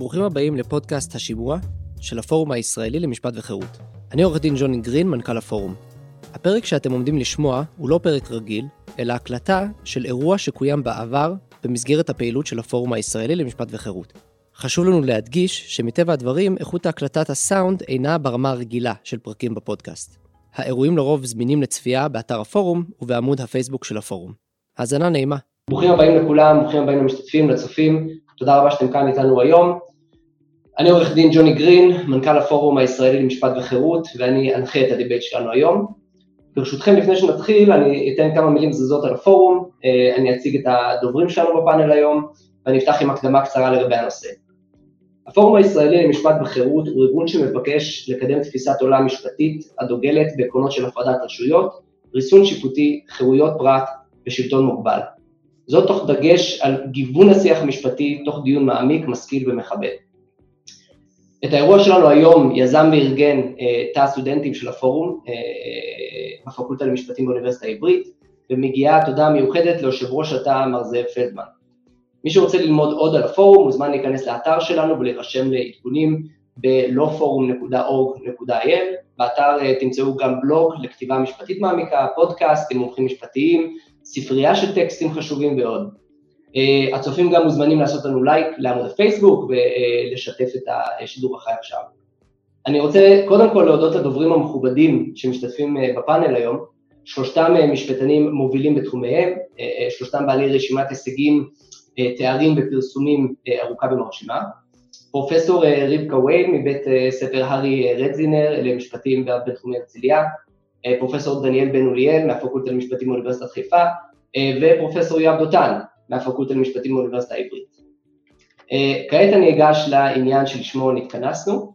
ברוכים הבאים לפודקאסט השימוע של הפורום הישראלי למשפט וחירות. אני עורך דין ג'וני גרין, מנכ"ל הפורום. הפרק שאתם עומדים לשמוע הוא לא פרק רגיל, אלא הקלטה של אירוע שקוים בעבר במסגרת הפעילות של הפורום הישראלי למשפט וחירות. חשוב לנו להדגיש שמטבע הדברים, איכות הקלטת הסאונד אינה ברמה הרגילה של פרקים בפודקאסט. האירועים לרוב זמינים לצפייה באתר הפורום ובעמוד הפייסבוק של הפורום. האזנה נעימה. ברוכים הבאים לכולם, ברוכים הבאים למשתתפים, לצופים, תודה רבה שאתם כאן איתנו היום. אני עורך דין ג'וני גרין, מנכ"ל הפורום הישראלי למשפט וחירות, ואני אנחה את ה debate שלנו היום. ברשותכם, לפני שנתחיל, אני אתן כמה מילים זזות על הפורום, אה, אני אציג את הדוברים שלנו בפאנל היום, ואני אפתח עם הקדמה קצרה לגבי הנושא. הפורום הישראלי למשפט וחירות הוא ארגון שמבקש לקדם תפיסת עולם משפטית הדוגלת בעקרונות של הפרדת רשויות, ריסון שיפוטי, חירויות פרט ושלטון מוגבל. זאת תוך דגש על גיוון השיח המשפטי, תוך דיון מעמיק, משכיל ומכבד. את האירוע שלנו היום יזם וארגן אה, תא הסטודנטים של הפורום אה, אה, בפקולטה למשפטים באוניברסיטה העברית, ומגיעה תודה מיוחדת ליושב ראש התא מר זאב פלדמן. מי שרוצה ללמוד עוד על הפורום מוזמן להיכנס לאתר שלנו ולהירשם לעדכונים ב-lawforum.org.il, באתר תמצאו גם בלוג לכתיבה משפטית מעמיקה, פודקאסט עם מומחים משפטיים, ספרייה של טקסטים חשובים ועוד. Uh, הצופים גם מוזמנים לעשות לנו לייק לעמוד הפייסבוק ולשתף את השידור החי עכשיו. אני רוצה קודם כל להודות לדוברים המכובדים שמשתתפים uh, בפאנל היום, שלושתם משפטנים מובילים בתחומיהם, שלושתם בעלי רשימת הישגים, תארים ופרסומים ארוכה ומרשימה. פרופסור רבקה וויין מבית ספר הארי רדזינר למשפטים בתחומי הרצליה, פרופסור דניאל בן אוליאל מהפקולטה למשפטים באוניברסיטת חיפה, ופרופסור יואב דותן מהפקולטה למשפטים באוניברסיטה העברית. אה, כעת אני אגש לעניין שלשמו נתכנסנו.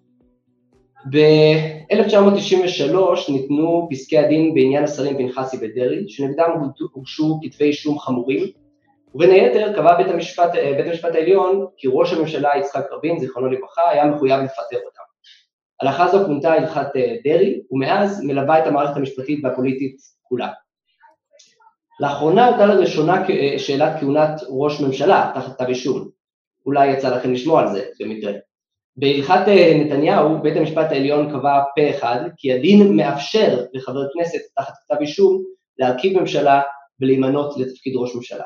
ב-1993 ניתנו פסקי הדין בעניין השרים פנחסי ודרעי, שנגדם הוגשו כתבי אישום חמורים, ובין היתר קבע בית המשפט, אה, בית המשפט העליון כי ראש הממשלה יצחק רבין, זיכרונו לברכה, היה מחויב לפטר אותם. הלכה זו כונתה הלכת אה, דרעי, ומאז מלווה את המערכת המשפטית והפוליטית כולה. לאחרונה עלתה לראשונה אה, שאלת כהונת ראש ממשלה תחת כתב אישום. אולי יצא לכם לשמוע על זה במקרה. בהלכת אה, נתניהו, בית המשפט העליון קבע פה אחד כי הדין מאפשר לחבר כנסת תחת כתב אישום להרכיב ממשלה ולהימנות לתפקיד ראש ממשלה.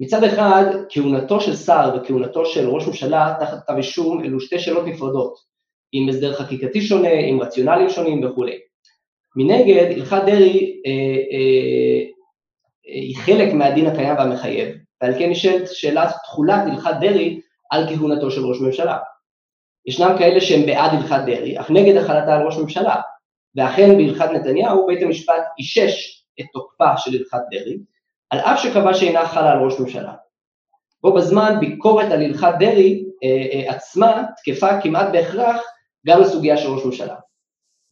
מצד אחד, כהונתו של שר וכהונתו של ראש ממשלה תחת כתב אישום אלו שתי שאלות נפרדות, עם הסדר חקיקתי שונה, עם רציונלים שונים וכולי. מנגד, הלכת דרעי אה, אה, אה, היא חלק מהדין הקיים והמחייב, ועל כן נשאלת שאלת תכולת הלכת דרעי על כהונתו של ראש ממשלה. ישנם כאלה שהם בעד הלכת דרעי, אך נגד החלטה על ראש ממשלה, ואכן בהלכת נתניהו בית המשפט אישש את תוקפה של הלכת דרעי, על אף שקבע שאינה חלה על ראש ממשלה. בו בזמן ביקורת על הלכת דרעי אה, אה, עצמה תקפה כמעט בהכרח גם לסוגיה של ראש ממשלה.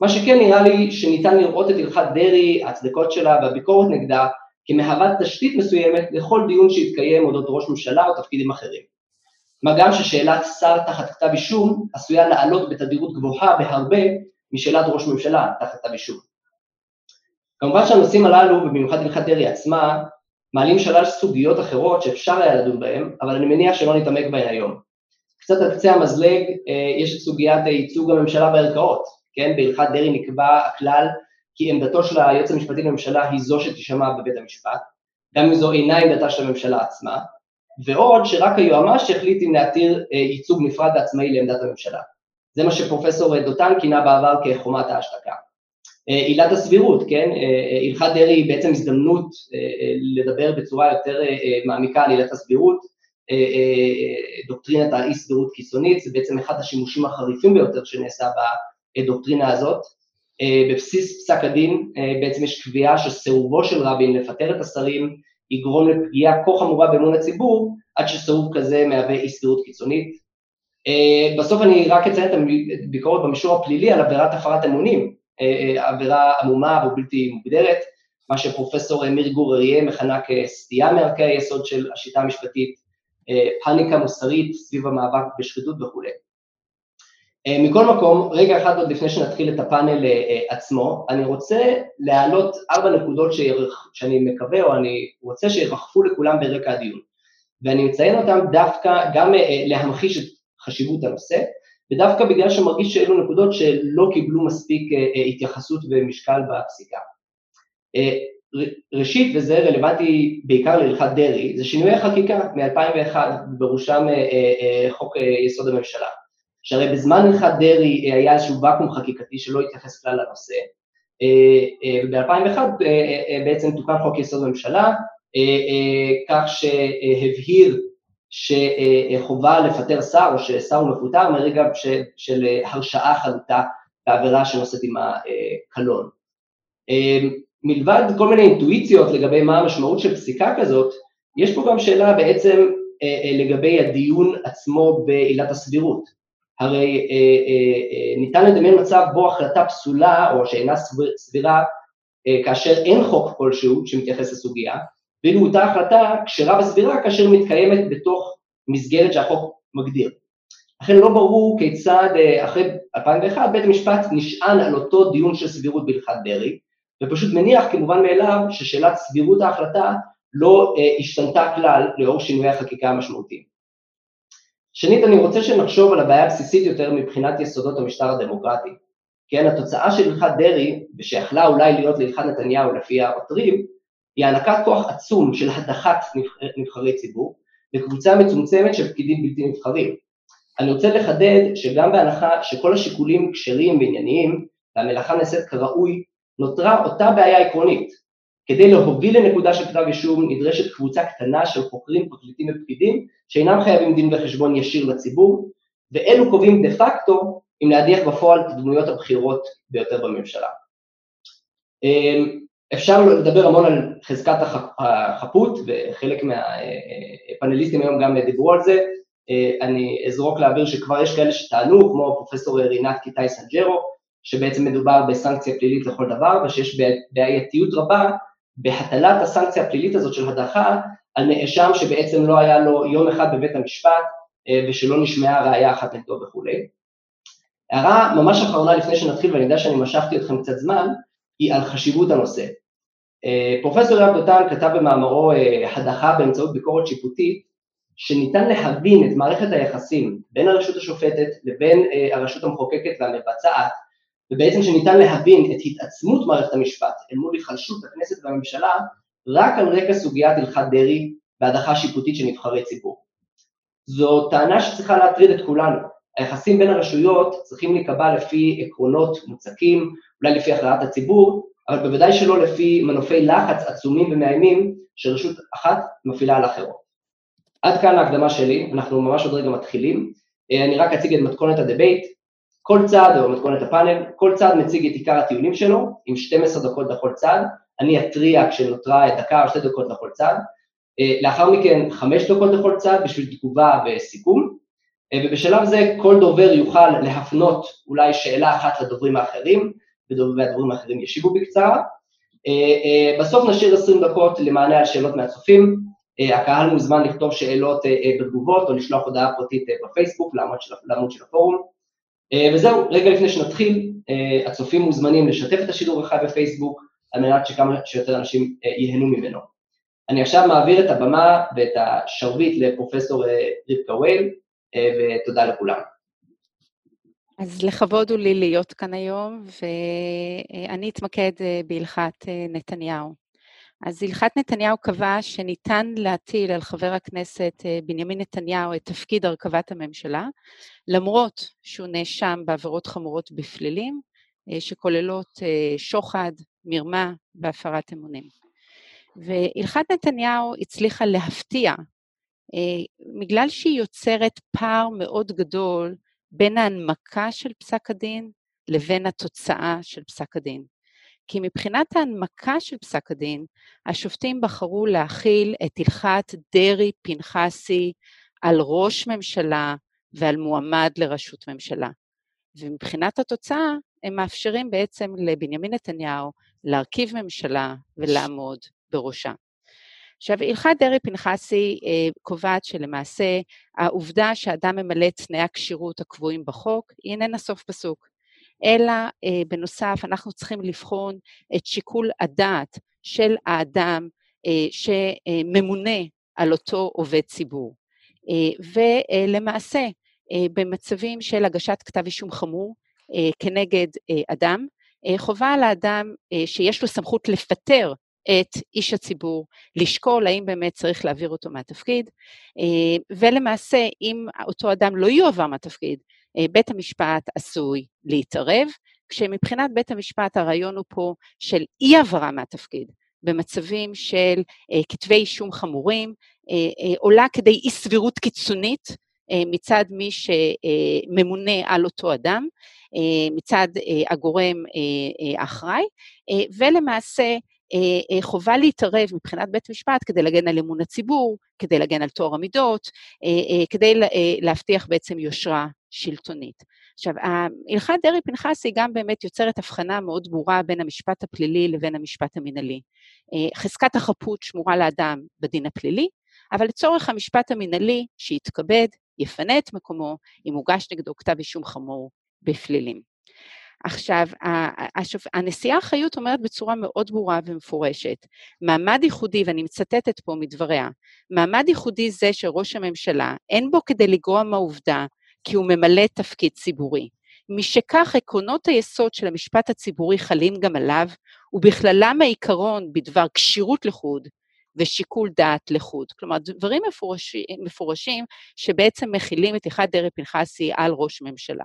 מה שכן נראה לי שניתן לראות את הלכת דרעי, ההצדקות שלה והביקורת נגדה כמהווה תשתית מסוימת לכל דיון שיתקיים אודות ראש ממשלה או תפקידים אחרים. מה גם ששאלת שר תחת כתב אישום עשויה לעלות בתדירות גבוהה בהרבה משאלת ראש ממשלה תחת כתב אישום. כמובן שהנושאים הללו, ובמיוחד הלכת דרעי עצמה, מעלים שלל סוגיות אחרות שאפשר היה לדון בהן, אבל אני מניח שלא נתעמק בהן היום. קצת על קצה המזלג, אה, יש את סוגיית ייצוג הממשלה בערכאות, כן, בהלכת דרעי נקבע הכלל כי עמדתו של היועץ המשפטי לממשלה היא זו שתישמע בבית המשפט, גם אם זו אינה עמדתה של הממשלה עצמה, ועוד שרק היועמ"ש יחליט אם להתיר אה, ייצוג נפרד ועצמאי לעמדת הממשלה. זה מה שפרופסור דותן כינה בעבר כחומת ההשתקה. אה, עילת הסבירות, כן, אה, הלכת דרעי היא בעצם הזדמנות לדבר בצורה יותר מעמיקה על עילת הסבירות, דוקטרינת האי סבירות קיצונית, זה בעצם אחד השימושים החריפים ביותר שנעשה בדוקטרינה הזאת. בבסיס פסק הדין בעצם יש קביעה שסירובו של רבין לפטר את השרים יגרום לפגיעה כה חמורה באמון הציבור, עד שסירוב כזה מהווה אי סבירות קיצונית. בסוף אני רק אציין את הביקורת במישור הפלילי על עבירת הפרת אמונים, עבירה עמומה ובלתי מוגדרת, מה שפרופסור אמיר גור אריה מכנה כסטייה מערכי היסוד של השיטה המשפטית, פאניקה מוסרית סביב המאבק בשחיתות וכולי. מכל מקום, רגע אחד עוד לפני שנתחיל את הפאנל עצמו, אני רוצה להעלות ארבע נקודות שירח, שאני מקווה או אני רוצה שירחפו לכולם ברקע הדיון. ואני מציין אותם דווקא גם להמחיש את חשיבות הנושא, ודווקא בגלל שמרגיש שאלו נקודות שלא קיבלו מספיק התייחסות ומשקל בפסיקה. ראשית, וזה רלוונטי בעיקר להלכת דרעי, זה שינויי חקיקה מ-2001, בראשם חוק יסוד הממשלה. שהרי בזמן הלכת דרעי היה איזשהו ואקום חקיקתי שלא התייחס כלל לנושא, ב-2001 בעצם תוקן חוק יסוד הממשלה, כך שהבהיר שחובה לפטר שר או ששר הוא מפוטר מרגע של הרשעה חלוטה בעבירה שנושאת עם הקלון. מלבד כל מיני אינטואיציות לגבי מה המשמעות של פסיקה כזאת, יש פה גם שאלה בעצם לגבי הדיון עצמו בעילת הסבירות. הרי ניתן לדמיין מצב בו החלטה פסולה או שאינה סבירה כאשר אין חוק כלשהו שמתייחס לסוגיה, ואילו אותה החלטה כשרה וסבירה כאשר מתקיימת בתוך מסגרת שהחוק מגדיר. לכן לא ברור כיצד אחרי 2001 בית המשפט נשען על אותו דיון של סבירות בהלכת דרעי, ופשוט מניח כמובן מאליו ששאלת סבירות ההחלטה לא השתנתה כלל לאור שינויי החקיקה המשמעותיים. שנית, אני רוצה שנחשוב על הבעיה הבסיסית יותר מבחינת יסודות המשטר הדמוקרטי. כן, התוצאה של הלכת דרעי, ושיכלה אולי להיות להלכת נתניהו לפי העותרים, היא הענקת כוח עצום של הדחת נבחרי ציבור לקבוצה מצומצמת של פקידים בלתי נבחרים. אני רוצה לחדד שגם בהנחה שכל השיקולים כשרים וענייניים והמלאכה נעשית כראוי, נותרה אותה בעיה עקרונית. כדי להוביל לנקודה של כתב אישום נדרשת קבוצה קטנה של חוקרים, פרקליטים ופקידים שאינם חייבים דין וחשבון ישיר לציבור, ואלו קובעים דה פקטו אם להדיח בפועל את הדמויות הבכירות ביותר בממשלה. אפשר לדבר המון על חזקת החפות, וחלק מהפאנליסטים היום גם דיברו על זה, אני אזרוק לאוויר שכבר יש כאלה שטענו, כמו פרופסור רינת קיטאי סנג'רו, שבעצם מדובר בסנקציה פלילית לכל דבר, ושיש בעייתיות רבה בהטלת הסנקציה הפלילית הזאת של הדחה על נאשם שבעצם לא היה לו יום אחד בבית המשפט ושלא נשמעה ראייה אחת נגדו וכולי. הערה ממש אחרונה לפני שנתחיל, ואני יודע שאני משכתי אתכם קצת זמן, היא על חשיבות הנושא. פרופסור יואב דותן כתב במאמרו הדחה באמצעות ביקורת שיפוטית, שניתן להבין את מערכת היחסים בין הרשות השופטת לבין הרשות המחוקקת והמבצעת, ובעצם שניתן להבין את התעצמות מערכת המשפט אל מול היחלשות הכנסת והממשלה, רק על רקע סוגיית הלכת דרעי והדחה שיפוטית של נבחרי ציבור. זו טענה שצריכה להטריד את כולנו. היחסים בין הרשויות צריכים להיקבע לפי עקרונות מוצקים, אולי לפי הכרעת הציבור, אבל בוודאי שלא לפי מנופי לחץ עצומים ומאיימים שרשות אחת מפעילה על אחרות. עד כאן ההקדמה שלי, אנחנו ממש עוד רגע מתחילים. אני רק אציג את מתכונת הדבייט. כל צעד, או מתכונת הפאנל, כל צעד מציג את עיקר הטיעונים שלו, עם 12 דקות לכל צעד, אני אתריע כשנותרה דקה או שתי דקות לכל צעד, לאחר מכן חמש דקות לכל צעד בשביל תגובה וסיכום, ובשלב זה כל דובר יוכל להפנות אולי שאלה אחת לדוברים האחרים, והדוברים האחרים ישיבו בקצרה. בסוף נשאיר 20 דקות למענה על שאלות מהצופים, הקהל מוזמן לכתוב שאלות בתגובות או לשלוח הודעה פרטית בפייסבוק לעמוד של הפורום. וזהו, רגע לפני שנתחיל, הצופים מוזמנים לשתף את השידור החי בפייסבוק, על מנת שכמה שיותר אנשים ייהנו ממנו. אני עכשיו מעביר את הבמה ואת השרביט לפרופסור רבקה וייל, ותודה לכולם. אז לכבוד הוא לי להיות כאן היום, ואני אתמקד בהלכת נתניהו. אז הלכת נתניהו קבע שניתן להטיל על חבר הכנסת בנימין נתניהו את תפקיד הרכבת הממשלה, למרות שהוא נאשם בעבירות חמורות בפלילים, שכוללות שוחד, מרמה והפרת אמונים. והלכת נתניהו הצליחה להפתיע, בגלל שהיא יוצרת פער מאוד גדול בין ההנמקה של פסק הדין לבין התוצאה של פסק הדין. כי מבחינת ההנמקה של פסק הדין, השופטים בחרו להכיל את הלכת דרעי-פנחסי על ראש ממשלה ועל מועמד לראשות ממשלה. ומבחינת התוצאה, הם מאפשרים בעצם לבנימין נתניהו להרכיב ממשלה ולעמוד בראשה. עכשיו, הלכת דרעי-פנחסי אה, קובעת שלמעשה העובדה שאדם ממלא את תנאי הכשירות הקבועים בחוק, היא איננה סוף פסוק. אלא אה, בנוסף אנחנו צריכים לבחון את שיקול הדעת של האדם אה, שממונה על אותו עובד ציבור. ולמעשה, במצבים של הגשת כתב אישום חמור כנגד אדם, חובה על האדם שיש לו סמכות לפטר את איש הציבור, לשקול האם באמת צריך להעביר אותו מהתפקיד, ולמעשה אם אותו אדם לא יועבר מהתפקיד, בית המשפט עשוי להתערב, כשמבחינת בית המשפט הרעיון הוא פה של אי העברה מהתפקיד, במצבים של כתבי אישום חמורים, עולה כדי אי סבירות קיצונית מצד מי שממונה על אותו אדם, מצד הגורם האחראי, ולמעשה חובה להתערב מבחינת בית משפט כדי להגן על אמון הציבור, כדי להגן על טוהר המידות, כדי להבטיח בעצם יושרה שלטונית. עכשיו, הלכת דרעי-פנחסי גם באמת יוצרת הבחנה מאוד ברורה בין המשפט הפלילי לבין המשפט המינהלי. חזקת החפות שמורה לאדם בדין הפלילי, אבל לצורך המשפט המינהלי, שיתכבד, יפנה את מקומו, אם הוגש נגדו כתב אישום חמור בפלילים. עכשיו, הנשיאה חיות אומרת בצורה מאוד ברורה ומפורשת, מעמד ייחודי, ואני מצטטת פה מדבריה, מעמד ייחודי זה של ראש הממשלה, אין בו כדי לגרוע מהעובדה כי הוא ממלא תפקיד ציבורי. משכך עקרונות היסוד של המשפט הציבורי חלים גם עליו, ובכללם העיקרון בדבר כשירות לחוד ושיקול דעת לחוד. כלומר, דברים מפורשים, מפורשים שבעצם מכילים את הלכת דרעי-פנחסי על ראש ממשלה.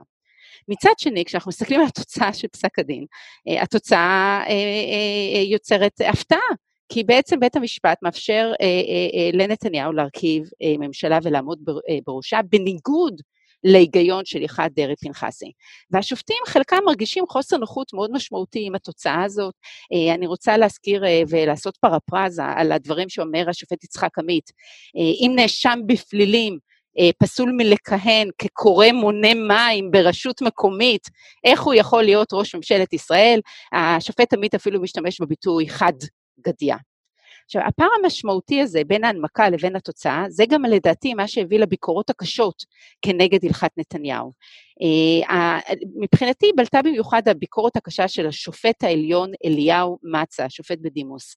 מצד שני, כשאנחנו מסתכלים על התוצאה של פסק הדין, אה, התוצאה אה, אה, יוצרת הפתעה, כי בעצם בית המשפט מאפשר לנתניהו להרכיב ממשלה ולעמוד בראשה, בניגוד להיגיון של הלכת דרעי-פנחסי. והשופטים, חלקם מרגישים חוסר נוחות מאוד משמעותי עם התוצאה הזאת. אני רוצה להזכיר ולעשות פרפרזה על הדברים שאומר השופט יצחק עמית. אם נאשם בפלילים, אה, פסול מלכהן כקורא מונה מים ברשות מקומית, איך הוא יכול להיות ראש ממשלת ישראל? השופט עמית אפילו משתמש בביטוי חד גדיה. עכשיו, הפער המשמעותי הזה בין ההנמקה לבין התוצאה, זה גם לדעתי מה שהביא לביקורות הקשות כנגד הלכת נתניהו. אה, מבחינתי בלטה במיוחד הביקורת הקשה של השופט העליון אליהו מצה, שופט בדימוס.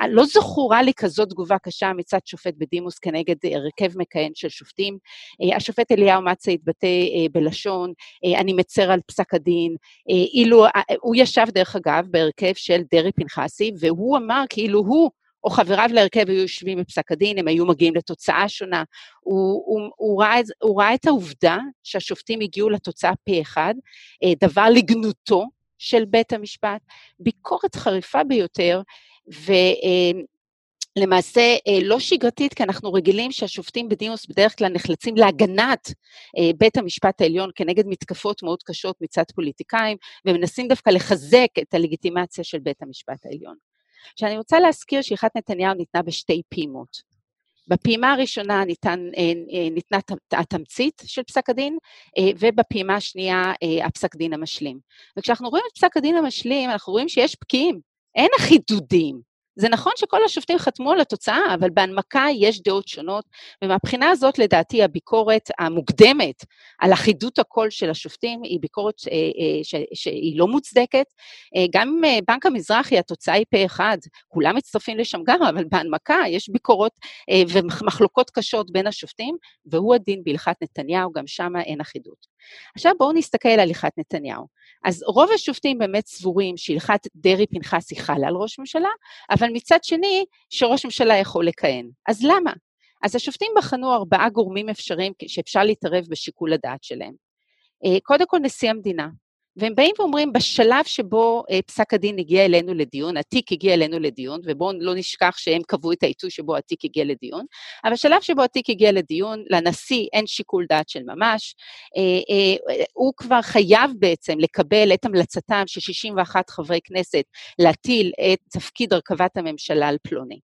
אה, לא זכורה לי כזאת תגובה קשה מצד שופט בדימוס כנגד הרכב מכהן של שופטים. אה, השופט אליהו מצה התבטא בלשון, אני מצר על פסק הדין, אילו, הוא ישב דרך אגב בהרכב של דרעי פנחסי, והוא אמר כאילו הוא או חבריו להרכב היו יושבים בפסק הדין, הם היו מגיעים לתוצאה שונה. הוא, הוא, הוא, ראה, הוא ראה את העובדה שהשופטים הגיעו לתוצאה פה אחד, אה, דבר לגנותו של בית המשפט, ביקורת חריפה ביותר, ו... אה, למעשה אה, לא שגרתית, כי אנחנו רגילים שהשופטים בדימוס בדרך כלל נחלצים להגנת בית המשפט העליון כנגד מתקפות מאוד קשות מצד פוליטיקאים, ומנסים דווקא לחזק את הלגיטימציה של בית המשפט העליון. שאני רוצה להזכיר שהלכת נתניהו ניתנה בשתי פעימות. בפעימה הראשונה ניתן, אה, אה, ניתנה התמצית של פסק הדין, אה, ובפעימה השנייה הפסק דין המשלים. וכשאנחנו רואים את פסק הדין המשלים, אנחנו רואים שיש פקיעים, אין אחידודים. זה נכון שכל השופטים חתמו על התוצאה, אבל בהנמקה יש דעות שונות, ומהבחינה הזאת לדעתי הביקורת המוקדמת על אחידות הקול של השופטים היא ביקורת אה, אה, ש, שהיא לא מוצדקת. אה, גם עם בנק המזרחי התוצאה היא פה אחד, כולם מצטרפים לשם גם, אבל בהנמקה יש ביקורות ומחלוקות קשות בין השופטים, והוא הדין בהלכת נתניהו, גם שם אין אחידות. עכשיו בואו נסתכל על הלכת נתניהו. אז רוב השופטים באמת סבורים שהלכת דרעי-פנחסי חלה על ראש ממשלה, אבל מצד שני, שראש ממשלה יכול לכהן. אז למה? אז השופטים בחנו ארבעה גורמים אפשריים שאפשר להתערב בשיקול הדעת שלהם. אה, קודם כל, נשיא המדינה. והם באים ואומרים, בשלב שבו אה, פסק הדין הגיע אלינו לדיון, התיק הגיע אלינו לדיון, ובואו לא נשכח שהם קבעו את העיתוי שבו התיק הגיע לדיון, אבל בשלב שבו התיק הגיע לדיון, לנשיא אין שיקול דעת של ממש, אה, אה, הוא כבר חייב בעצם לקבל את המלצתם של 61 חברי כנסת להטיל את תפקיד הרכבת הממשלה על פלוני.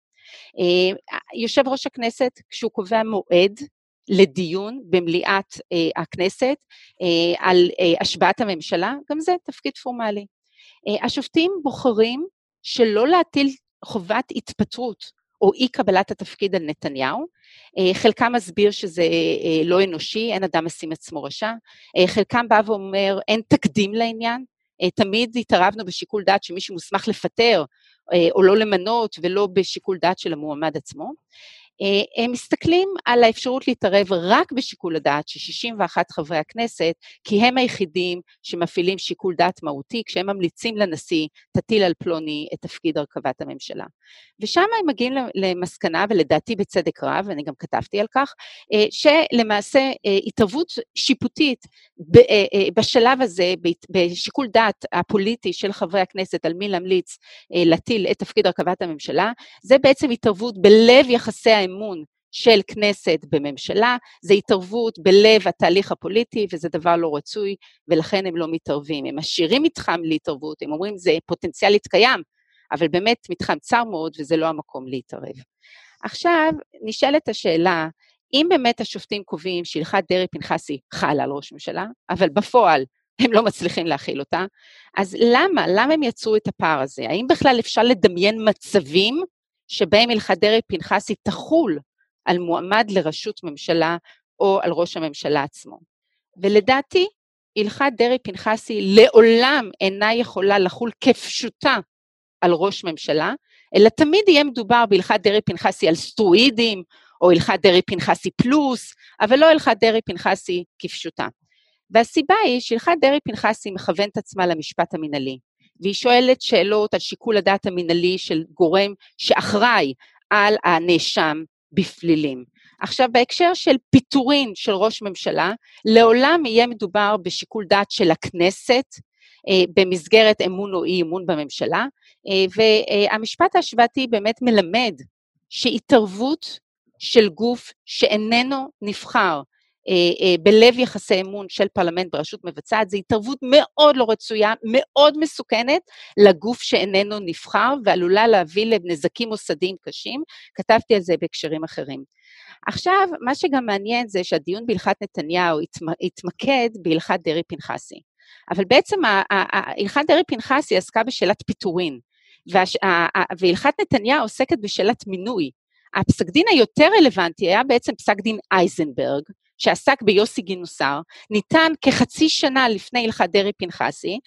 יושב ראש הכנסת, כשהוא קובע מועד, לדיון במליאת אה, הכנסת אה, על אה, השבעת הממשלה, גם זה תפקיד פורמלי. אה, השופטים בוחרים שלא להטיל חובת התפטרות או אי קבלת התפקיד על נתניהו. אה, חלקם מסביר שזה אה, לא אנושי, אין אדם משים עצמו רשע. אה, חלקם בא ואומר, אין תקדים לעניין. אה, תמיד התערבנו בשיקול דעת שמישהו מוסמך לפטר אה, או לא למנות ולא בשיקול דעת של המועמד עצמו. אה, הם מסתכלים על האפשרות להתערב רק בשיקול הדעת של 61 חברי הכנסת, כי הם היחידים שמפעילים שיקול דעת מהותי, כשהם ממליצים לנשיא, תטיל על פלוני את תפקיד הרכבת הממשלה. ושם הם מגיעים למסקנה, ולדעתי בצדק רב, ואני גם כתבתי על כך, אה, שלמעשה אה, התערבות שיפוטית בשלב הזה, בשיקול דעת הפוליטי של חברי הכנסת על מי להמליץ להטיל את תפקיד הרכבת הממשלה, זה בעצם התערבות בלב יחסי האמון של כנסת בממשלה, זה התערבות בלב התהליך הפוליטי, וזה דבר לא רצוי, ולכן הם לא מתערבים. הם משאירים מתחם להתערבות, הם אומרים, זה פוטנציאלית קיים, אבל באמת מתחם צר מאוד, וזה לא המקום להתערב. עכשיו, נשאלת השאלה, אם באמת השופטים קובעים שהלכת דרעי-פנחסי חלה על ראש ממשלה, אבל בפועל הם לא מצליחים להכיל אותה, אז למה? למה הם יצרו את הפער הזה? האם בכלל אפשר לדמיין מצבים שבהם הלכת דרעי-פנחסי תחול על מועמד לראשות ממשלה או על ראש הממשלה עצמו? ולדעתי, הלכת דרעי-פנחסי לעולם אינה יכולה לחול כפשוטה על ראש ממשלה, אלא תמיד יהיה מדובר בהלכת דרעי-פנחסי על סטרואידים, או הלכת דרעי-פנחסי פלוס, אבל לא הלכת דרעי-פנחסי כפשוטה. והסיבה היא שהלכת דרעי-פנחסי מכוונת עצמה למשפט המינהלי, והיא שואלת שאלות על שיקול הדעת המינהלי של גורם שאחראי על הנאשם בפלילים. עכשיו, בהקשר של פיטורין של ראש ממשלה, לעולם יהיה מדובר בשיקול דעת של הכנסת, אה, במסגרת אמון או אי אמון בממשלה, אה, והמשפט ההשוואתי באמת מלמד שהתערבות של גוף שאיננו נבחר בלב יחסי אמון של פרלמנט ברשות מבצעת, זו התערבות מאוד לא רצויה, מאוד מסוכנת לגוף שאיננו נבחר ועלולה להביא לנזקים מוסדיים קשים, כתבתי על זה בהקשרים אחרים. עכשיו, מה שגם מעניין זה שהדיון בהלכת נתניהו התמקד בהלכת דרעי-פנחסי. אבל בעצם הלכת דרעי-פנחסי עסקה בשאלת פיטורין, והלכת נתניהו עוסקת בשאלת מינוי. הפסק דין היותר רלוונטי היה בעצם פסק דין אייזנברג, שעסק ביוסי גינוסר, ניתן כחצי שנה לפני הלכת דרעי-פנחסי,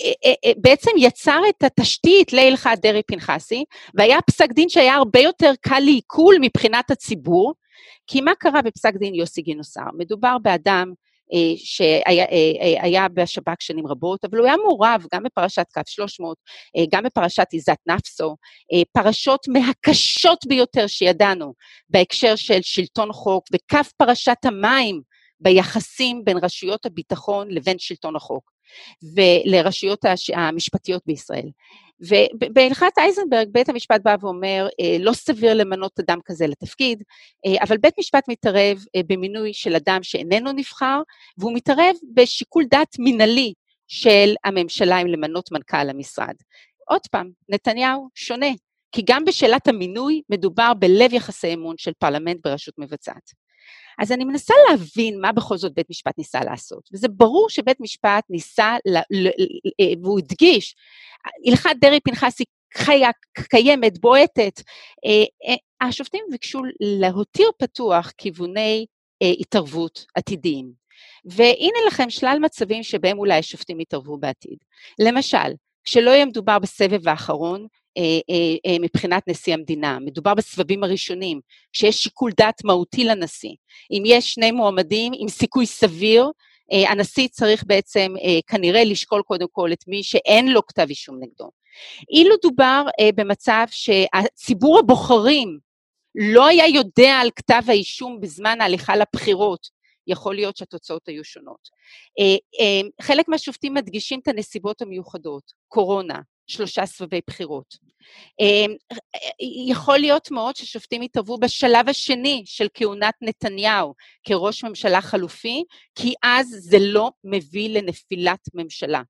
אה, אה, אה, בעצם יצר את התשתית להלכת דרעי-פנחסי, והיה פסק דין שהיה הרבה יותר קל לעיכול מבחינת הציבור, כי מה קרה בפסק דין יוסי גינוסר? מדובר באדם שהיה אה, בשב"כ שנים רבות, אבל הוא היה מעורב גם בפרשת קו 300, אה, גם בפרשת עיזת נפסו, פרשות מהקשות ביותר שידענו בהקשר של שלטון חוק, וקו פרשת המים ביחסים בין רשויות הביטחון לבין שלטון החוק, ולרשויות המשפטיות בישראל. ובהלכת אייזנברג בית המשפט בא ואומר, אה, לא סביר למנות אדם כזה לתפקיד, אה, אבל בית משפט מתערב אה, במינוי של אדם שאיננו נבחר, והוא מתערב בשיקול דעת מינהלי של הממשלה אם למנות מנכ"ל למשרד. עוד פעם, נתניהו שונה, כי גם בשאלת המינוי מדובר בלב יחסי אמון של פרלמנט ברשות מבצעת. אז אני מנסה להבין מה בכל זאת בית משפט ניסה לעשות, וזה ברור שבית משפט ניסה, ל, ל, ל, והוא הדגיש, הלכת דרעי-פנחסי חיה, קיימת, בועטת. אה, אה, השופטים ביקשו להותיר פתוח כיווני אה, התערבות עתידיים. והנה לכם שלל מצבים שבהם אולי השופטים יתערבו בעתיד. למשל, כשלא יהיה מדובר בסבב האחרון, אה, אה, אה, מבחינת נשיא המדינה. מדובר בסבבים הראשונים, כשיש שיקול דעת מהותי לנשיא. אם יש שני מועמדים עם סיכוי סביר, הנשיא צריך בעצם כנראה לשקול קודם כל את מי שאין לו כתב אישום נגדו. אילו דובר במצב שהציבור הבוחרים לא היה יודע על כתב האישום בזמן ההליכה לבחירות, יכול להיות שהתוצאות היו שונות. חלק מהשופטים מדגישים את הנסיבות המיוחדות, קורונה, שלושה סבבי בחירות. אמ, יכול להיות מאוד ששופטים יתערבו בשלב השני של כהונת נתניהו כראש ממשלה חלופי, כי אז זה לא מביא לנפילת ממשלה.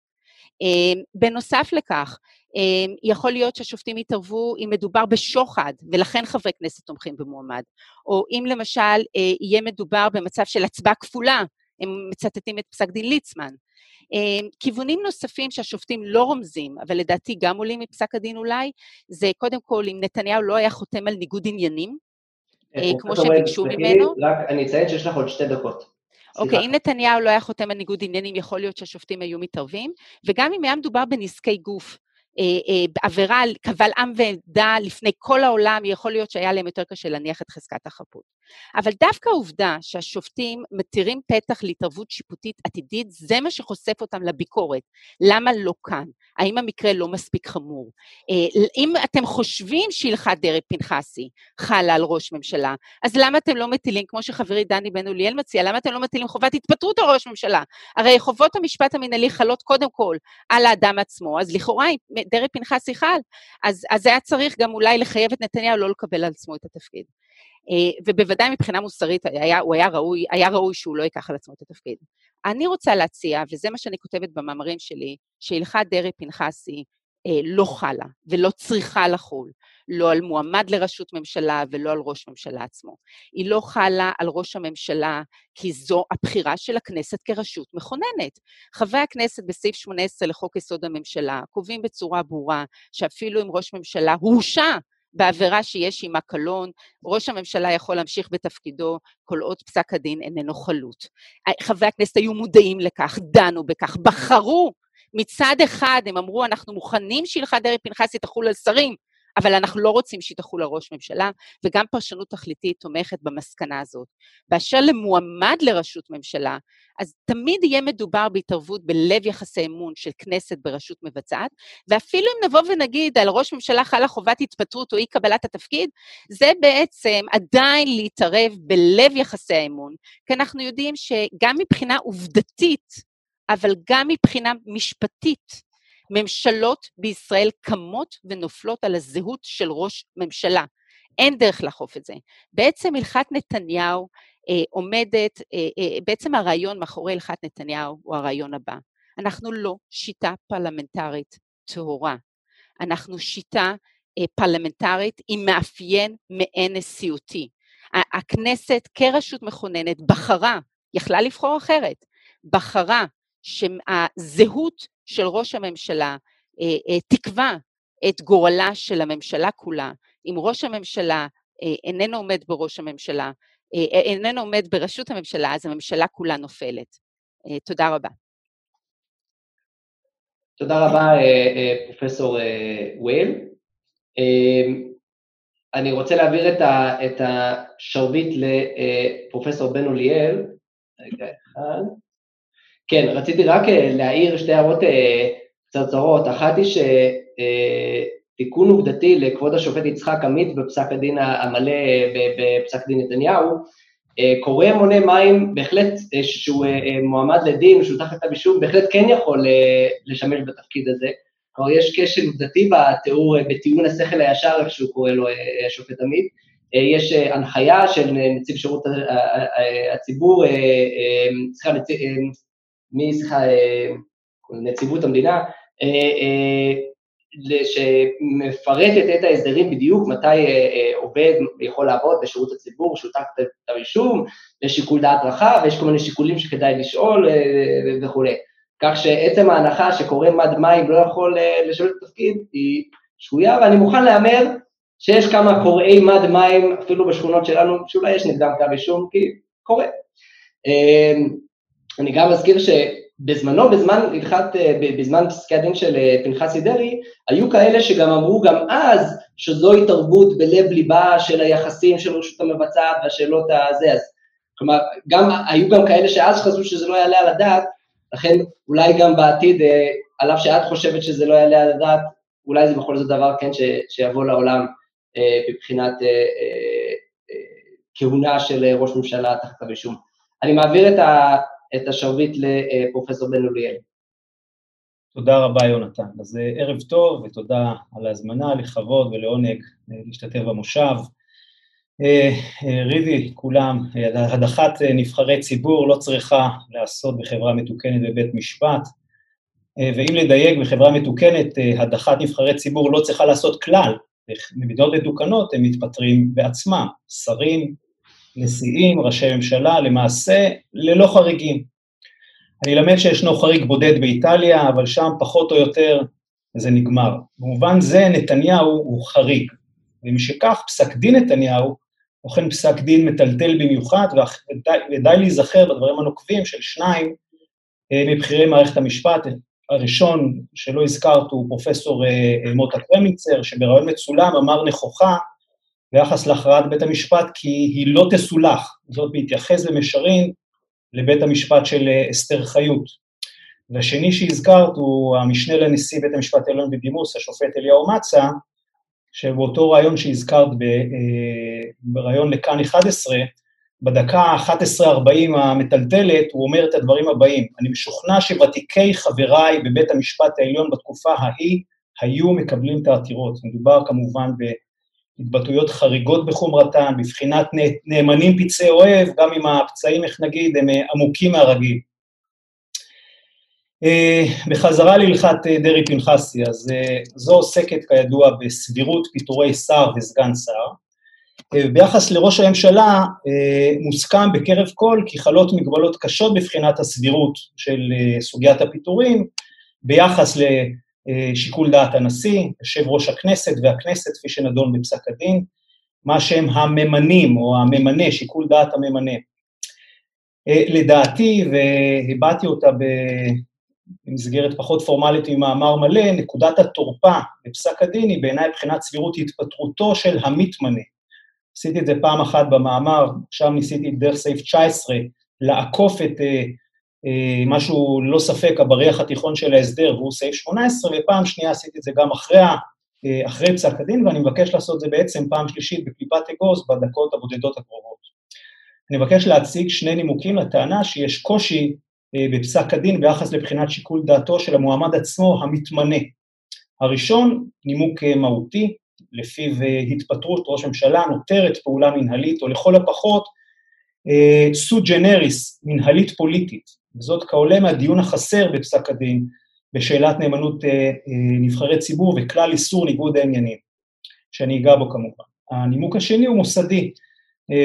אמ, בנוסף לכך, אמ, יכול להיות שהשופטים יתערבו אם מדובר בשוחד, ולכן חברי כנסת תומכים במועמד, או אם למשל אה, יהיה מדובר במצב של הצבעה כפולה, הם מצטטים את פסק דין ליצמן. אמ, כיוונים נוספים שהשופטים לא רומזים, אבל לדעתי גם עולים מפסק הדין אולי, זה קודם כל אם נתניהו לא היה חותם על ניגוד עניינים, אה, אה, כמו שהם ביקשו ממנו. רק אני אציין שיש לך עוד שתי דקות. אוקיי, אם נתניהו לא היה חותם על ניגוד עניינים, יכול להיות שהשופטים היו מתערבים, וגם אם היה מדובר בנזקי גוף, עבירה על קבל עם ועדה לפני כל העולם, יכול להיות שהיה להם יותר קשה להניח את חזקת החפות. אבל דווקא העובדה שהשופטים מתירים פתח להתערבות שיפוטית עתידית, זה מה שחושף אותם לביקורת. למה לא כאן? האם המקרה לא מספיק חמור? אם אתם חושבים שהלכת דרעי פנחסי חלה על ראש ממשלה, אז למה אתם לא מטילים, כמו שחברי דני בן אוליאל מציע, למה אתם לא מטילים חובת התפטרות על ראש ממשלה? הרי חובות המשפט המנהלי חלות קודם כל על האדם עצמו, אז לכאורה דרעי פנחסי חל, אז, אז היה צריך גם אולי לחייב את נתניהו לא לקבל על עצמו את התפקיד. אה, ובוודאי מבחינה מוסרית היה, הוא היה ראוי, היה ראוי שהוא לא ייקח על עצמו את התפקיד. אני רוצה להציע, וזה מה שאני כותבת במאמרים שלי, שהלכת דרעי פנחסי לא חלה ולא צריכה לחול, לא על מועמד לראשות ממשלה ולא על ראש ממשלה עצמו. היא לא חלה על ראש הממשלה כי זו הבחירה של הכנסת כרשות מכוננת. חברי הכנסת בסעיף 18 לחוק יסוד הממשלה קובעים בצורה ברורה שאפילו אם ראש ממשלה הורשע בעבירה שיש עימה קלון, ראש הממשלה יכול להמשיך בתפקידו כל עוד פסק הדין איננו חלוט. חברי הכנסת היו מודעים לכך, דנו בכך, בחרו מצד אחד הם אמרו, אנחנו מוכנים שהלכת דרעי פנחסי תחול על שרים, אבל אנחנו לא רוצים שהיא תחול על ראש ממשלה, וגם פרשנות תכליתית תומכת במסקנה הזאת. באשר למועמד לראשות ממשלה, אז תמיד יהיה מדובר בהתערבות בלב יחסי אמון של כנסת ברשות מבצעת, ואפילו אם נבוא ונגיד על ראש ממשלה חלה חובת התפטרות או אי קבלת התפקיד, זה בעצם עדיין להתערב בלב יחסי האמון, כי אנחנו יודעים שגם מבחינה עובדתית, אבל גם מבחינה משפטית, ממשלות בישראל קמות ונופלות על הזהות של ראש ממשלה. אין דרך לאכוף את זה. בעצם הלכת נתניהו אה, עומדת, אה, אה, בעצם הרעיון מאחורי הלכת נתניהו הוא הרעיון הבא. אנחנו לא שיטה פרלמנטרית טהורה, אנחנו שיטה אה, פרלמנטרית עם מאפיין מעין נשיאותי. הכנסת כרשות מכוננת בחרה, יכלה לבחור אחרת, בחרה שהזהות של ראש הממשלה אה, אה, תקבע את גורלה של הממשלה כולה. אם ראש הממשלה אה, איננו עומד בראש הממשלה, איננו עומד בראשות הממשלה, אז הממשלה כולה נופלת. תודה רבה. תודה רבה, פרופסור וייל. אני רוצה להעביר את השרביט לפרופסור בן אוליאל. רגע אחד. כן, רציתי רק אה, להעיר שתי הערות אה, קצרצרות. אחת היא שתיקון עובדתי לכבוד השופט יצחק עמית בפסק הדין המלא בפסק דין נתניהו, אה, קורא מונה מים, בהחלט, שהוא מועמד לדין, שהוא תחת כתב אישום, בהחלט כן יכול לשמש בתפקיד הזה. כלומר, יש כשל עובדתי בתיאור, בטיעון השכל הישר, איך שהוא קורא לו השופט עמית. יש הנחיה של נציב שירות הציבור, סליחה, מסליחה, נציבות המדינה, אה, אה, שמפרטת את ההסדרים בדיוק מתי אה, עובד יכול לעבוד בשירות הציבור, שותף את הרישום, יש שיקול דעת רחב, יש כל מיני שיקולים שכדאי לשאול וכולי. כך שעצם ההנחה שקורא מד מים לא יכול לשאול את התפקיד היא שגויה, ואני מוכן להמר שיש כמה קוראי מד מים, אפילו בשכונות שלנו, שאולי יש נגדם כתב אישום, כי קורה. אני גם אזכיר שבזמנו, בזמן הלכת, אה, בזמן פסקי הדין של אה, פנחסי דרעי, היו כאלה שגם אמרו גם אז שזו התערבות בלב ליבה של היחסים של רשות המבצעת והשאלות הזה, אז כלומר, גם, היו גם כאלה שאז חשבו שזה לא יעלה על הדעת, לכן אולי גם בעתיד, אה, על אף שאת חושבת שזה לא יעלה על הדעת, אולי זה בכל זאת דבר כן ש, שיבוא לעולם מבחינת כהונה של ראש ממשלה תחת כתב אישום. אני מעביר את, ה, את השרביט לפרופסור בן אוליאל. תודה רבה, יונתן. אז אה, ערב טוב ותודה על ההזמנה, לכבוד ולעונג אה, להשתתף במושב. אה, ריבי, כולם, הדחת נבחרי ציבור לא צריכה להיעשות בחברה מתוקנת בבית משפט, ואם לדייק, בחברה מתוקנת הדחת נבחרי ציבור לא צריכה לעשות כלל. במדינות מתוקנות הם מתפטרים בעצמם, שרים, נשיאים, ראשי ממשלה, למעשה ללא חריגים. אני אלמד שישנו חריג בודד באיטליה, אבל שם פחות או יותר זה נגמר. במובן זה נתניהו הוא חריג, ומשכך פסק דין נתניהו הוא אכן פסק דין מטלטל במיוחד, ודי, להיזכר בדברים הנוקבים של שניים אה, מבכירי מערכת המשפט, הראשון שלא הזכרת הוא פרופסור מוטה קרמיצר, שבראיון מצולם אמר נכוחה ביחס להכרעת בית המשפט כי היא לא תסולח, זאת בהתייחס למישרין לבית המשפט של אסתר חיות. והשני שהזכרת הוא המשנה לנשיא בית המשפט העליון בדימוס, השופט אליהו מצה, שבאותו ראיון שהזכרת בראיון לכאן 11, בדקה ה-11.40 המטלטלת, הוא אומר את הדברים הבאים: אני משוכנע שוותיקי חבריי בבית המשפט העליון בתקופה ההיא היו מקבלים את העתירות. מדובר כמובן בהתבטאויות חריגות בחומרתן, בבחינת נאמנים פצעי אוהב, גם אם הפצעים, איך נגיד, הם עמוקים מהרגיל. בחזרה להלכת דרעי פנחסי, אז זו עוסקת כידוע בסבירות פיטורי שר וסגן שר. ביחס לראש הממשלה, מוסכם בקרב כל כי חלות מגבלות קשות בבחינת הסבירות של סוגיית הפיטורים, ביחס לשיקול דעת הנשיא, יושב ראש הכנסת והכנסת, כפי שנדון בפסק הדין, מה שהם הממנים, או הממנה, שיקול דעת הממנה. לדעתי, והבעתי אותה במסגרת פחות פורמלית ממאמר מלא, נקודת התורפה בפסק הדין היא בעיניי מבחינת סבירות התפטרותו של המתמנה. עשיתי את זה פעם אחת במאמר, שם ניסיתי דרך סעיף 19 לעקוף את אה, אה, משהו, לא ספק, הבריח התיכון של ההסדר, והוא סעיף 18, ופעם שנייה עשיתי את זה גם אחרי, אה, אחרי פסק הדין, ואני מבקש לעשות את זה בעצם פעם שלישית בקליפת אגוז בדקות הבודדות הקרובות. אני מבקש להציג שני נימוקים לטענה שיש קושי אה, בפסק הדין ביחס לבחינת שיקול דעתו של המועמד עצמו המתמנה. הראשון, נימוק אה, מהותי, לפיו אה, התפטרות ראש ממשלה נותרת פעולה מנהלית, או לכל הפחות סו ג'נריס, מנהלית פוליטית, וזאת כעולה מהדיון החסר בפסק הדין בשאלת נאמנות נבחרי ציבור וכלל איסור ניגוד העניינים, שאני אגע בו כמובן. הנימוק השני הוא מוסדי,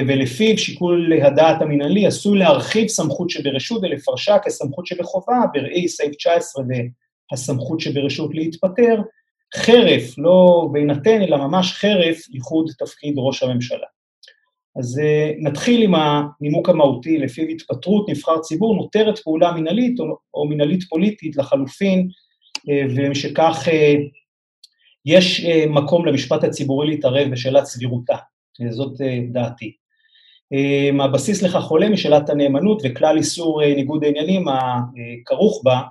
ולפיו שיקול הדעת המינהלי עשוי להרחיב סמכות שברשות ולפרשה כסמכות שבחובה, בראי סעיף 19 והסמכות שברשות להתפטר, חרף, לא בהינתן, אלא ממש חרף ייחוד תפקיד ראש הממשלה. אז נתחיל עם הנימוק המהותי, לפיו התפטרות נבחר ציבור נותרת פעולה מינהלית או, או מינהלית פוליטית לחלופין, ומשכך יש מקום למשפט הציבורי להתערב בשאלת סבירותה. זאת אה, דעתי. אה, הבסיס לכך עולה משאלת הנאמנות וכלל איסור אה, ניגוד העניינים הכרוך בה,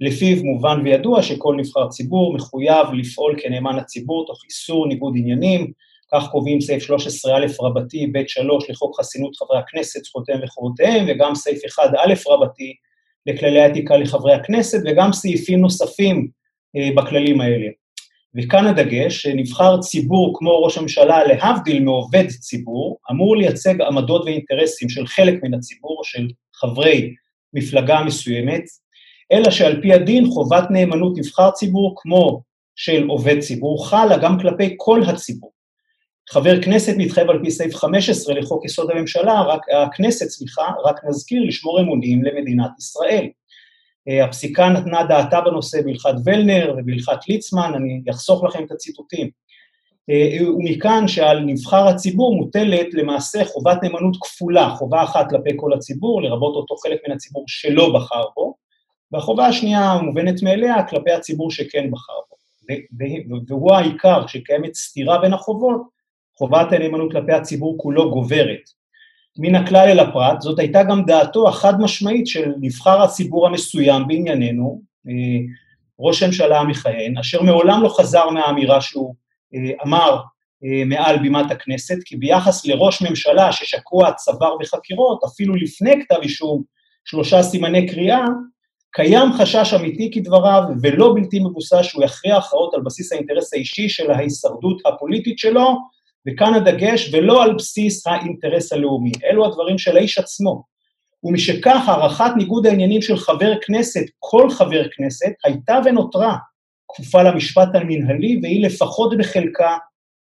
לפיו מובן וידוע שכל נבחר ציבור מחויב לפעול כנאמן הציבור תוך איסור ניגוד עניינים, כך קובעים סעיף 13א רבתי ב' 3 לחוק חסינות חברי הכנסת, זכויותיהם וחובותיהם, וגם סעיף 1א רבתי לכללי האתיקה לחברי הכנסת, וגם סעיפים נוספים בכללים האלה. וכאן הדגש, שנבחר ציבור כמו ראש הממשלה, להבדיל מעובד ציבור, אמור לייצג עמדות ואינטרסים של חלק מן הציבור, של חברי מפלגה מסוימת, אלא שעל פי הדין חובת נאמנות נבחר ציבור כמו של עובד ציבור חלה גם כלפי כל הציבור. חבר כנסת מתחייב על פי סעיף 15 לחוק יסוד הממשלה, רק, הכנסת, סליחה, רק נזכיר לשמור אמונים למדינת ישראל. אה, הפסיקה נתנה דעתה בנושא בהלכת ולנר ובהלכת ליצמן, אני אחסוך לכם את הציטוטים. אה, ומכאן שעל נבחר הציבור מוטלת למעשה חובת נאמנות כפולה, חובה אחת כלפי כל הציבור, לרבות אותו חלק מן הציבור שלא בחר בו, והחובה השנייה המובנת מאליה כלפי הציבור שכן בחר בו. והוא העיקר, שקיימת סתירה בין החובות, חובת הנאמנות כלפי הציבור כולו גוברת. מן הכלל אל הפרט, זאת הייתה גם דעתו החד משמעית של נבחר הציבור המסוים בענייננו, אה, ראש הממשלה המכהן, אשר מעולם לא חזר מהאמירה שהוא אה, אמר אה, מעל בימת הכנסת, כי ביחס לראש ממשלה ששקוע צוואר בחקירות, אפילו לפני כתב אישום, שלושה סימני קריאה, קיים חשש אמיתי כדבריו, ולא בלתי מבוסס שהוא יכריע הכרעות על בסיס האינטרס האישי של ההישרדות הפוליטית שלו, וכאן הדגש, ולא על בסיס האינטרס הלאומי. אלו הדברים של האיש עצמו. ומשכך, הערכת ניגוד העניינים של חבר כנסת, כל חבר כנסת, הייתה ונותרה כפופה למשפט המנהלי, והיא לפחות בחלקה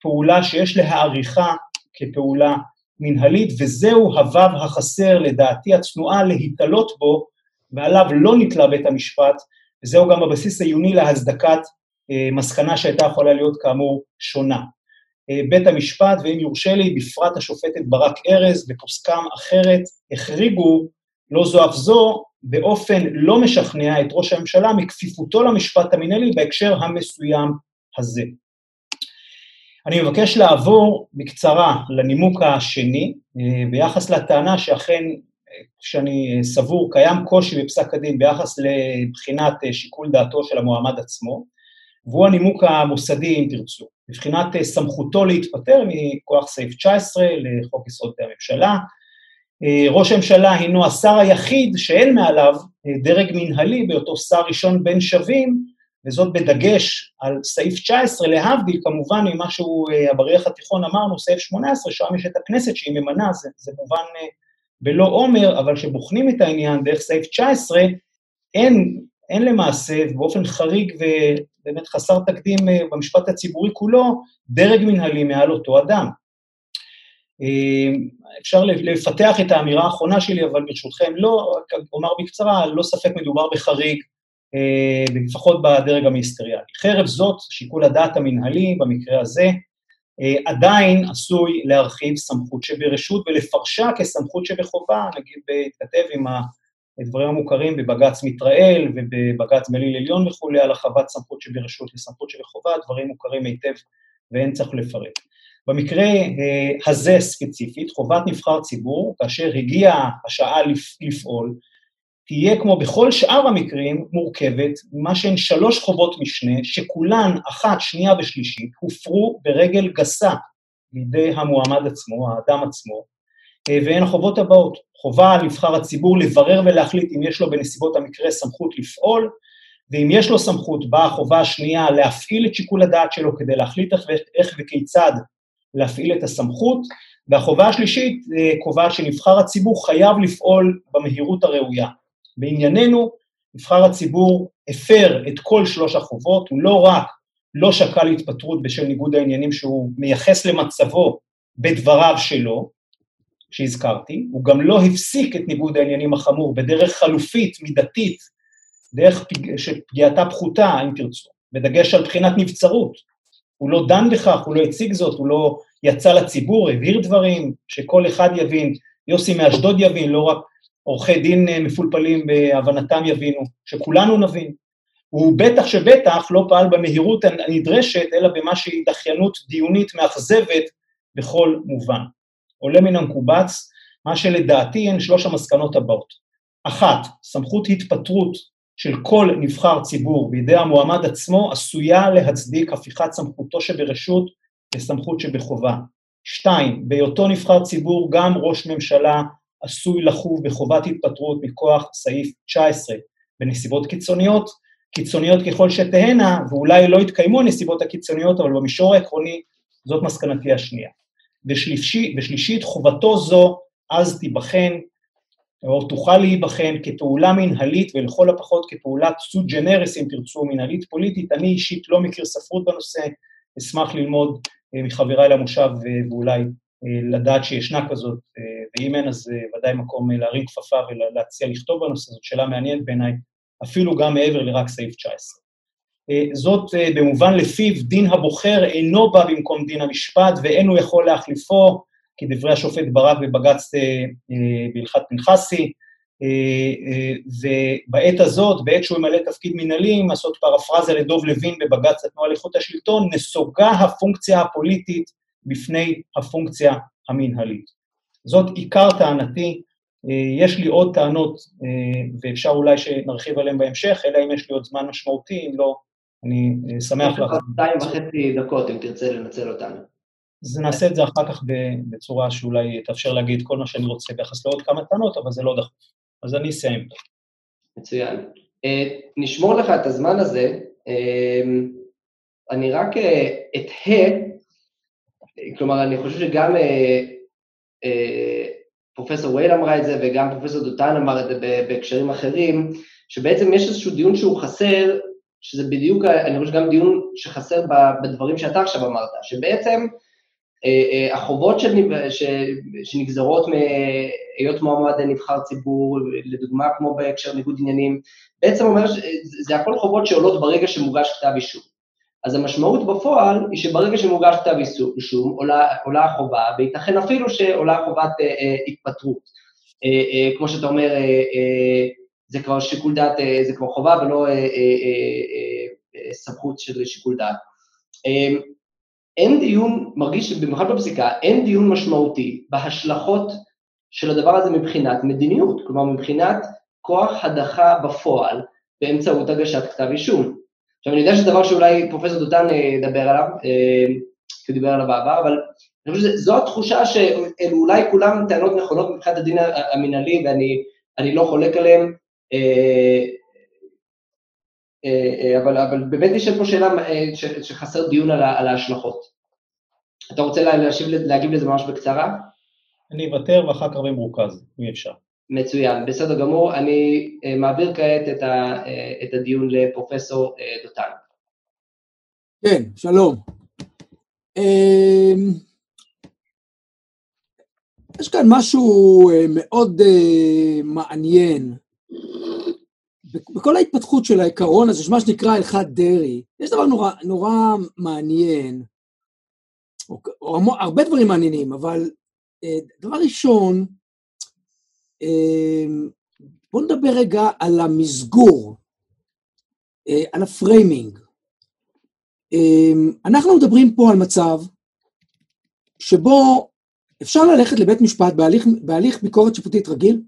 פעולה שיש להעריכה כפעולה מנהלית, וזהו הוו החסר, לדעתי הצנועה, להתעלות בו, ועליו לא נתלה בית המשפט, וזהו גם הבסיס העיוני להצדקת אה, מסקנה שהייתה יכולה להיות כאמור שונה. אה, בית המשפט, ואם יורשה לי, בפרט השופטת ברק ארז ופוסקם אחרת, החריגו לא זו אף זו באופן לא משכנע את ראש הממשלה מכפיפותו למשפט המינהלי בהקשר המסוים הזה. אני מבקש לעבור בקצרה לנימוק השני, אה, ביחס לטענה שאכן, כשאני סבור, קיים קושי בפסק הדין ביחס לבחינת שיקול דעתו של המועמד עצמו, והוא הנימוק המוסדי, אם תרצו, מבחינת סמכותו להתפטר מכוח סעיף 19 לחוק יסוד הממשלה, אה, ראש הממשלה הינו השר היחיד שאין מעליו אה, דרג מנהלי בהיותו שר ראשון בין שווים, וזאת בדגש על סעיף 19, להבדיל כמובן ממה שהוא, אה, הבריח התיכון אמרנו, סעיף 18, שם יש את הכנסת שהיא ממנה, זה, זה מובן בלא עומר, אבל כשבוחנים את העניין דרך סעיף 19, אין, אין למעשה, באופן חריג ובאמת חסר תקדים במשפט הציבורי כולו, דרג מנהלי מעל אותו אדם. אפשר לפתח את האמירה האחרונה שלי, אבל ברשותכם לא, אומר בקצרה, לא ספק מדובר בחריג, אה, לפחות בדרג המיניסטריאלי. חרף זאת, שיקול הדעת המנהלי במקרה הזה, אה, עדיין עשוי להרחיב סמכות שברשות ולפרשה כסמכות שבחובה, נגיד להתכתב עם הדברים המוכרים בבג"ץ מתראל ובבג"ץ גליל עליון וכולי, על הרחבת סמכות שברשות לסמכות שבחובה, דברים מוכרים היטב ואין צריך לפרט. במקרה אה, הזה ספציפית, חובת נבחר ציבור, כאשר הגיעה השעה לפעול, תהיה כמו בכל שאר המקרים מורכבת ממה שהן שלוש חובות משנה, שכולן, אחת, שנייה ושלישית, הופרו ברגל גסה לידי המועמד עצמו, האדם עצמו, אה, והן החובות הבאות. חובה על נבחר הציבור לברר ולהחליט אם יש לו בנסיבות המקרה סמכות לפעול, ואם יש לו סמכות, באה החובה השנייה להפעיל את שיקול הדעת שלו כדי להחליט איך, איך וכיצד להפעיל את הסמכות, והחובה השלישית אה, קובעת שנבחר הציבור חייב לפעול במהירות הראויה. בענייננו, נבחר הציבור הפר את כל שלוש החובות, הוא לא רק לא שקל התפטרות בשל ניגוד העניינים שהוא מייחס למצבו בדבריו שלו, שהזכרתי, הוא גם לא הפסיק את ניגוד העניינים החמור בדרך חלופית, מידתית, דרך פג... שפגיעתה פחותה, אם תרצו, בדגש על בחינת נבצרות. הוא לא דן בכך, הוא לא הציג זאת, הוא לא יצא לציבור, הבהיר דברים, שכל אחד יבין, יוסי מאשדוד יבין, לא רק עורכי דין אה, מפולפלים בהבנתם יבינו, שכולנו נבין. הוא בטח שבטח לא פעל במהירות הנדרשת, אלא במה שהיא דחיינות דיונית מאכזבת בכל מובן. עולה מן המקובץ, מה שלדעתי הן שלוש המסקנות הבאות. אחת, סמכות התפטרות של כל נבחר ציבור בידי המועמד עצמו עשויה להצדיק הפיכת סמכותו שברשות לסמכות שבחובה. שתיים, בהיותו נבחר ציבור גם ראש ממשלה עשוי לחוב בחובת התפטרות מכוח סעיף 19 בנסיבות קיצוניות, קיצוניות ככל שתהיינה, ואולי לא יתקיימו הנסיבות הקיצוניות, אבל במישור העקרוני זאת מסקנתי השנייה. ושלישית, ושלישית חובתו זו אז תיבחן או תוכל להיבחן כפעולה מנהלית ולכל הפחות כפעולת סוד ג'נרס, אם תרצו, מנהלית פוליטית. אני אישית לא מכיר ספרות בנושא, אשמח ללמוד אה, מחבריי למושב אה, ואולי אה, לדעת שישנה כזאת, ואם אין אז ודאי מקום להרים כפפה ולהציע לכתוב בנושא, זאת שאלה מעניינת בעיניי, אפילו גם מעבר לרק סעיף 19. זאת במובן לפיו דין הבוחר אינו בא במקום דין המשפט ואין הוא יכול להחליפו, כדברי השופט ברק בבג"ץ בהלכת פנחסי, ובעת הזאת, בעת שהוא ממלא תפקיד מנהלי, לעשות פרפרזה לדוב לוין בבג"ץ התנועה לאיכות השלטון, נסוגה הפונקציה הפוליטית בפני הפונקציה המנהלית. זאת עיקר טענתי, יש לי עוד טענות, ואפשר אולי שנרחיב עליהן בהמשך, אלא אם יש לי עוד זמן משמעותי, אם לא, אני שמח לך. שתיים וחצי דקות, אם תרצה לנצל אותנו. אז נעשה את זה אחר כך בצורה שאולי תאפשר להגיד כל מה שאני רוצה ביחס לעוד כמה טענות, אבל זה לא דחוף. אז אני אסיים. מצוין. Uh, נשמור לך את הזמן הזה. Uh, אני רק אתהה, uh, כלומר, אני חושב שגם פרופסור וייל אמרה את זה וגם פרופסור דותן אמר את זה בהקשרים אחרים, שבעצם יש איזשהו דיון שהוא חסר, שזה בדיוק, אני חושב שגם דיון שחסר בדברים שאתה עכשיו אמרת, שבעצם אה, אה, החובות שנגזרות מהיות מועמד נבחר ציבור, לדוגמה כמו בהקשר ניגוד עניינים, בעצם אומר שזה הכל חובות שעולות ברגע שמוגש כתב אישום. אז המשמעות בפועל היא שברגע שמוגש כתב אישום עולה, עולה החובה, וייתכן אפילו שעולה חובת אה, אה, התפטרות. אה, אה, כמו שאתה אומר, אה, אה, זה כבר שיקול דעת, זה כבר חובה ולא סמכות של שיקול דעת. אין דיון, מרגיש במיוחד בפסיקה, אין דיון משמעותי בהשלכות של הדבר הזה מבחינת מדיניות, כלומר מבחינת כוח הדחה בפועל באמצעות הגשת כתב אישום. עכשיו אני יודע שזה דבר שאולי פרופסור דותן ידבר עליו, כי הוא דיבר עליו בעבר, אבל אני חושב שזו התחושה שאלו אולי כולם טענות נכונות מבחינת הדין המינהלי ואני לא חולק עליהן, אבל, אבל באמת נשאל פה שאלה שחסר דיון על, על ההשלכות. אתה רוצה להשיב, להגיב לזה ממש בקצרה? אני אוותר ואחר כך במרוכז, אם אפשר. מצוין, בסדר גמור. אני מעביר כעת את, ה, את הדיון לפרופסור דותן. כן, שלום. אמ, יש כאן משהו מאוד מעניין. בכל ההתפתחות של העיקרון הזה, שמה שנקרא הלכת דרעי, יש דבר נורא, נורא מעניין, או, או הרבה דברים מעניינים, אבל דבר ראשון, בואו נדבר רגע על המסגור, על ה framing. אנחנו מדברים פה על מצב שבו אפשר ללכת לבית משפט בהליך, בהליך ביקורת שיפוטית רגיל,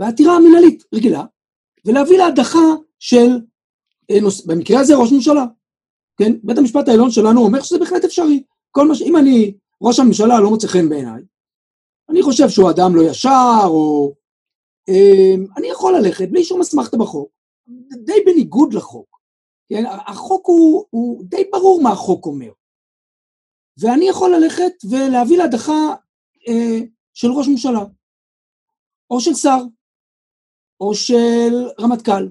בעתירה מנהלית רגילה, ולהביא להדחה של, במקרה הזה ראש ממשלה. כן? בית המשפט העליון שלנו אומר שזה בהחלט אפשרי. כל מה ש... אם אני, ראש הממשלה לא מוצא חן בעיניי, אני חושב שהוא אדם לא ישר, או... אה, אני יכול ללכת בלי שום אסמכתה בחוק, די בניגוד לחוק. כן? החוק הוא, הוא די ברור מה החוק אומר. ואני יכול ללכת ולהביא להדחה אה, של ראש ממשלה, או של שר, או של רמטכ"ל,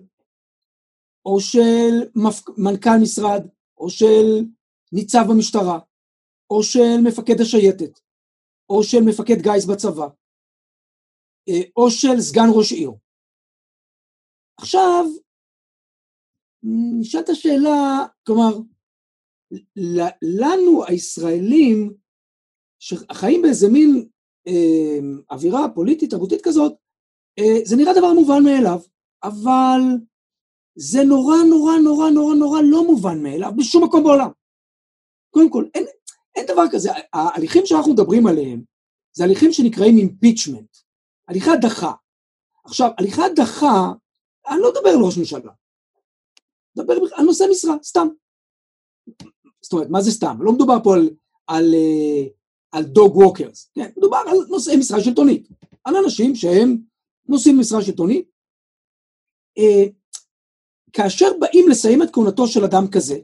או של. מנכ"ל משרד, או של ניצב במשטרה, או של מפקד השייטת, או של מפקד גיס בצבא, אה, או של סגן ראש עיר. עכשיו, נשאלת השאלה, כלומר, לנו הישראלים, שחיים באיזה מין אה, אווירה פוליטית, תרבותית כזאת, זה נראה דבר מובן מאליו, אבל זה נורא נורא נורא נורא נורא לא מובן מאליו בשום מקום בעולם. קודם כל, אין, אין דבר כזה, ההליכים שאנחנו מדברים עליהם, זה הליכים שנקראים impeachment, הליכי הדחה. עכשיו, הליכי הדחה, אני לא מדבר על ראש ממשלה, מדבר על נושא משרה, סתם. זאת אומרת, מה זה סתם? לא מדובר פה על, על, אה, על dog walkers, כן? מדובר על נושאי משרה שלטונית, על אנשים שהם נושאים משרה שלטונית. אה, כאשר באים לסיים את כהונתו של אדם כזה,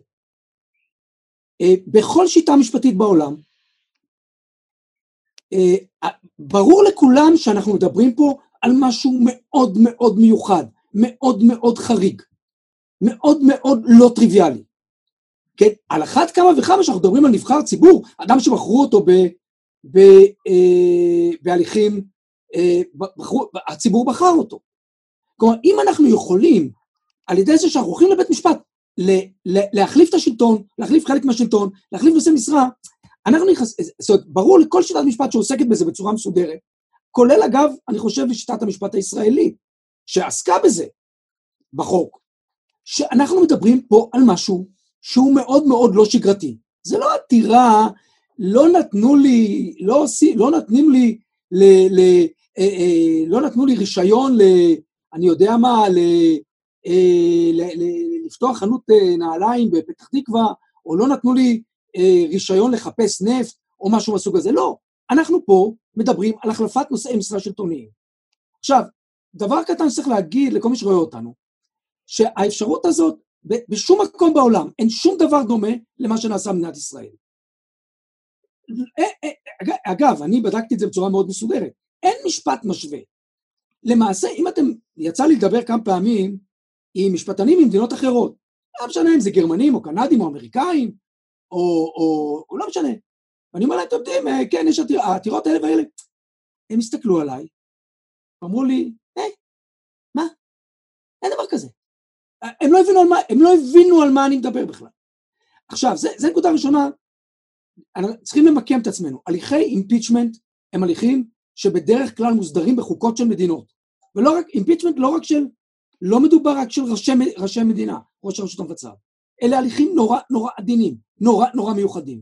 אה, בכל שיטה משפטית בעולם, אה, ברור לכולם שאנחנו מדברים פה על משהו מאוד מאוד מיוחד, מאוד מאוד חריג, מאוד מאוד לא טריוויאלי. כן, על אחת כמה וכמה שאנחנו מדברים על נבחר ציבור, אדם שבחרו אותו ב, ב, אה, בהליכים, בחרו, הציבור בחר אותו. כלומר, אם אנחנו יכולים, על ידי זה שאנחנו הולכים לבית משפט, להחליף את השלטון, להחליף חלק מהשלטון, להחליף נושא משרה, אנחנו נכנס... זאת אומרת, ברור לכל שיטת משפט שעוסקת בזה בצורה מסודרת, כולל אגב, אני חושב, בשיטת המשפט הישראלית, שעסקה בזה בחוק, שאנחנו מדברים פה על משהו שהוא מאוד מאוד לא שגרתי. זה לא עתירה, לא נתנו לי, לא, עושים, לא נותנים לי, ל, ל, אה, אה, לא נתנו לי רישיון ל... אני יודע מה, ל, אה, לפתוח חנות אה, נעליים בפתח תקווה, או לא נתנו לי אה, רישיון לחפש נפט, או משהו מהסוג הזה. לא, אנחנו פה מדברים על החלפת נושאי משרה שלטוניים. עכשיו, דבר קטן שצריך להגיד לכל מי שרואה אותנו, שהאפשרות הזאת, בשום מקום בעולם, אין שום דבר דומה למה שנעשה במדינת ישראל. אה, אגב, אני בדקתי את זה בצורה מאוד מסודרת, אין משפט משווה. למעשה, אם אתם, יצא לי לדבר כמה פעמים עם משפטנים ממדינות אחרות, לא משנה אם זה גרמנים או קנדים או אמריקאים, או, או, או לא משנה. ואני אומר להם, אתם יודעים, אה, כן, יש עתיר, העתירות האלה והאלה. הם הסתכלו עליי, אמרו לי, היי, מה? אין דבר כזה. הם לא הבינו על מה, הם לא הבינו על מה אני מדבר בכלל. עכשיו, זו נקודה ראשונה, צריכים למקם את עצמנו. הליכי אימפיצ'מנט הם הליכים שבדרך כלל מוסדרים בחוקות של מדינות. ולא רק, אימפיצ'מנט לא רק של לא מדובר רק של ראשי, ראשי מדינה, ראש הרשות המבצעת, אלה הליכים נורא נורא עדינים, נורא נורא מיוחדים.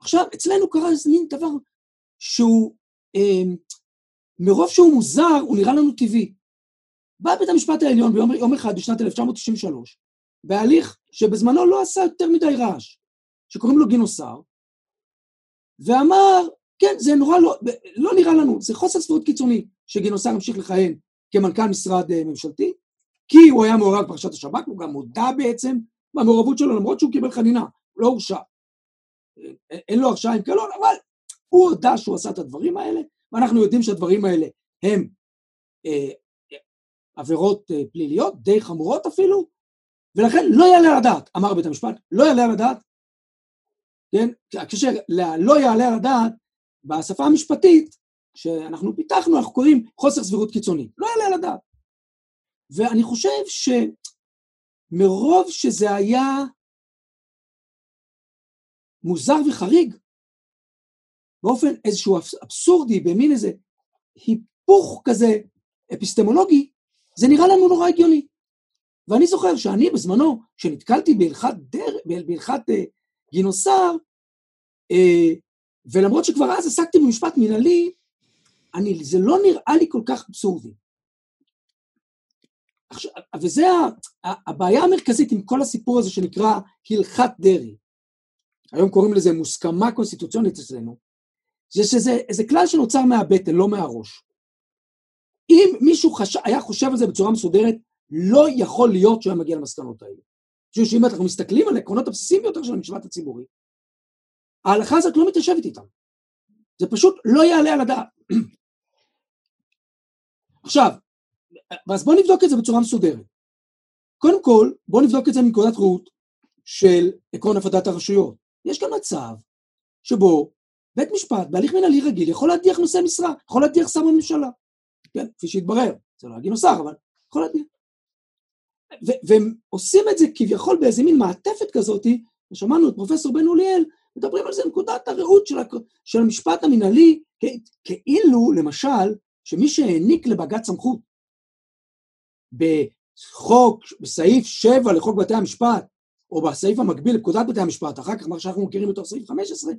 עכשיו, אצלנו קרה איזה מין דבר שהוא, אה, מרוב שהוא מוזר, הוא נראה לנו טבעי. בא בית המשפט העליון ביום יום אחד בשנת 1993, בהליך שבזמנו לא עשה יותר מדי רעש, שקוראים לו גינוסר, ואמר, כן, זה נורא לא, לא נראה לנו, זה חוסר סבירות קיצוני שגינוסר המשיך לכהן כמנכ"ל משרד אה, ממשלתי, כי הוא היה מעורב בפרשת השב"כ, הוא גם הודה בעצם במעורבות שלו, למרות שהוא קיבל חנינה, לא הורשע. אה, אין לו הרשעה עם קלון, אבל הוא הודה שהוא עשה את הדברים האלה, ואנחנו יודעים שהדברים האלה הם אה, עבירות אה, פליליות, די חמורות אפילו, ולכן לא יעלה על הדעת, אמר בית המשפט, לא יעלה על הדעת, כן, כאשר לא יעלה על הדעת, בשפה המשפטית שאנחנו פיתחנו, אנחנו קוראים חוסר סבירות קיצוני, לא יעלה על הדעת. ואני חושב שמרוב שזה היה מוזר וחריג, באופן איזשהו אבסורדי, במין איזה היפוך כזה אפיסטמולוגי, זה נראה לנו נורא הגיוני. ואני זוכר שאני בזמנו, כשנתקלתי בהלכת, דר, uh, גינוסר, uh, ולמרות שכבר אז עסקתי במשפט מנהלי, אני, זה לא נראה לי כל כך אבסורדי. עכשיו, וזה הבעיה המרכזית עם כל הסיפור הזה שנקרא הלכת דרעי. היום קוראים לזה מוסכמה קונסטיטוציונית אצלנו, זה שזה כלל שנוצר מהבטן, לא מהראש. אם מישהו חש... היה חושב על זה בצורה מסודרת, לא יכול להיות שהוא היה מגיע למסקנות האלה. משום שאם אנחנו מסתכלים על העקרונות הבסיסיים ביותר של המשפט הציבורי, ההלכה הזאת לא מתיישבת איתם. זה פשוט לא יעלה על הדעת. עכשיו, אז בואו נבדוק את זה בצורה מסודרת. קודם כל, בואו נבדוק את זה מנקודת ראות של עקרון הפרדת הרשויות. יש כאן מצב שבו בית משפט, בהליך מנהלי רגיל, יכול להדיח נושא משרה, יכול להדיח שר בממשלה. כן, כפי שהתברר, זה לא להגיד נוסר, אבל יכול להדיח. והם עושים את זה כביכול באיזה מין מעטפת כזאת, ושמענו את פרופסור בן אוליאל, מדברים על זה נקודת הראות של, הכ... של המשפט המנהלי, כאילו, למשל, שמי שהעניק לבג"ץ סמכות בחוק, בסעיף 7 לחוק בתי המשפט, או בסעיף המקביל לפקודת בתי המשפט, אחר כך מה שאנחנו מכירים בתור סעיף 15,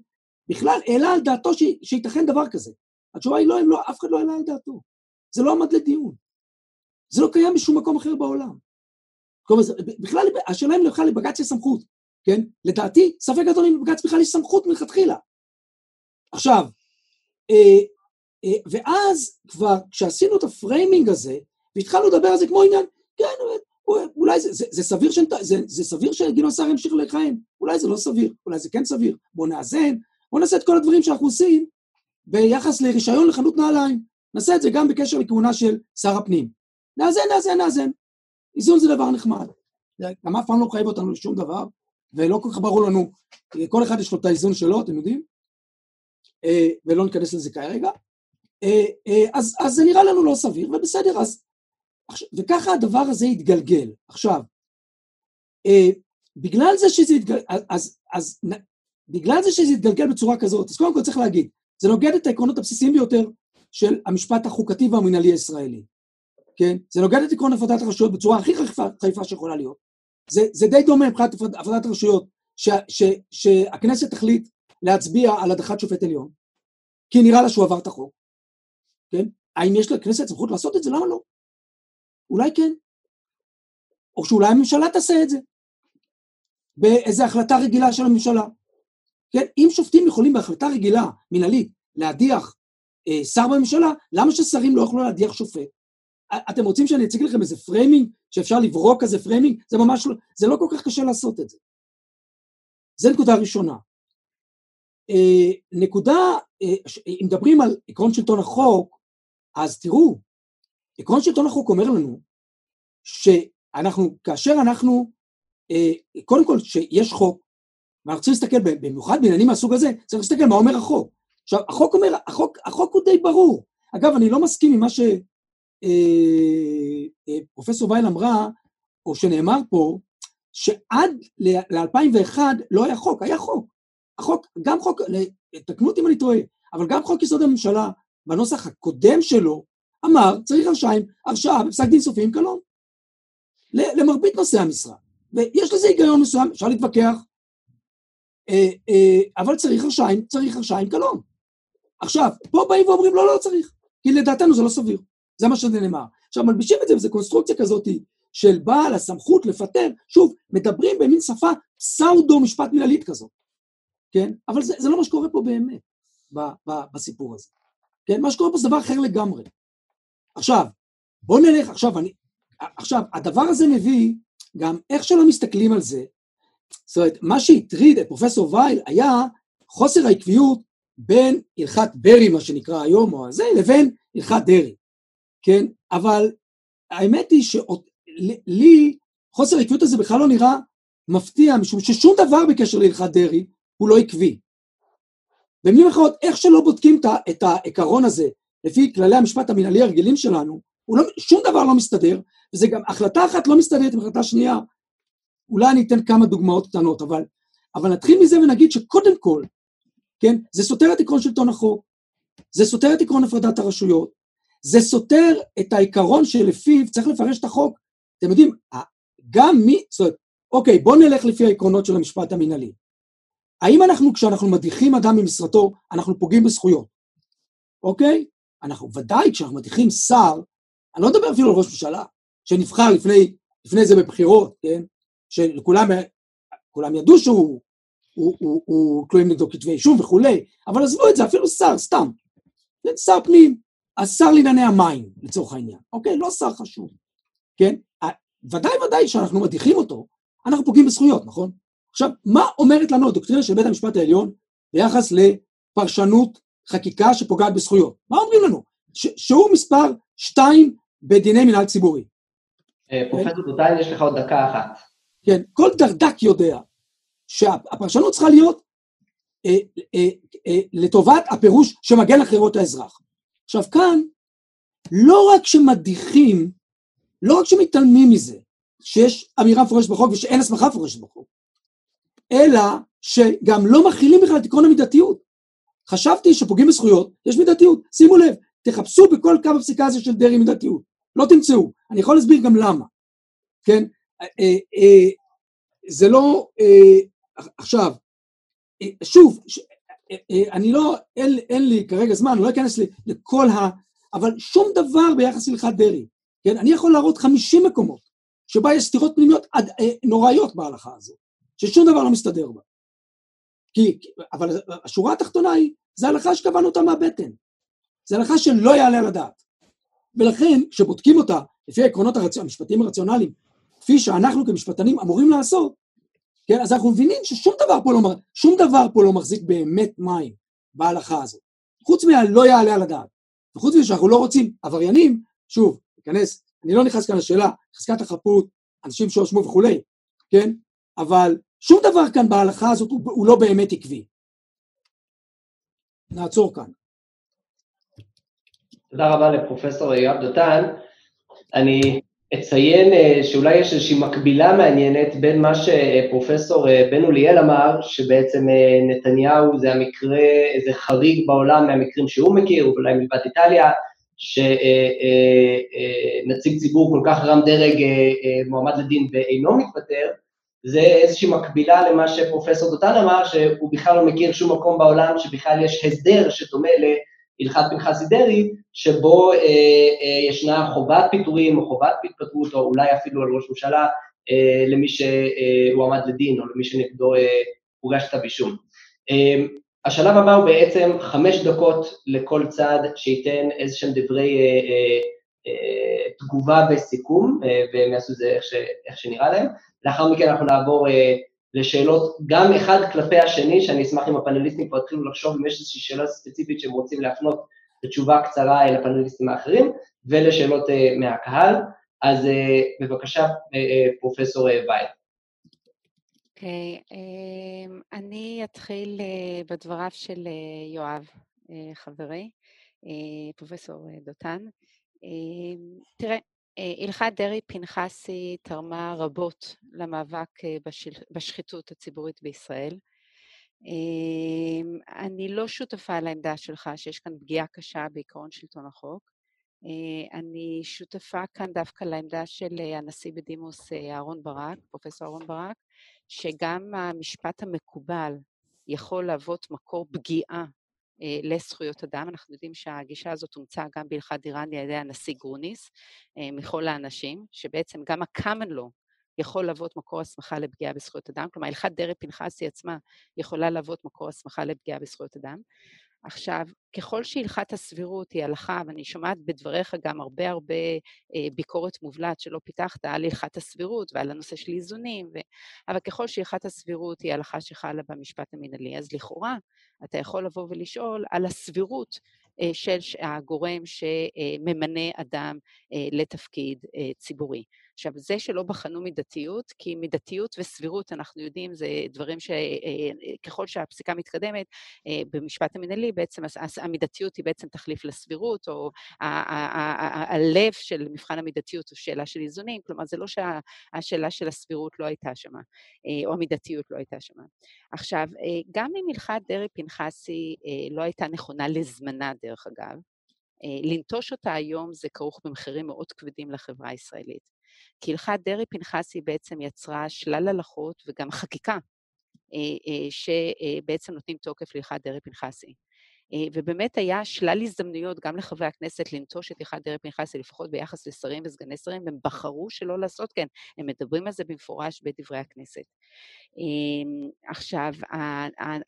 בכלל העלה על דעתו ש... שייתכן דבר כזה. התשובה היא לא, לא, אף אחד לא העלה על דעתו. זה לא עמד לדיון. זה לא קיים בשום מקום אחר בעולם. כלומר, בכלל, השאלה אם בכלל לבג"ץ יש סמכות, כן? לדעתי, ספק גדול אם לבג"ץ בכלל יש סמכות מלכתחילה. עכשיו, אה, אה, ואז כבר כשעשינו את ה framing הזה, והתחלנו לדבר על זה כמו עניין, כן, אולי זה, זה, זה סביר, שנת, זה, זה סביר שגדעון סער ימשיך לכהן, אולי זה לא סביר, אולי זה כן סביר, בואו נאזן, בואו נעשה את כל הדברים שאנחנו עושים ביחס לרישיון לחנות נעליים. נעשה את זה גם בקשר לכהונה של שר הפנים. נאזן, נאזן, נאזן. איזון זה דבר נחמד. גם אף פעם לא חייב אותנו לשום דבר, ולא כל כך ברור לנו, כל אחד יש לו את האיזון שלו, אתם יודעים? אה, ולא ניכנס לזה כרגע. אה, אה, אז, אז זה נראה לנו לא סביר, ובסדר, אז... וככה הדבר הזה התגלגל. עכשיו, בגלל זה שזה התגלגל, אז, אז בגלל זה שזה התגלגל בצורה כזאת, אז קודם כל צריך להגיד, זה נוגד את העקרונות הבסיסיים ביותר של המשפט החוקתי והמנהלי הישראלי, כן? זה נוגד את עקרון הפרדת הרשויות בצורה הכי חריפה, חריפה שיכולה להיות. זה, זה די דומה מבחינת הפרדת הרשויות, ש, ש, שהכנסת תחליט להצביע על הדחת שופט עליון, כי נראה לה שהוא עבר את החוק, כן? האם יש לכנסת סמכות לעשות את זה? למה לא? אולי כן. או שאולי הממשלה תעשה את זה, באיזו החלטה רגילה של הממשלה. כן, אם שופטים יכולים בהחלטה רגילה, מנהלית, להדיח אה, שר בממשלה, למה ששרים לא יוכלו להדיח שופט? אתם רוצים שאני אציג לכם איזה framing, שאפשר לפברק כזה framing? זה ממש לא, זה לא כל כך קשה לעשות את זה. זה נקודה ראשונה. אה, נקודה, אה, אם מדברים על עקרון שלטון החוק, אז תראו, עקרון שלטון החוק אומר לנו שאנחנו, כאשר אנחנו, אה, קודם כל שיש חוק, ואנחנו צריכים להסתכל, במיוחד בעניינים מהסוג הזה, צריך להסתכל מה אומר החוק. עכשיו, החוק אומר, החוק, החוק הוא די ברור. אגב, אני לא מסכים עם מה אה, אה, וייל אמרה, או שנאמר פה, שעד ל-2001 לא היה חוק, היה חוק. החוק, גם חוק, תקנו אותי אם אני טועה, אבל גם חוק יסוד הממשלה, בנוסח הקודם שלו, אמר, צריך הרשעה, הרשעה בפסק דין סופי עם קלון. למרבית נושאי המשרה. ויש לזה היגיון מסוים, אפשר להתווכח, אה, אה, אבל צריך הרשעה, צריך הרשעה עם קלון. עכשיו, פה באים ואומרים, לא, לא צריך, כי לדעתנו זה לא סביר. זה מה שזה נאמר. עכשיו, מלבישים את זה, וזו קונסטרוקציה כזאת של בעל הסמכות לפטר, שוב, מדברים במין שפה סאודו משפט מנהלית כזאת, כן? אבל זה, זה לא מה שקורה פה באמת, ב, ב, בסיפור הזה. כן? מה שקורה פה זה דבר אחר לגמרי. עכשיו, בואו נלך, עכשיו, אני, עכשיו, הדבר הזה מביא, גם איך שלא מסתכלים על זה, זאת אומרת, מה שהטריד את פרופסור וייל היה חוסר העקביות בין הלכת ברי, מה שנקרא היום, או הזה, לבין הלכת דרעי, כן? אבל האמת היא שלי, חוסר העקביות הזה בכלל לא נראה מפתיע, משום ששום דבר בקשר להלכת דרעי הוא לא עקבי. במילים אחרות, איך שלא בודקים את העיקרון הזה לפי כללי המשפט המנהלי הרגילים שלנו, לא, שום דבר לא מסתדר, וזה גם, החלטה אחת לא מסתדרת עם החלטה שנייה. אולי אני אתן כמה דוגמאות קטנות, אבל, אבל נתחיל מזה ונגיד שקודם כל, כן, זה סותר את עקרון שלטון החוק, זה סותר את עקרון הפרדת הרשויות, זה סותר את העיקרון שלפיו צריך לפרש את החוק. אתם יודעים, גם מי, זאת אומרת, אוקיי, בואו נלך לפי העקרונות של המשפט המינהלי. האם אנחנו, כשאנחנו מדיחים אדם ממשרתו, אנחנו פוגעים בזכויות, אוקיי? אנחנו ודאי, כשאנחנו מדיחים שר, אני לא מדבר אפילו על ראש ממשלה, שנבחר לפני, לפני זה בבחירות, כן? שכולם כולם ידעו שהוא, הוא, הוא, הוא תלויים נגדו כתבי אישום וכולי, אבל עזבו את זה, אפילו שר, סתם. כן, שר פנים, השר לענייני המים, לצורך העניין, אוקיי? לא שר חשוב, כן? ודאי ודאי שאנחנו מדיחים אותו, אנחנו פוגעים בזכויות, נכון? עכשיו, מה אומרת לנו הדוקטרינה של בית המשפט העליון ביחס לפרשנות חקיקה שפוגעת בזכויות? מה אומרים לנו? שהוא מספר שתיים בדיני מנהל ציבורי. אה, פרופסור דותן, יש לך עוד דקה אחת. כן, כל דרדק יודע שהפרשנות צריכה להיות אה, אה, לטובת הפירוש שמגן על חירות האזרח. עכשיו כאן, לא רק שמדיחים, לא רק שמתעלמים מזה, שיש אמירה מפורשת בחוק ושאין הסמכה מפורשת בחוק, אלא שגם לא מכילים בכלל את עקרון המידתיות. חשבתי שפוגעים בזכויות, יש מידתיות. שימו לב, תחפשו בכל קו הפסיקה הזה של דרעי מידתיות. לא תמצאו. אני יכול להסביר גם למה. כן? אה, אה, זה לא... אה, עכשיו, שוב, אני לא, אין, אין לי כרגע זמן, אני לא אכנס לכל ה... אבל שום דבר ביחס להלכת דרעי. כן? אני יכול להראות 50 מקומות שבה יש סתירות פנימיות עד, נוראיות בהלכה הזאת. ששום דבר לא מסתדר בה. כי, אבל השורה התחתונה היא, זה הלכה שקבענו אותה מהבטן. זה הלכה שלא יעלה על הדעת. ולכן, כשבודקים אותה לפי העקרונות הרצ... המשפטיים הרציונליים, כפי שאנחנו כמשפטנים אמורים לעשות, כן, אז אנחנו מבינים ששום דבר פה לא, שום דבר פה לא מחזיק באמת מים בהלכה הזאת. חוץ מהלא יעלה על הדעת. וחוץ מזה שאנחנו לא רוצים עבריינים, שוב, ניכנס, אני לא נכנס כאן לשאלה, חזקת החפות, אנשים שהואשמו וכולי, כן? אבל שום דבר כאן בהלכה הזאת הוא, הוא לא באמת עקבי. נעצור כאן. תודה רבה לפרופסור יואב דותן. אני אציין אה, שאולי יש איזושהי מקבילה מעניינת בין מה שפרופסור אה, בן אוליאל אמר, שבעצם אה, נתניהו זה המקרה, איזה חריג בעולם מהמקרים שהוא מכיר, אולי מלבד איטליה, שנציג ציבור כל כך רם דרג מועמד לדין ואינו מתפטר, זה איזושהי מקבילה למה שפרופסור דותן אמר, שהוא בכלל לא מכיר שום מקום בעולם שבכלל יש הסדר שדומה להלכת פנחסי דרעי, שבו אה, אה, ישנה חובת פיטורים או חובת התפטרות, או אולי אפילו על ראש ממשלה, אה, למי שהועמד לדין או למי שנגדו אה, הוגש כתב אישום. אה, השלב הבא הוא בעצם חמש דקות לכל צד שייתן איזה שהם דברי אה, אה, אה, תגובה וסיכום, אה, והם יעשו את זה איך, ש, איך שנראה להם. לאחר מכן אנחנו נעבור אה, לשאלות גם אחד כלפי השני, שאני אשמח אם הפאנליסטים כבר יתחילו לחשוב אם יש איזושהי שאלה ספציפית שהם רוצים להפנות לתשובה קצרה אל הפאנליסטים האחרים, ולשאלות אה, מהקהל. אז אה, בבקשה, אה, אה, פרופסור וייל. אוקיי, okay, אה, אני אתחיל אה, בדבריו של אה, יואב, אה, חברי, אה, פרופסור דותן. אה, תראה, אה, הלכת דרעי-פנחסי תרמה רבות למאבק אה, בשחיתות הציבורית בישראל. אה, אני לא שותפה לעמדה שלך שיש כאן פגיעה קשה בעקרון שלטון החוק. אני שותפה כאן דווקא לעמדה של הנשיא בדימוס אהרן ברק, פרופסור אהרן ברק, שגם המשפט המקובל יכול להוות מקור פגיעה לזכויות אדם. אנחנו יודעים שהגישה הזאת הומצאה גם בהלכת דיראני על ידי הנשיא גרוניס, מכל האנשים, שבעצם גם ה-common law יכול להוות מקור הסמכה לפגיעה בזכויות אדם, כלומר הלכת דרעי פנחסי עצמה יכולה להוות מקור הסמכה לפגיעה בזכויות אדם. עכשיו, ככל שהלכת הסבירות היא הלכה, ואני שומעת בדבריך גם הרבה הרבה אה, ביקורת מובלעת שלא פיתחת על הלכת הסבירות ועל הנושא של איזונים, ו... אבל ככל שהלכת הסבירות היא הלכה שחלה במשפט המנהלי, אז לכאורה אתה יכול לבוא ולשאול על הסבירות אה, של הגורם שממנה אדם אה, לתפקיד ציבורי. עכשיו, זה שלא בחנו מידתיות, כי מידתיות וסבירות, אנחנו יודעים, זה דברים שככל שהפסיקה מתקדמת, במשפט המנהלי בעצם המידתיות היא בעצם תחליף לסבירות, או הלב של מבחן המידתיות הוא שאלה של איזונים, כלומר, זה לא שהשאלה של הסבירות לא הייתה שמה, או המידתיות לא הייתה שמה. עכשיו, גם אם הלכת דרעי-פנחסי לא הייתה נכונה לזמנה, דרך אגב, לנטוש אותה היום זה כרוך במחירים מאוד כבדים לחברה הישראלית. כי הלכת דרעי-פנחסי בעצם יצרה שלל הלכות וגם חקיקה שבעצם נותנים תוקף להלכת דרעי-פנחסי. ובאמת היה שלל הזדמנויות גם לחברי הכנסת לנטוש את הלכת דרעי-פנחסי, לפחות ביחס לשרים וסגני שרים, הם בחרו שלא לעשות כן, הם מדברים על זה במפורש בדברי הכנסת. עכשיו,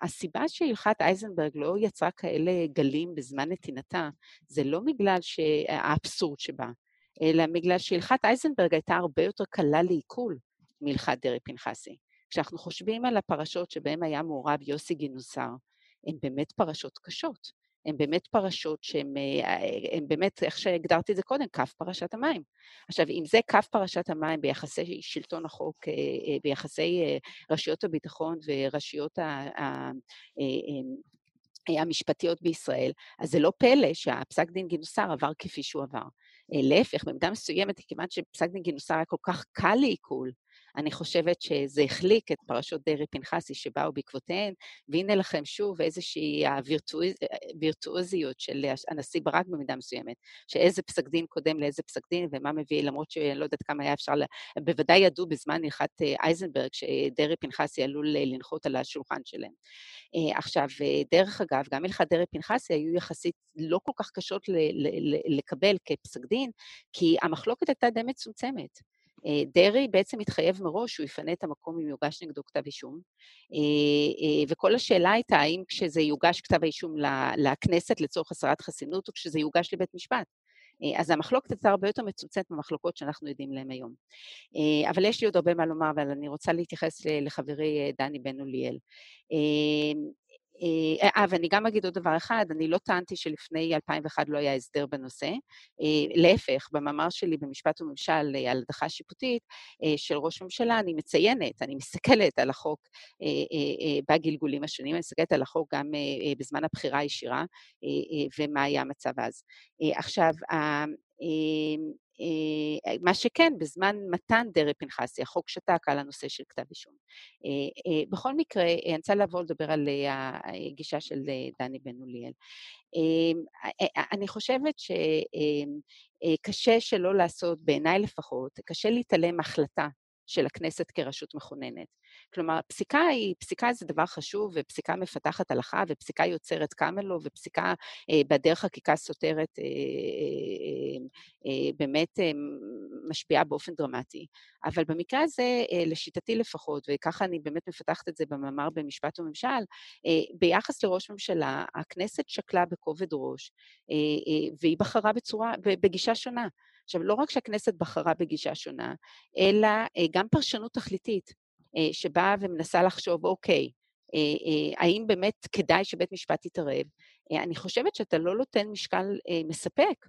הסיבה שהלכת אייזנברג לא יצרה כאלה גלים בזמן נתינתה, זה לא בגלל האבסורד שבה, אלא בגלל שהלכת אייזנברג הייתה הרבה יותר קלה לעיכול מהלכת דרעי-פנחסי. כשאנחנו חושבים על הפרשות שבהן היה מעורב יוסי גינוסר, הן באמת פרשות קשות. הן באמת פרשות שהן אה, באמת, איך שהגדרתי את זה קודם, כף פרשת המים. עכשיו, אם זה כף פרשת המים ביחסי שלטון החוק, אה, אה, ביחסי רשויות הביטחון ורשויות המשפטיות בישראל, אז זה לא פלא שהפסק דין גינוסר עבר כפי שהוא עבר. להפך, במידה מסוימת, כיוון שפסק דין גינוסר היה כל כך קל לעיכול, אני חושבת שזה החליק את פרשות דרעי-פנחסי שבאו בעקבותיהן, והנה לכם שוב איזושהי הווירטואוזיות של הנשיא ברק במידה מסוימת, שאיזה פסק דין קודם לאיזה פסק דין ומה מביא, למרות שאני לא יודעת כמה היה אפשר, לה... בוודאי ידעו בזמן הלכת אה, אייזנברג שדרעי-פנחסי עלול לנחות על השולחן שלהם. אה, עכשיו, אה, דרך אגב, גם הלכת דרעי-פנחסי היו יחסית לא כל כך קשות לקבל כפסק דין, כי המחלוקת הייתה די מצומצמת. אה, דרעי בעצם התחייב מראש שהוא יפנה את המקום אם יוגש נגדו כתב אישום, אה, אה, וכל השאלה הייתה האם כשזה יוגש כתב האישום לכנסת לצורך הסרת חסינות, או כשזה יוגש לבית משפט. אז המחלוקת הייתה הרבה יותר מצומצמת מהמחלוקות שאנחנו יודעים להן היום. אבל יש לי עוד הרבה מה לומר, אבל אני רוצה להתייחס לחברי דני בן אוליאל. אה, אה, ואני גם אגיד עוד דבר אחד, אני לא טענתי שלפני 2001 לא היה הסדר בנושא. אה, להפך, במאמר שלי במשפט וממשל על הדחה שיפוטית של ראש ממשלה, אני מציינת, אני מסתכלת על החוק בגלגולים השונים, אני מסתכלת על החוק גם בזמן הבחירה הישירה, ומה היה המצב אז. עכשיו, אה, מה שכן, בזמן מתן דרעי פנחסי, החוק שתק על הנושא של כתב אישום. אה, אה, בכל מקרה, אני רוצה לבוא לדבר על הגישה של דני בן אוליאל. אני חושבת שקשה שלא לעשות, בעיניי לפחות, קשה להתעלם מהחלטה של הכנסת כרשות מכוננת. כלומר, פסיקה היא, פסיקה זה דבר חשוב, ופסיקה מפתחת הלכה, ופסיקה יוצרת קאמלו, ופסיקה אה, בדרך חקיקה סותרת אה, אה, אה, באמת אה, משפיעה באופן דרמטי. אבל במקרה הזה, אה, לשיטתי לפחות, וככה אני באמת מפתחת את זה במאמר במשפט וממשל, אה, ביחס לראש ממשלה, הכנסת שקלה בכובד ראש, אה, אה, והיא בחרה בצורה, בגישה שונה. עכשיו, לא רק שהכנסת בחרה בגישה שונה, אלא אה, גם פרשנות תכליתית, אה, שבאה ומנסה לחשוב, אוקיי, אה, האם באמת כדאי שבית משפט יתערב? אני חושבת שאתה לא נותן משקל מספק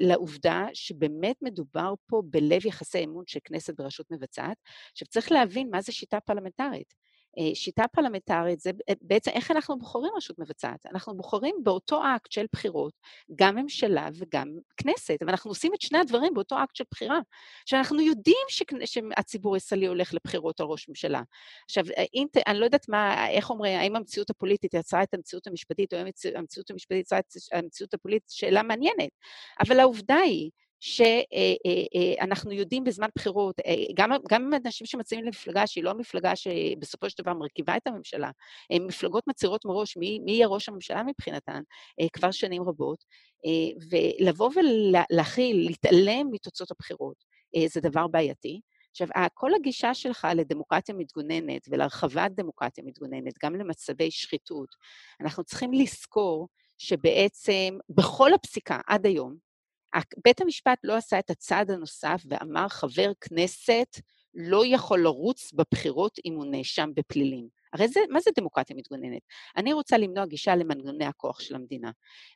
לעובדה שבאמת מדובר פה בלב יחסי אמון של כנסת ברשות מבצעת. עכשיו, צריך להבין מה זה שיטה פרלמנטרית. אה, שיטה פרלמנטרית זה בעצם איך אנחנו בוחרים רשות מבצעת. אנחנו בוחרים באותו אקט של בחירות גם ממשלה וגם כנסת, ואנחנו עושים את שני הדברים באותו אקט של בחירה. שאנחנו יודעים ש... שהציבור הישראלי הולך לבחירות על ראש ממשלה. עכשיו, אם, אני לא יודעת מה, איך אומרים, האם המציאות הפוליטית יצרה את המציאות המשפטית, או האם המציאות המשפטית יצרה את המציאות הפוליטית, שאלה מעניינת. אבל העובדה היא שאנחנו יודעים בזמן בחירות, גם, גם אנשים שמציעים למפלגה שהיא לא מפלגה שבסופו של דבר מרכיבה את הממשלה, מפלגות מצהירות מראש מי, מי יהיה ראש הממשלה מבחינתן כבר שנים רבות, ולבוא ולהכיל, להתעלם מתוצאות הבחירות, זה דבר בעייתי. עכשיו, כל הגישה שלך לדמוקרטיה מתגוננת ולהרחבת דמוקרטיה מתגוננת, גם למצבי שחיתות, אנחנו צריכים לזכור שבעצם בכל הפסיקה עד היום, בית המשפט לא עשה את הצעד הנוסף ואמר, חבר כנסת לא יכול לרוץ בבחירות אם הוא נאשם בפלילים. הרי זה, מה זה דמוקרטיה מתגוננת? אני רוצה למנוע גישה למנגנוני הכוח של המדינה.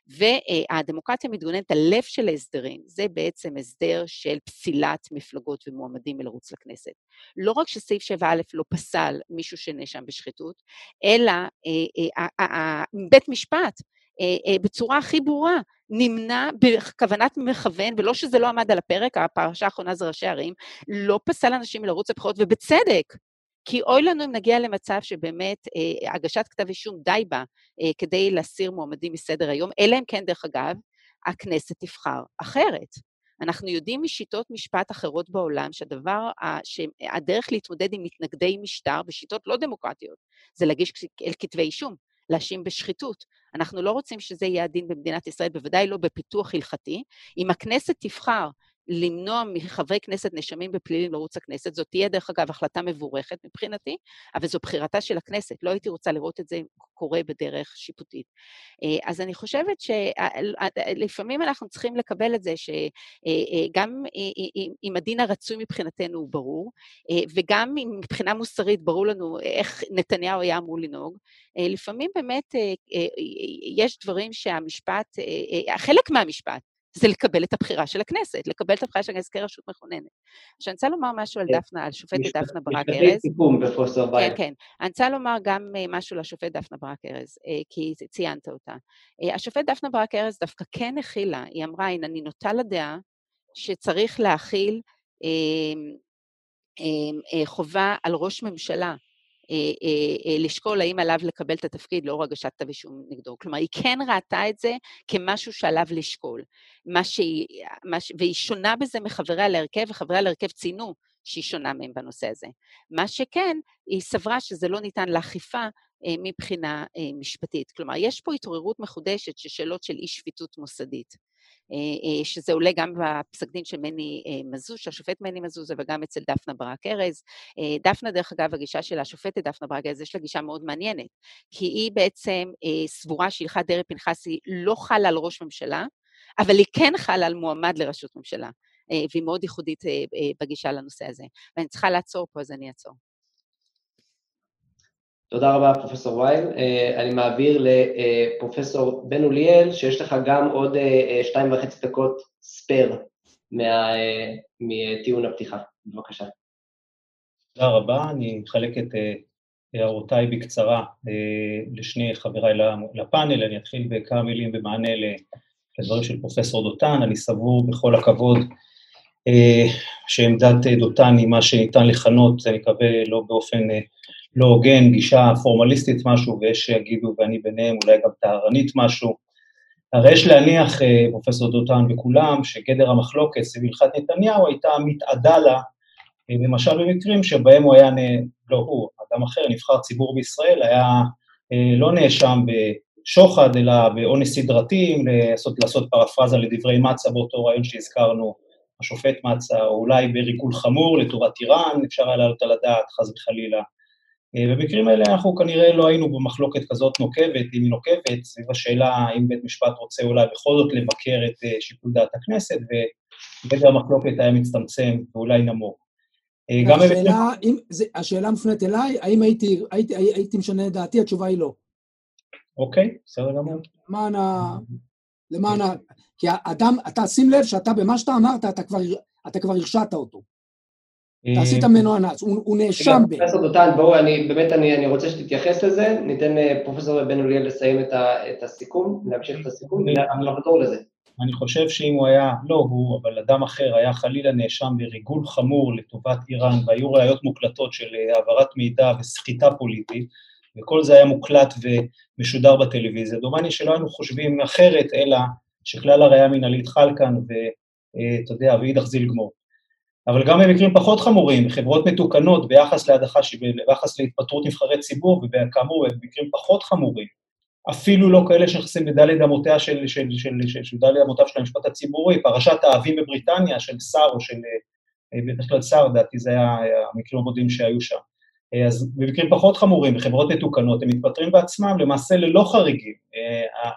והדמוקרטיה מתגוננת, הלב של ההסדרים, זה בעצם הסדר של פסילת מפלגות ומועמדים מלרוץ לכנסת. לא רק שסעיף 7א לא פסל מישהו שנאשם בשחיתות, אלא אה, אה, בית משפט אה, בצורה הכי ברורה, נמנע בכוונת מכוון, ולא שזה לא עמד על הפרק, הפרשה האחרונה זה ראשי ערים, לא פסל אנשים מלרוץ לבחירות, ובצדק. כי אוי לנו אם נגיע למצב שבאמת אה, הגשת כתב אישום די בה אה, כדי להסיר מועמדים מסדר היום, אלא אם כן, דרך אגב, הכנסת תבחר אחרת. אנחנו יודעים משיטות משפט אחרות בעולם שהדבר, שהדרך להתמודד עם מתנגדי משטר בשיטות לא דמוקרטיות, זה להגיש כתבי אישום. להאשים בשחיתות. אנחנו לא רוצים שזה יהיה הדין במדינת ישראל, בוודאי לא בפיתוח הלכתי. אם הכנסת תבחר למנוע מחברי כנסת נאשמים בפלילים לרוץ לכנסת, זאת תהיה דרך אגב החלטה מבורכת מבחינתי, אבל זו בחירתה של הכנסת, לא הייתי רוצה לראות את זה קורה בדרך שיפוטית. אה, אז אני חושבת שלפעמים אנחנו צריכים לקבל את זה שגם אה, אה, אם הדין הרצוי מבחינתנו הוא ברור, וגם אם מבחינה מוסרית ברור לנו איך נתניהו היה אמור לנהוג, לפעמים באמת יש דברים שהמשפט, חלק מהמשפט, זה לקבל את הבחירה של הכנסת, לקבל את הבחירה של הכנסת כרשות מכוננת. עכשיו, אני רוצה לומר משהו על כן. דפנה, על שופטת דפנה ברק ארז. משפטי סיכום בפרופסור בייר. כן, כן. אני רוצה לומר גם אה, משהו לשופט דפנה ברק ארז, אה, כי ציינת אותה. אה, השופט דפנה ברק ארז דווקא כן הכילה, היא אמרה, הנה, אני נוטה לדעה שצריך להכיל חובה על ראש ממשלה לשקול האם עליו לקבל את התפקיד לאור הגשת כתב אישום נגדו. כלומר, היא כן ראתה את זה כמשהו שעליו לשקול. מה שהיא, מה, והיא שונה בזה מחבריה להרכב, וחבריה להרכב ציינו שהיא שונה מהם בנושא הזה. מה שכן, היא סברה שזה לא ניתן לאכיפה מבחינה משפטית. כלומר, יש פה התעוררות מחודשת של שאלות של אי שפיטות מוסדית. אה, אה, שזה עולה גם בפסק דין של מני אה, מזוז, של השופט מני מזוז, וגם אצל דפנה ברק ארז. דפנה, דרך אגב, הגישה של השופטת דפנה ברק ארז, יש לה גישה מאוד מעניינת, כי היא בעצם סבורה שהלכת דרעי פנחסי לא חלה על ראש ממשלה, אבל היא כן חלה על מועמד לראשות ממשלה, והיא מאוד ייחודית בגישה לנושא הזה. ואני צריכה לעצור פה, אז אני אעצור. תודה רבה, פרופסור וייל. אה, אני מעביר לפרופסור בן אוליאל, שיש לך גם עוד אה, אה, שתיים וחצי דקות ספייר מטיעון הפתיחה. בבקשה. תודה רבה, אני אחלק את הערותיי בקצרה לשני חבריי לפאנל, אני אתחיל בכמה מילים במענה לדברים של פרופסור דותן, אני סבור בכל הכבוד שעמדת דותן היא מה שניתן לכנות, אני מקווה לא באופן לא הוגן, גישה פורמליסטית משהו, ויש שיגידו, ואני ביניהם, אולי גם טהרנית משהו. הרי יש להניח, אה, פרופסור דותן וכולם, שגדר המחלוקת סביב הלכת נתניהו הייתה מתאדה לה, אה, למשל במקרים שבהם הוא היה, לא הוא, אדם אחר, נבחר ציבור בישראל, היה אה, לא נאשם בשוחד, אלא באונס סדרתי, לעשות, לעשות פרפרזה לדברי מצה באותו רעיון שהזכרנו, השופט מצה, או אולי בריגול חמור לטובת איראן, אפשר היה לעלות על הדעת, חס וחלילה. אה, במקרים האלה אנחנו כנראה לא היינו במחלוקת כזאת נוקבת, אם היא נוקבת, סביב השאלה האם בית משפט רוצה אולי בכל זאת לבקר את אה, שיקול דעת הכנסת, ובגדר המחלוקת היה מצטמצם ואולי נמוך. אה, גם השאלה, אם, זה, השאלה מופנית אליי, האם הייתי, הייתי, הייתי משנה את דעתי, התשובה היא לא. אוקיי, בסדר גמור. למען ה... למען ה... כי האדם, אתה שים לב שאתה, במה שאתה אמרת, אתה כבר, אתה כבר הרשעת אותו. אתה עשית ממנו אנס, הוא נאשם ב... פרופסור דותן, בואו, אני באמת, אני רוצה שתתייחס לזה, ניתן פרופסור בן אוליאל לסיים את הסיכום, להמשיך את הסיכום, נחזור לזה. אני חושב שאם הוא היה, לא הוא, אבל אדם אחר, היה חלילה נאשם בריגול חמור לטובת איראן, והיו ראיות מוקלטות של העברת מידע וסחיטה פוליטית, וכל זה היה מוקלט ומשודר בטלוויזיה, דומני שלא היינו חושבים אחרת, אלא שכלל הראייה המינהלית חל כאן, ואתה יודע, ואידך זיל גמור. אבל גם במקרים פחות חמורים, חברות מתוקנות ביחס להדחה, ביחס להתפטרות נבחרי ציבור, וכאמור, במקרים פחות חמורים, אפילו לא כאלה שנכנסים בדלת אמותיה של, של, של, של, של דלת אמותיו של המשפט הציבורי, פרשת האבים בבריטניה של שר או של, בדרך כלל שר, לדעתי זה היה המקרים הבודדים שהיו שם. אז במקרים פחות חמורים, בחברות מתוקנות, הם מתפטרים בעצמם למעשה ללא חריגים.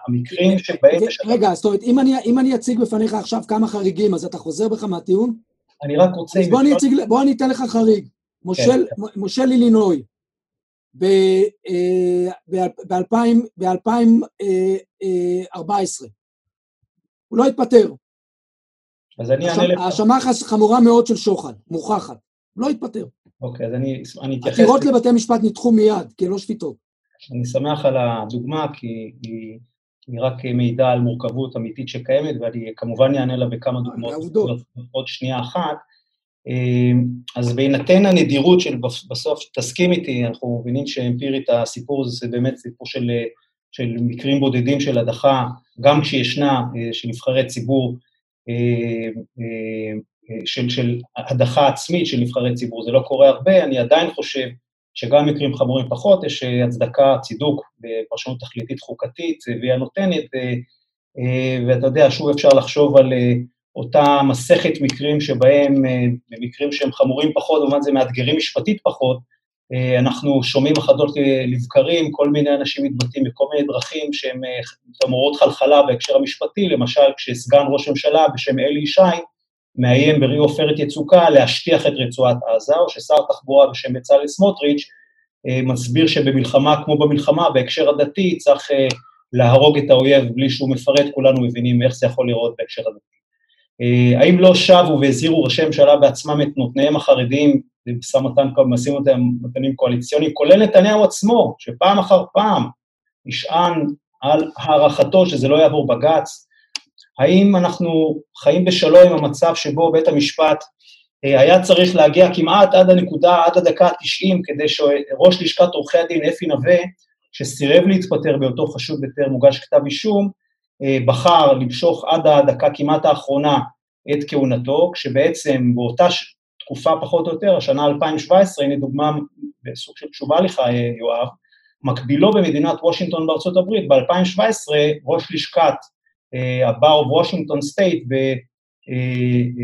המקרים שבהם... רגע, זאת אומרת, אם אני, אם אני אציג בפניך עכשיו כמה חריגים, אז אתה חוזר בך מהטיעון? אני רק רוצה... אז בוא אני, אציג, בוא אני אתן לך חריג. מושל, כן. מושל אילינוי, ב-2014. הוא לא התפטר. אז אני אענה לך. האשמה חמורה מאוד של שוחד, מוכחת. הוא לא התפטר. אוקיי, אז אני, אני אתייחס... עתירות לבתי משפט נדחו מיד, כי לא שפיטות. אני שמח על הדוגמה, כי היא, היא רק מעידה על מורכבות אמיתית שקיימת, ואני כמובן אענה לה בכמה דוגמאות. עוד שנייה אחת. אז בהינתן הנדירות של בסוף, תסכים איתי, אנחנו מבינים שאמפירית הסיפור הזה זה באמת סיפור של, של מקרים בודדים של הדחה, גם כשישנה, של נבחרי ציבור, של, של הדחה עצמית של נבחרי ציבור, זה לא קורה הרבה, אני עדיין חושב שגם במקרים חמורים פחות יש הצדקה, צידוק בפרשנות תכליתית חוקתית, והיא הנותנת, ואתה יודע, שוב אפשר לחשוב על אותה מסכת מקרים שבהם, במקרים שהם חמורים פחות, במובן זה מאתגרים משפטית פחות, אנחנו שומעים אחדות לבקרים, כל מיני אנשים מתבטאים בכל מיני דרכים שהן מעוררות חלחלה בהקשר המשפטי, למשל כשסגן ראש ממשלה בשם אלי ישי, מאיים בראי עופרת יצוקה להשטיח את רצועת עזה, או ששר תחבורה בשם בצלאל סמוטריץ' מסביר שבמלחמה כמו במלחמה, בהקשר הדתי, צריך להרוג את האויב בלי שהוא מפרט, כולנו מבינים איך זה יכול לראות בהקשר הדתי. האם לא שבו והזהירו ראשי ממשלה בעצמם את נותניהם החרדים במשא ומתן, משאים אותם מתנים קואליציוניים, כולל נתניהו עצמו, שפעם אחר פעם נשען על הערכתו שזה לא יעבור בג"ץ, האם אנחנו חיים בשלום עם המצב שבו בית המשפט היה צריך להגיע כמעט עד הנקודה, עד הדקה ה-90, כדי שראש לשכת עורכי הדין, אפי נווה, שסירב להתפטר באותו חשוד בטרם מוגש כתב אישום, בחר למשוך עד הדקה כמעט האחרונה את כהונתו, כשבעצם באותה תקופה פחות או יותר, השנה 2017, הנה דוגמה בסוג של תשובה לך, יואב, מקבילו במדינת וושינגטון בארצות הברית, ב-2017 ראש לשכת ה bar Washington State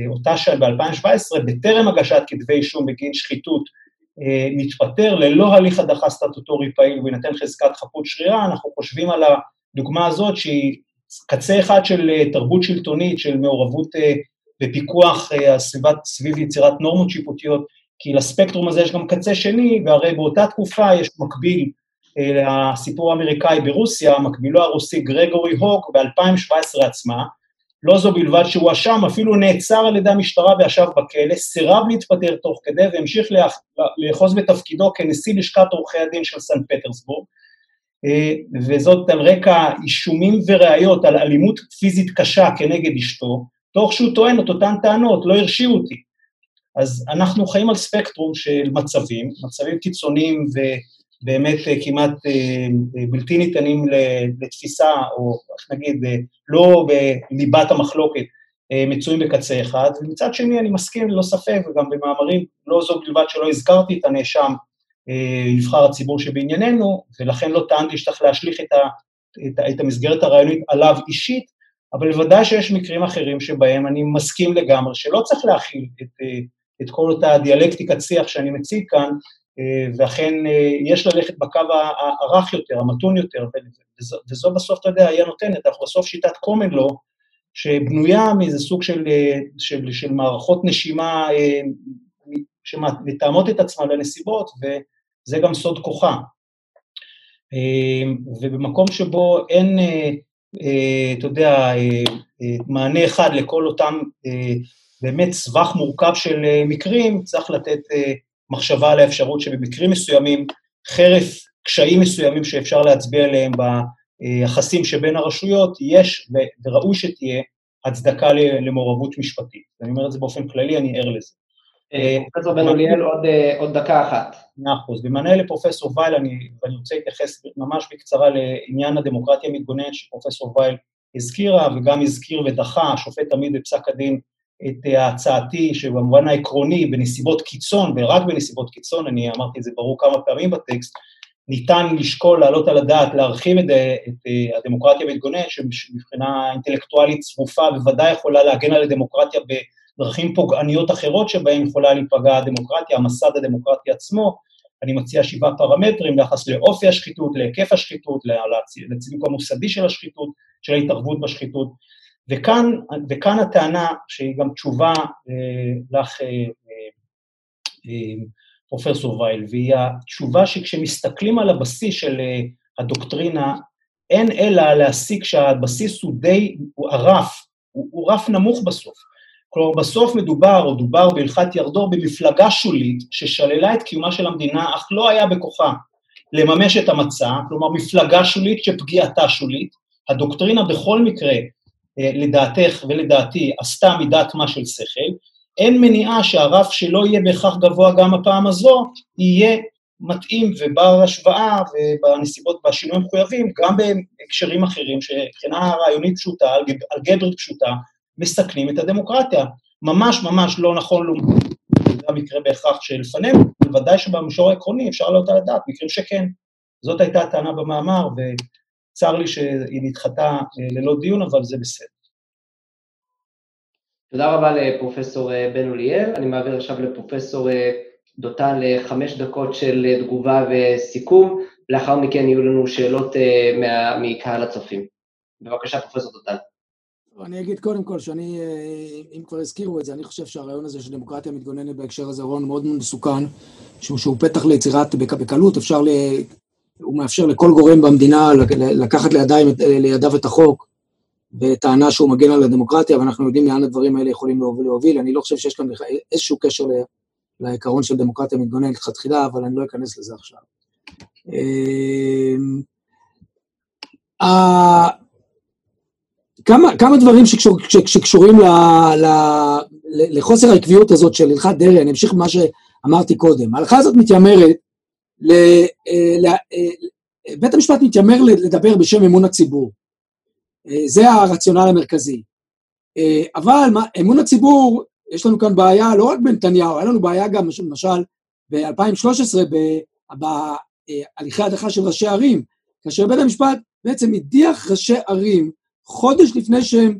באותה שעה, ב-2017, בטרם הגשת כתבי אישום בגין שחיתות, מתפטר ללא הליך הדחה סטטוטורי פעיל ובהינתן חזקת חפות שרירה, אנחנו חושבים על הדוגמה הזאת שהיא קצה אחד של תרבות שלטונית, של מעורבות בפיקוח הסביבת, סביב יצירת נורמות שיפוטיות, כי לספקטרום הזה יש גם קצה שני, והרי באותה תקופה יש מקביל הסיפור האמריקאי ברוסיה, מקבילו הרוסי גרגורי הוק ב-2017 עצמה, לא זו בלבד שהוא אשם, אפילו נעצר על ידי המשטרה וישב בכלא, סירב להתפטר תוך כדי והמשיך לאחוז בתפקידו כנשיא לשכת עורכי הדין של סן פטרסבורג, וזאת על רקע אישומים וראיות על אלימות פיזית קשה כנגד אשתו, תוך שהוא טוען את אותן טענות, לא הרשיעו אותי. אז אנחנו חיים על ספקטרום של מצבים, מצבים קיצוניים ובאמת כמעט בלתי ניתנים לתפיסה, או איך נגיד, לא בליבת המחלוקת, מצויים בקצה אחד, ומצד שני אני מסכים ללא ספק, וגם במאמרים, לא זו בלבד שלא הזכרתי את הנאשם, נבחר הציבור שבענייננו, ולכן לא טענתי שצריך להשליך את, ה, את, את המסגרת הרעיונית עליו אישית, אבל בוודאי שיש מקרים אחרים שבהם אני מסכים לגמרי שלא צריך להכיל את, את כל אותה דיאלקטיקת שיח שאני מציג כאן, ואכן יש ללכת בקו הרך יותר, המתון יותר, וזו, בסוף, אתה יודע, היא הנותנת, אנחנו בסוף שיטת common law, שבנויה מאיזה סוג של, של, של מערכות נשימה שמתאמות את עצמן לנסיבות, וזה גם סוד כוחה. ובמקום שבו אין, אתה יודע, מענה אחד לכל אותם באמת סבך מורכב של מקרים, צריך לתת מחשבה על האפשרות שבמקרים מסוימים, חרף קשיים מסוימים שאפשר להצביע עליהם ביחסים שבין הרשויות, יש וראוי שתהיה הצדקה למעורבות משפטית. אני אומר את זה באופן כללי, אני ער לזה. אה, פרופסור בן אוליאל, עוד, אה, עוד דקה אחת. מאה אחוז. במענה לפרופסור וייל, אני, ואני רוצה להתייחס ממש בקצרה לעניין הדמוקרטיה המתגוננת שפרופסור וייל הזכירה, וגם הזכיר ודחה, השופט תמיד בפסק הדין, את הצעתי שבמובן העקרוני, בנסיבות קיצון, ורק בנסיבות קיצון, אני אמרתי את זה ברור כמה פעמים בטקסט, ניתן לשקול, להעלות על הדעת, להרחיב את, את אה, הדמוקרטיה המתגוננת, שמבחינה אינטלקטואלית צרופה, בוודאי יכולה להגן על הדמוקרטיה בדרכים פוגעניות אחרות שבהן יכולה להיפגע הדמוקרטיה, המסד הדמוקרטי עצמו. אני מציע שבעה פרמטרים ביחס לאופי השחיתות, להיקף השחיתות, לצידוק המוסדי של השחיתות, של ההתערבות בשחיתות. וכאן, וכאן הטענה, שהיא גם תשובה אה, לך, אה, אה, פרופסור וייל, והיא התשובה שכשמסתכלים על הבסיס של אה, הדוקטרינה, אין אלא להסיק שהבסיס הוא די, הוא הרף, הוא, הוא רף נמוך בסוף. כלומר, בסוף מדובר, או דובר בהלכת ירדור, במפלגה שולית ששללה את קיומה של המדינה, אך לא היה בכוחה לממש את המצע, כלומר, מפלגה שולית שפגיעתה שולית. הדוקטרינה בכל מקרה, אה, לדעתך ולדעתי, עשתה מידת מה של שכל, אין מניעה שהרף שלא יהיה בהכרח גבוה גם הפעם הזו, יהיה מתאים ובר השוואה ובנסיבות, בשינויים המחויבים, גם בהקשרים אחרים שמבחינה רעיונית פשוטה, אלגברית פשוטה, מסכנים את הדמוקרטיה. ממש ממש לא נכון לומר, זה המקרה בהכרח שלפנינו, בוודאי שבמישור העקרוני אפשר לעלות על הדעת, מקרים שכן. זאת הייתה הטענה במאמר, וצר לי שהיא נדחתה אה, ללא דיון, אבל זה בסדר. תודה רבה לפרופסור אה, בן אוליאל. אני מעביר עכשיו לפרופסור אה, דותן לחמש דקות של תגובה וסיכום. לאחר מכן יהיו לנו שאלות מה, מקהל הצופים. בבקשה, פרופסור דותן. אני אגיד קודם כל שאני, אם כבר הזכירו את זה, אני חושב שהרעיון הזה של דמוקרטיה מתגוננת בהקשר הזה, רעיון מאוד מסוכן, שהוא, שהוא פתח ליצירת, בקלות אפשר, ל, הוא מאפשר לכל גורם במדינה לקחת לידיים, לידיו את החוק, בטענה שהוא מגן על הדמוקרטיה, ואנחנו יודעים לאן הדברים האלה יכולים להוביל. אני לא חושב שיש כאן איזשהו קשר לעיקרון של דמוקרטיה מתגוננת לכתחילה, אבל אני לא אכנס לזה עכשיו. אמ, כמה, כמה דברים שקשור, שקשורים ל, ל, לחוסר העקביות הזאת של הלכת דרעי, אני אמשיך במה שאמרתי קודם. ההלכה הזאת מתיימרת, ל, אה, ל, אה, בית המשפט מתיימר לדבר בשם אמון הציבור. אה, זה הרציונל המרכזי. אבל אמון הציבור, יש לנו כאן בעיה לא רק בנתניהו, היה לנו בעיה גם, למשל, ב-2013, בהליכי הדחה של ראשי ערים, כאשר בית המשפט בעצם הדיח ראשי ערים חודש לפני שהם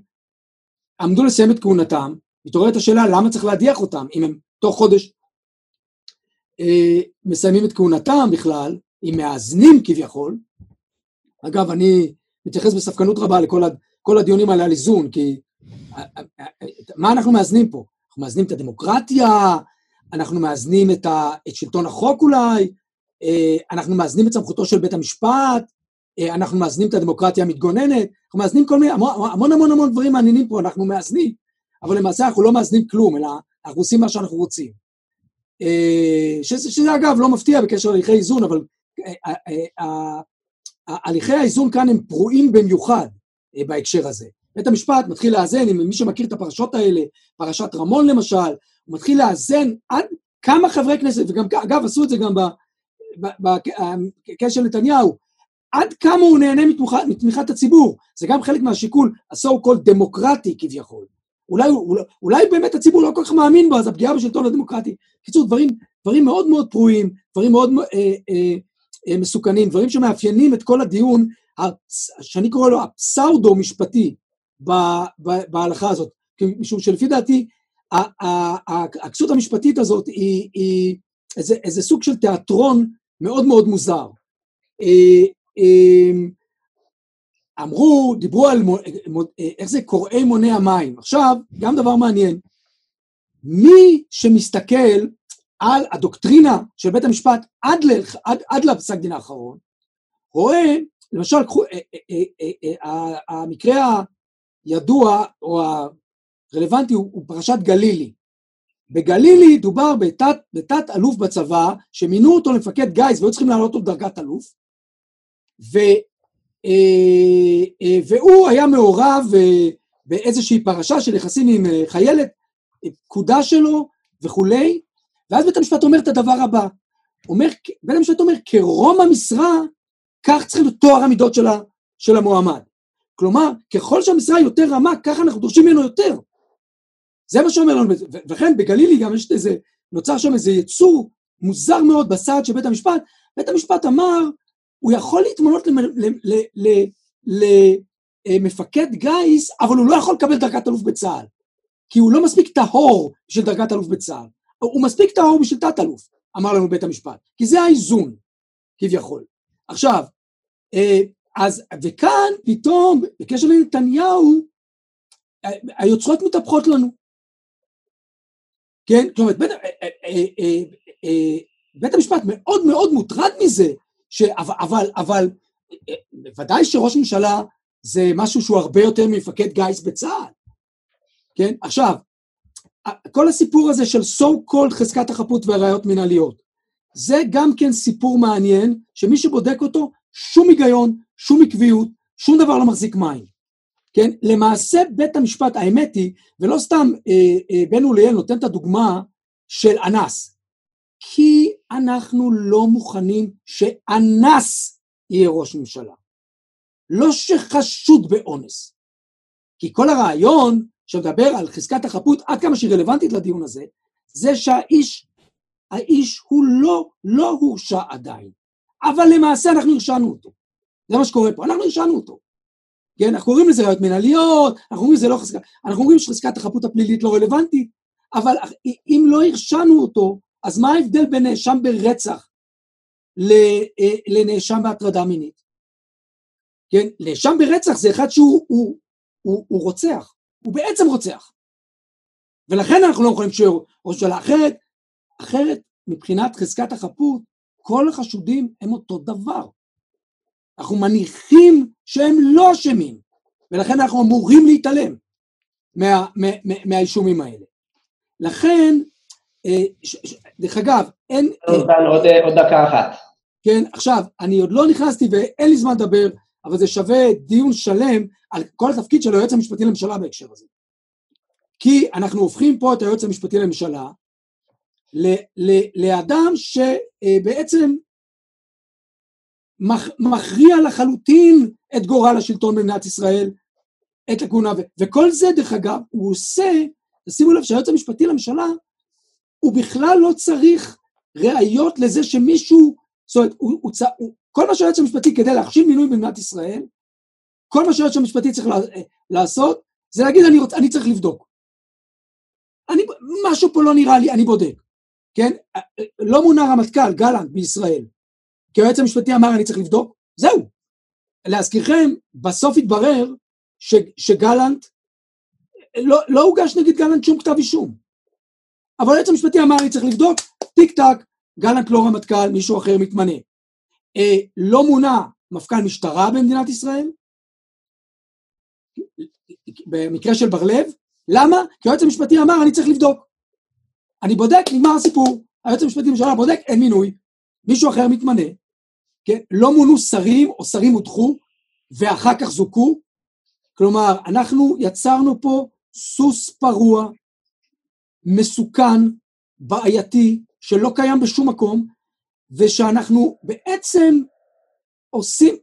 עמדו לסיים את כהונתם, מתעוררת השאלה למה צריך להדיח אותם, אם הם תוך חודש מסיימים את כהונתם בכלל, אם מאזנים כביכול. אגב, אני מתייחס בספקנות רבה לכל הדיונים האלה על איזון, כי מה אנחנו מאזנים פה? אנחנו מאזנים את הדמוקרטיה, אנחנו מאזנים את, ה, את שלטון החוק אולי, אה, אנחנו מאזנים את סמכותו של בית המשפט, אה, אנחנו מאזנים את הדמוקרטיה המתגוננת, אנחנו מאזנים כל מיני, המון המון המון, המון דברים מעניינים פה, אנחנו מאזנים, אבל למעשה אנחנו לא מאזנים כלום, אלא אנחנו עושים מה שאנחנו רוצים. אה, שזה, שזה אגב לא מפתיע בקשר להליכי איזון, אבל הליכי האיזון כאן הם פרועים במיוחד אה, בהקשר הזה. בית המשפט מתחיל לאזן, אם מי שמכיר את הפרשות האלה, פרשת רמון למשל, הוא מתחיל לאזן עד כמה חברי כנסת, וגם, אגב, עשו את זה גם בקשר נתניהו, עד כמה הוא נהנה מתמיכת הציבור. זה גם חלק מהשיקול ה-so called דמוקרטי כביכול. אולי, אולי, אולי באמת הציבור לא כל כך מאמין בו, אז הפגיעה בשלטון הדמוקרטי. בקיצור, דברים, דברים מאוד מאוד פרועים, דברים מאוד אה, אה, אה, מסוכנים, דברים שמאפיינים את כל הדיון, שאני קורא לו הפסאודו-משפטי בהלכה הזאת. משום שלפי דעתי, הכסות המשפטית הזאת היא, היא איזה, איזה סוג של תיאטרון מאוד מאוד מוזר. אה, אה, אמרו, דיברו על, איך זה קוראי מוני המים. עכשיו, גם דבר מעניין, מי שמסתכל על הדוקטרינה של בית המשפט עד, לח, עד, עד לפסק דין האחרון, רואה, למשל, קחו, אה, אה, אה, המקרה הידוע, או רלוונטי הוא, הוא פרשת גלילי. בגלילי דובר בתת, בתת אלוף בצבא, שמינו אותו למפקד גיס והיו צריכים להעלות אותו לדרגת אלוף, אה, אה, והוא היה מעורב אה, באיזושהי פרשה של יחסים עם אה, חיילת, פקודה שלו וכולי, ואז בית המשפט אומר את הדבר הבא, אומר, בית המשפט אומר, כרום המשרה, כך צריך להיות טוהר המידות של, ה, של המועמד. כלומר, ככל שהמשרה יותר רמה, ככה אנחנו דורשים ממנו יותר. זה מה שאומר לנו, וכן בגלילי גם יש איזה, נוצר שם איזה יצור מוזר מאוד בסעד של בית המשפט, בית המשפט אמר, הוא יכול להתמנות למפקד גיס, אבל הוא לא יכול לקבל דרגת אלוף בצה"ל, כי הוא לא מספיק טהור בשביל דרגת אלוף בצה"ל, הוא מספיק טהור בשביל תת-אלוף, אמר לנו בית המשפט, כי זה האיזון, כביכול. עכשיו, אה, אז, וכאן פתאום, בקשר לנתניהו, היוצרות מתהפכות לנו. כן? כלומר, בית, אה, אה, אה, בית המשפט מאוד מאוד מוטרד מזה, ש, אבל, אבל ודאי שראש ממשלה זה משהו שהוא הרבה יותר ממפקד גיס בצה"ל, כן? עכשיו, כל הסיפור הזה של so called חזקת החפות והראיות מנהליות, זה גם כן סיפור מעניין, שמי שבודק אותו, שום היגיון, שום עקביות, שום דבר לא מחזיק מים. כן? למעשה בית המשפט, האמת היא, ולא סתם אה, אה, בן אוליאל נותן את הדוגמה של אנס, כי אנחנו לא מוכנים שאנס יהיה ראש ממשלה. לא שחשוד באונס. כי כל הרעיון שמדבר על חזקת החפות, עד כמה שהיא רלוונטית לדיון הזה, זה שהאיש, האיש הוא לא, לא הורשע עדיין, אבל למעשה אנחנו הרשענו אותו. זה מה שקורה פה, אנחנו הרשענו אותו. כן, אנחנו קוראים לזה ראיות מנהליות, אנחנו אומרים שזה לא חזקה, אנחנו אומרים שחזקת החפות הפלילית לא רלוונטית, אבל אם לא הרשענו אותו, אז מה ההבדל בין נאשם ברצח אה, לנאשם בהטרדה מינית? כן, נאשם ברצח זה אחד שהוא הוא, הוא, הוא רוצח, הוא בעצם רוצח. ולכן אנחנו לא יכולים שיהיה ראש ממשלה אחרת, אחרת מבחינת חזקת החפות, כל החשודים הם אותו דבר. אנחנו מניחים שהם לא אשמים, ולכן אנחנו אמורים להתעלם מה, מה, מה, מהאישומים האלה. לכן, דרך אגב, אין... עוד, עוד, עוד דקה אחת. כן, עכשיו, אני עוד לא נכנסתי ואין לי זמן לדבר, אבל זה שווה דיון שלם על כל התפקיד של היועץ המשפטי לממשלה בהקשר הזה. כי אנחנו הופכים פה את היועץ המשפטי לממשלה לאדם שבעצם מכריע לחלוטין את גורל השלטון במדינת ישראל, את הכהונה, וכל זה דרך אגב הוא עושה, שימו לב שהיועץ המשפטי לממשלה הוא בכלל לא צריך ראיות לזה שמישהו, זאת אומרת, הוא, הוא, הוא, כל מה שהיועץ המשפטי כדי להכשיל מינוי במדינת ישראל, כל מה שהיועץ המשפטי צריך לעשות, זה להגיד אני, רוצ, אני צריך לבדוק. אני, משהו פה לא נראה לי, אני בודק, כן? לא מונה רמטכ"ל, גלנט, בישראל, כי היועץ המשפטי אמר אני צריך לבדוק, זהו. להזכירכם, בסוף התברר ש, שגלנט, לא, לא הוגש נגד גלנט שום כתב אישום. אבל היועץ המשפטי אמר אני צריך לבדוק, טיק טק, גלנט לא רמטכ"ל, מישהו אחר מתמנה. אה, לא מונה מפכ"ל משטרה במדינת ישראל, במקרה של בר לב, למה? כי היועץ המשפטי אמר אני צריך לבדוק. אני בודק, נגמר הסיפור. היועץ המשפטי לממשלה בודק, אין מינוי, מישהו אחר מתמנה, כן? לא מונו שרים או שרים הודחו ואחר כך זוכו, כלומר, אנחנו יצרנו פה סוס פרוע, מסוכן, בעייתי, שלא קיים בשום מקום, ושאנחנו בעצם עושים,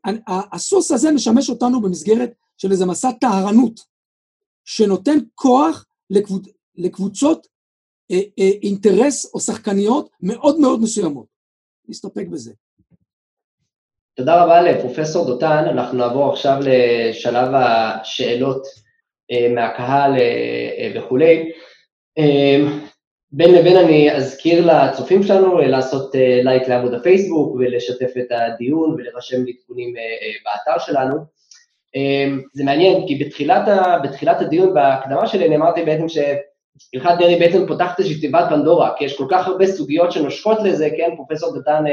הסוס הזה משמש אותנו במסגרת של איזה מסע טהרנות, שנותן כוח לקבוצ, לקבוצות אה, אה, אינטרס או שחקניות מאוד מאוד מסוימות. נסתפק בזה. תודה רבה לפרופסור דותן, אנחנו נעבור עכשיו לשלב השאלות אה, מהקהל אה, אה, וכולי. בין לבין אני אזכיר לצופים שלנו לעשות לייק לעמוד הפייסבוק ולשתף את הדיון ולרשם לעדכונים באתר שלנו. זה מעניין, כי בתחילת, ה, בתחילת הדיון, בהקדמה שלי, אני אמרתי בעצם שהלכת דרעי בעצם פותחת איזושהי תיבת פנדורה, כי יש כל כך הרבה סוגיות שנושקות לזה, כן, פרופסור דותן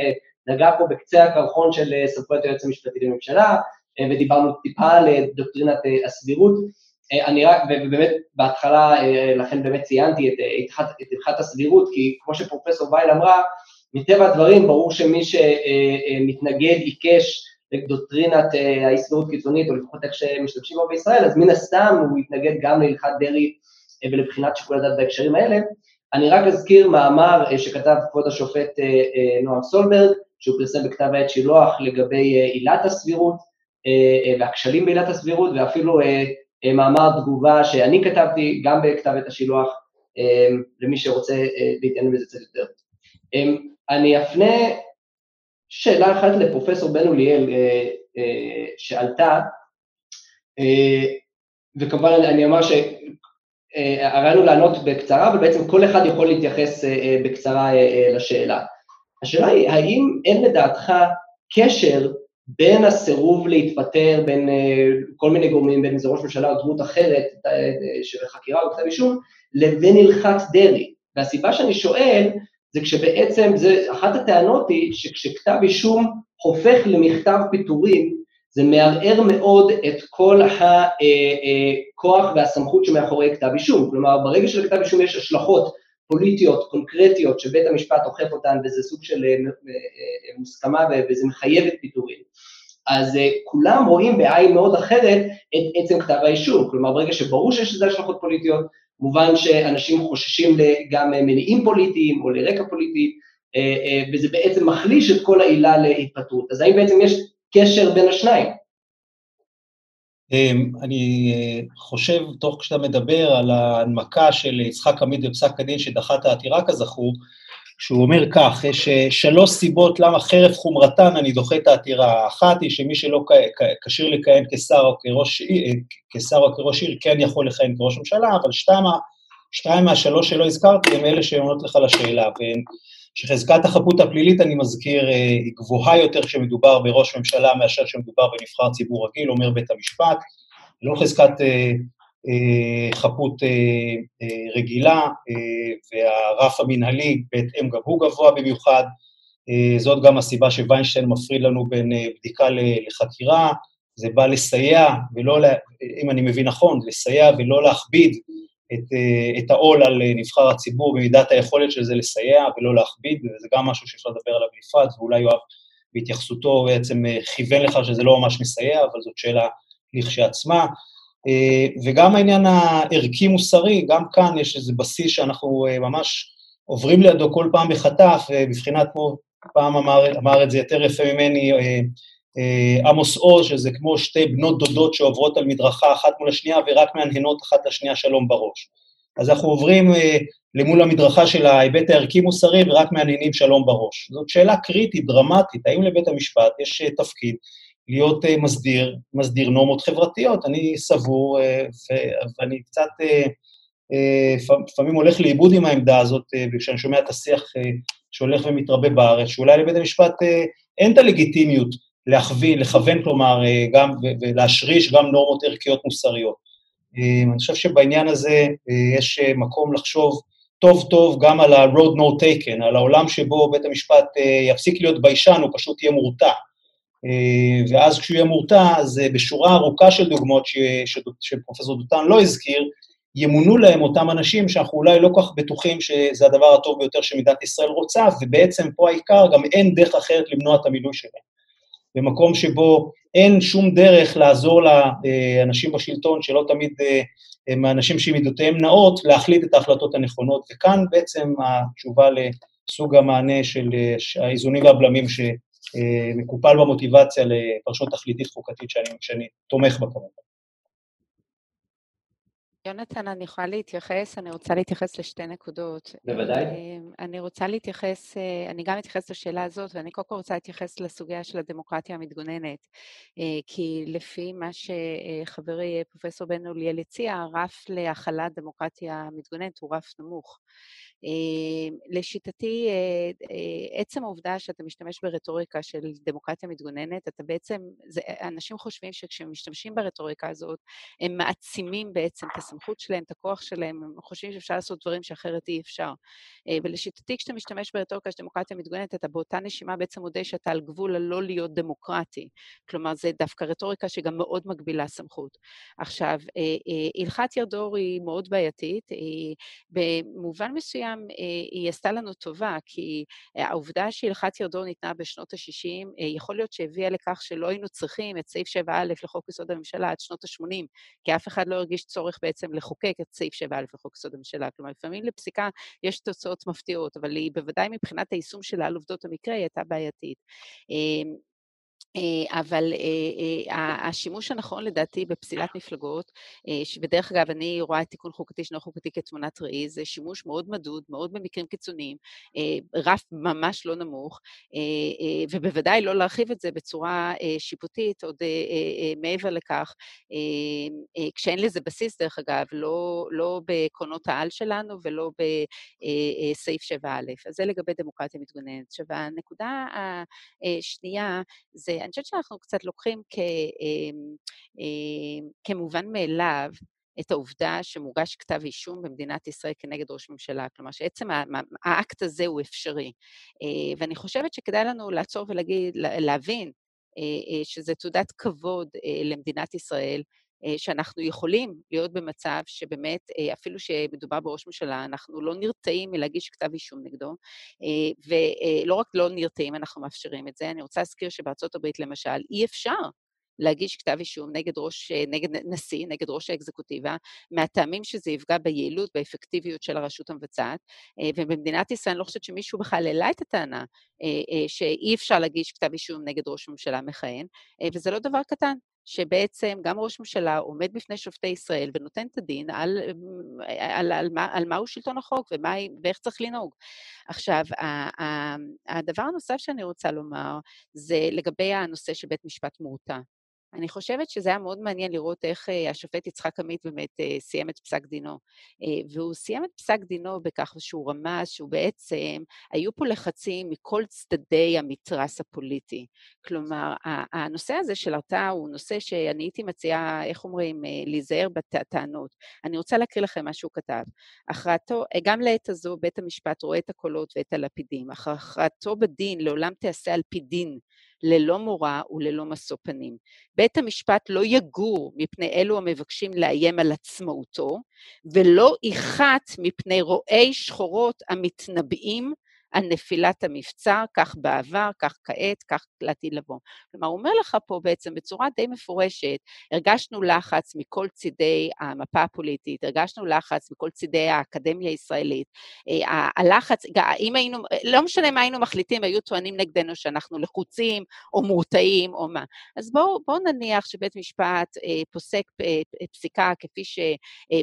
נגע פה בקצה הקרחון של סמכויות היועץ המשפטי לממשלה, ודיברנו טיפה על דוקטרינת הסבירות. אני רק, ובאמת בהתחלה, לכן באמת ציינתי את הלכת הסבירות, כי כמו שפרופסור וייל אמרה, מטבע הדברים ברור שמי שמתנגד עיקש לדוקטרינת האי סבירות קיצונית, או לפחות איך שמשתמשים בו בישראל, אז מן הסתם הוא יתנגד גם להלכת דרעי ולבחינת שיקול הדעת בהקשרים האלה. אני רק אזכיר מאמר שכתב כבוד השופט נועם סולברג, שהוא פרסם בכתב העת שילוח לגבי עילת הסבירות והכשלים בעילת הסבירות, ואפילו מאמר תגובה שאני כתבתי גם בכתב עת השילוח, למי שרוצה להתעניין בזה קצת יותר. אני אפנה שאלה אחת לפרופסור בן אוליאל שעלתה, וכמובן אני אומר שהרעיון הוא לענות בקצרה, אבל בעצם כל אחד יכול להתייחס בקצרה לשאלה. השאלה היא, האם אין לדעתך קשר בין הסירוב להתפטר, בין כל מיני גורמים, בין אם זה ראש ממשלה או דמות אחרת של חקירה או כתב אישום, לבין הלכת דרעי? והסיבה שאני שואל, זה כשבעצם, זה, אחת הטענות היא שכשכתב אישום הופך למכתב פיטורים, זה מערער מאוד את כל הכוח והסמכות שמאחורי כתב אישום. כלומר, ברגע שלכתב אישום יש השלכות פוליטיות, קונקרטיות, שבית המשפט אוכף אותן, וזה סוג של מוסכמה וזה מחייב את פיטורים, אז כולם רואים בעין מאוד אחרת את עצם כתב האישום. כלומר, ברגע שברור שיש לזה השלכות פוליטיות, מובן שאנשים חוששים גם מניעים פוליטיים או לרקע פוליטי, וזה בעצם מחליש את כל העילה להתפטרות. אז האם בעצם יש קשר בין השניים? אני חושב, תוך כשאתה מדבר על ההנמקה של יצחק עמית בפסק הדין שדחה את העתירה כזכור, שהוא אומר כך, יש שלוש סיבות למה חרף חומרתן אני דוחה את העתירה. האחת היא שמי שלא כשיר לכהן כשר או כראש, כשר או כראש עיר כן יכול לכהן כראש ממשלה, אבל שתיים, שתיים מהשלוש שלא הזכרתי הם אלה שעונות לך לשאלה, שחזקת החפות הפלילית, אני מזכיר, היא גבוהה יותר כשמדובר בראש ממשלה מאשר כשמדובר בנבחר ציבור רגיל, אומר בית המשפט, לא חזקת חפות רגילה, והרף המנהלי בהתאם גם הוא גבוה במיוחד. זאת גם הסיבה שוויינשטיין מפריד לנו בין בדיקה לחקירה, זה בא לסייע, ולא, אם אני מבין נכון, לסייע ולא להכביד את, את העול על נבחר הציבור במידת היכולת של זה לסייע ולא להכביד, וזה גם משהו שאפשר לדבר עליו בנפרד, ואולי יואב בהתייחסותו בעצם כיוון לך שזה לא ממש מסייע, אבל זאת שאלה לכשעצמה. וגם העניין הערכי-מוסרי, גם כאן יש איזה בסיס שאנחנו ממש עוברים לידו כל פעם בחטף, בבחינת כמו, פעם אמר, אמר את זה יותר יפה ממני, עמוס עוז, שזה כמו שתי בנות דודות שעוברות על מדרכה אחת מול השנייה ורק מהנהנות אחת לשנייה שלום בראש. אז אנחנו עוברים למול המדרכה של ההיבט הערכי-מוסרי ורק מהנהנים שלום בראש. זאת שאלה קריטית, דרמטית, האם לבית המשפט יש תפקיד להיות מסדיר, מסדיר נורמות חברתיות. אני סבור, ואני קצת לפעמים הולך לאיבוד עם העמדה הזאת, וכשאני שומע את השיח שהולך ומתרבה בארץ, שאולי לבית המשפט אין את הלגיטימיות להכווין, לכוון, כלומר, גם, ולהשריש גם נורמות ערכיות מוסריות. אני חושב שבעניין הזה יש מקום לחשוב טוב טוב גם על ה-road no taken, על העולם שבו בית המשפט יפסיק להיות ביישן, הוא פשוט יהיה מורתע. ואז כשהוא יהיה מורתע, אז בשורה ארוכה של דוגמאות שפרופסור דותן לא הזכיר, ימונו להם אותם אנשים שאנחנו אולי לא כך בטוחים שזה הדבר הטוב ביותר שמדינת ישראל רוצה, ובעצם פה העיקר, גם אין דרך אחרת למנוע את המילוי שלהם. במקום שבו אין שום דרך לעזור לאנשים בשלטון, שלא תמיד הם האנשים שמידותיהם נאות, להחליט את ההחלטות הנכונות, וכאן בעצם התשובה לסוג המענה של האיזונים והבלמים שמקופל במוטיבציה לפרשות תכליתית חוקתית שאני, שאני תומך בה כמובן. יונתן, אני יכולה להתייחס, אני רוצה להתייחס לשתי נקודות. בוודאי. אני רוצה להתייחס, אני גם אתייחס לשאלה הזאת, ואני קודם כל רוצה להתייחס לסוגיה של הדמוקרטיה המתגוננת, כי לפי מה שחברי פרופסור בן אוליאל הציע, הרף להכלת דמוקרטיה מתגוננת הוא רף נמוך. אה, לשיטתי, אה, אה, עצם העובדה שאתה משתמש ברטוריקה של דמוקרטיה מתגוננת, אתה בעצם, זה, אנשים חושבים שכשהם משתמשים ברטוריקה הזאת, הם מעצימים בעצם את הסמכות שלהם, את הכוח שלהם, הם חושבים שאפשר לעשות דברים שאחרת אי אפשר. ולשיטתי, כשאתה משתמש ברטוריקה של דמוקרטיה מתגוננת, אתה באותה נשימה בעצם מודה שאתה על גבול הלא להיות דמוקרטי. כלומר, זה דווקא רטוריקה שגם מאוד מגבילה סמכות. עכשיו, הלכת ירדור היא מאוד בעייתית, במובן מסוים, מסוים היא עשתה לנו טובה, כי העובדה שהלכת ירדור ניתנה בשנות ה-60, יכול להיות שהביאה לכך שלא היינו צריכים את סעיף 7א לחוק יסוד הממשלה עד שנות ה-80, כי אף אחד לא הרגיש צורך בעצם לחוקק את סעיף 7א לחוק יסוד הממשלה. כלומר, לפעמים לפסיקה יש תוצאות מפתיעות, אבל היא בוודאי מבחינת היישום שלה על עובדות המקרה היא הייתה בעייתית. אה, אבל אה, אה, השימוש הנכון לדעתי בפסילת מפלגות, שבדרך אגב אני רואה את תיקון חוקתי שאינו חוקתי כתמונת ראי, זה שימוש מאוד מדוד, מאוד במקרים קיצוניים, רף ממש לא נמוך, ובוודאי לא להרחיב את זה בצורה שיפוטית עוד מעבר לכך, כשאין לזה בסיס דרך אגב, לא, לא בעקרונות העל שלנו ולא בסעיף 7א. אז זה לגבי דמוקרטיה מתגוננת. עכשיו, הנקודה השנייה זה אני חושבת שאנחנו קצת לוקחים כ, אמ, אמ, כמובן מאליו את העובדה שמוגש כתב אישום במדינת ישראל כנגד ראש ממשלה, כלומר שעצם האקט הזה הוא אפשרי. אה, ואני חושבת שכדאי לנו לעצור ולהגיד, להבין אה, אה, שזה תעודת כבוד למדינת ישראל, שאנחנו יכולים להיות במצב שבאמת, אפילו שמדובר בראש ממשלה, אנחנו לא נרתעים מלהגיש כתב אישום נגדו, ולא רק לא נרתעים, אנחנו מאפשרים את זה. אני רוצה להזכיר שבארצות הברית, למשל, אי אפשר להגיש כתב אישום נגד ראש, נגד נשיא, נגד ראש האקזקוטיבה, מהטעמים שזה יפגע ביעילות, באפקטיביות של הרשות המבצעת, ובמדינת ישראל אני לא חושבת שמישהו בכלל העלה את הטענה שאי אפשר להגיש כתב אישום נגד ראש ממשלה מכהן, וזה לא דבר קטן. שבעצם גם ראש ממשלה עומד בפני שופטי ישראל ונותן את הדין על, על, על, על, מה, מהו שלטון החוק ומה, ואיך צריך לנהוג. עכשיו, הדבר הנוסף שאני רוצה לומר זה לגבי הנושא של בית משפט מורתע. אני חושבת שזה היה מאוד מעניין לראות איך אה, השופט יצחק עמית באמת אה, סיים את פסק דינו. אה, והוא סיים את פסק דינו בכך שהוא רמז שהוא בעצם, היו פה לחצים מכל צדדי המתרס הפוליטי. כלומר, הנושא הזה של הרתעה הוא נושא שאני הייתי מציעה, איך אומרים, להיזהר בטענות. אני רוצה להקריא לכם מה שהוא כתב. הכרעתו, גם לעת הזו בית המשפט רואה את הקולות ואת הלפידים. הכרעתו בדין לעולם תיעשה על פי דין. ללא מורא וללא משוא פנים. בית המשפט לא יגור מפני אלו המבקשים לאיים על עצמאותו, ולא יחת מפני רועי שחורות המתנבאים על נפילת המבצר, כך בעבר, כך כעת, כך לעתיד לבוא. כלומר, הוא אומר לך פה בעצם בצורה די מפורשת, הרגשנו לחץ מכל צידי המפה הפוליטית, הרגשנו לחץ מכל צידי האקדמיה הישראלית. אה, הלחץ, אם היינו, לא משנה מה היינו מחליטים, היו טוענים נגדנו שאנחנו לחוצים או מורתעים או מה. אז בואו בוא נניח שבית משפט אה, פוסק אה, פסיקה כפי ש...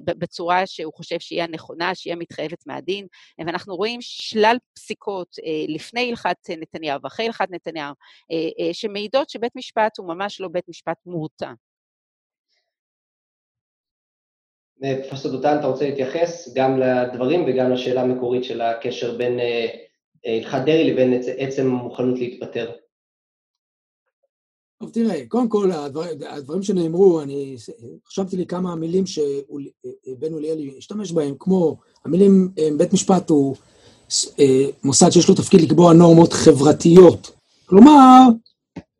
בצורה שהוא חושב שהיא הנכונה, שהיא המתחייבת מהדין, ואנחנו רואים שלל פסיקות פסיקות אה, לפני הלכת נתניהו ואחרי הלכת נתניהו, אה, אה, שמעידות שבית משפט הוא ממש לא בית משפט מורתע. פרופסור דותן, אתה רוצה להתייחס גם לדברים וגם לשאלה המקורית של הקשר בין הלכת דרעי לבין עצם המוכנות להתפטר? טוב, תראה, קודם כל, הדברים, הדברים שנאמרו, אני חשבתי לי כמה מילים שבן אוליאל השתמש בהם, כמו המילים בית משפט הוא מוסד שיש לו תפקיד לקבוע נורמות חברתיות. כלומר,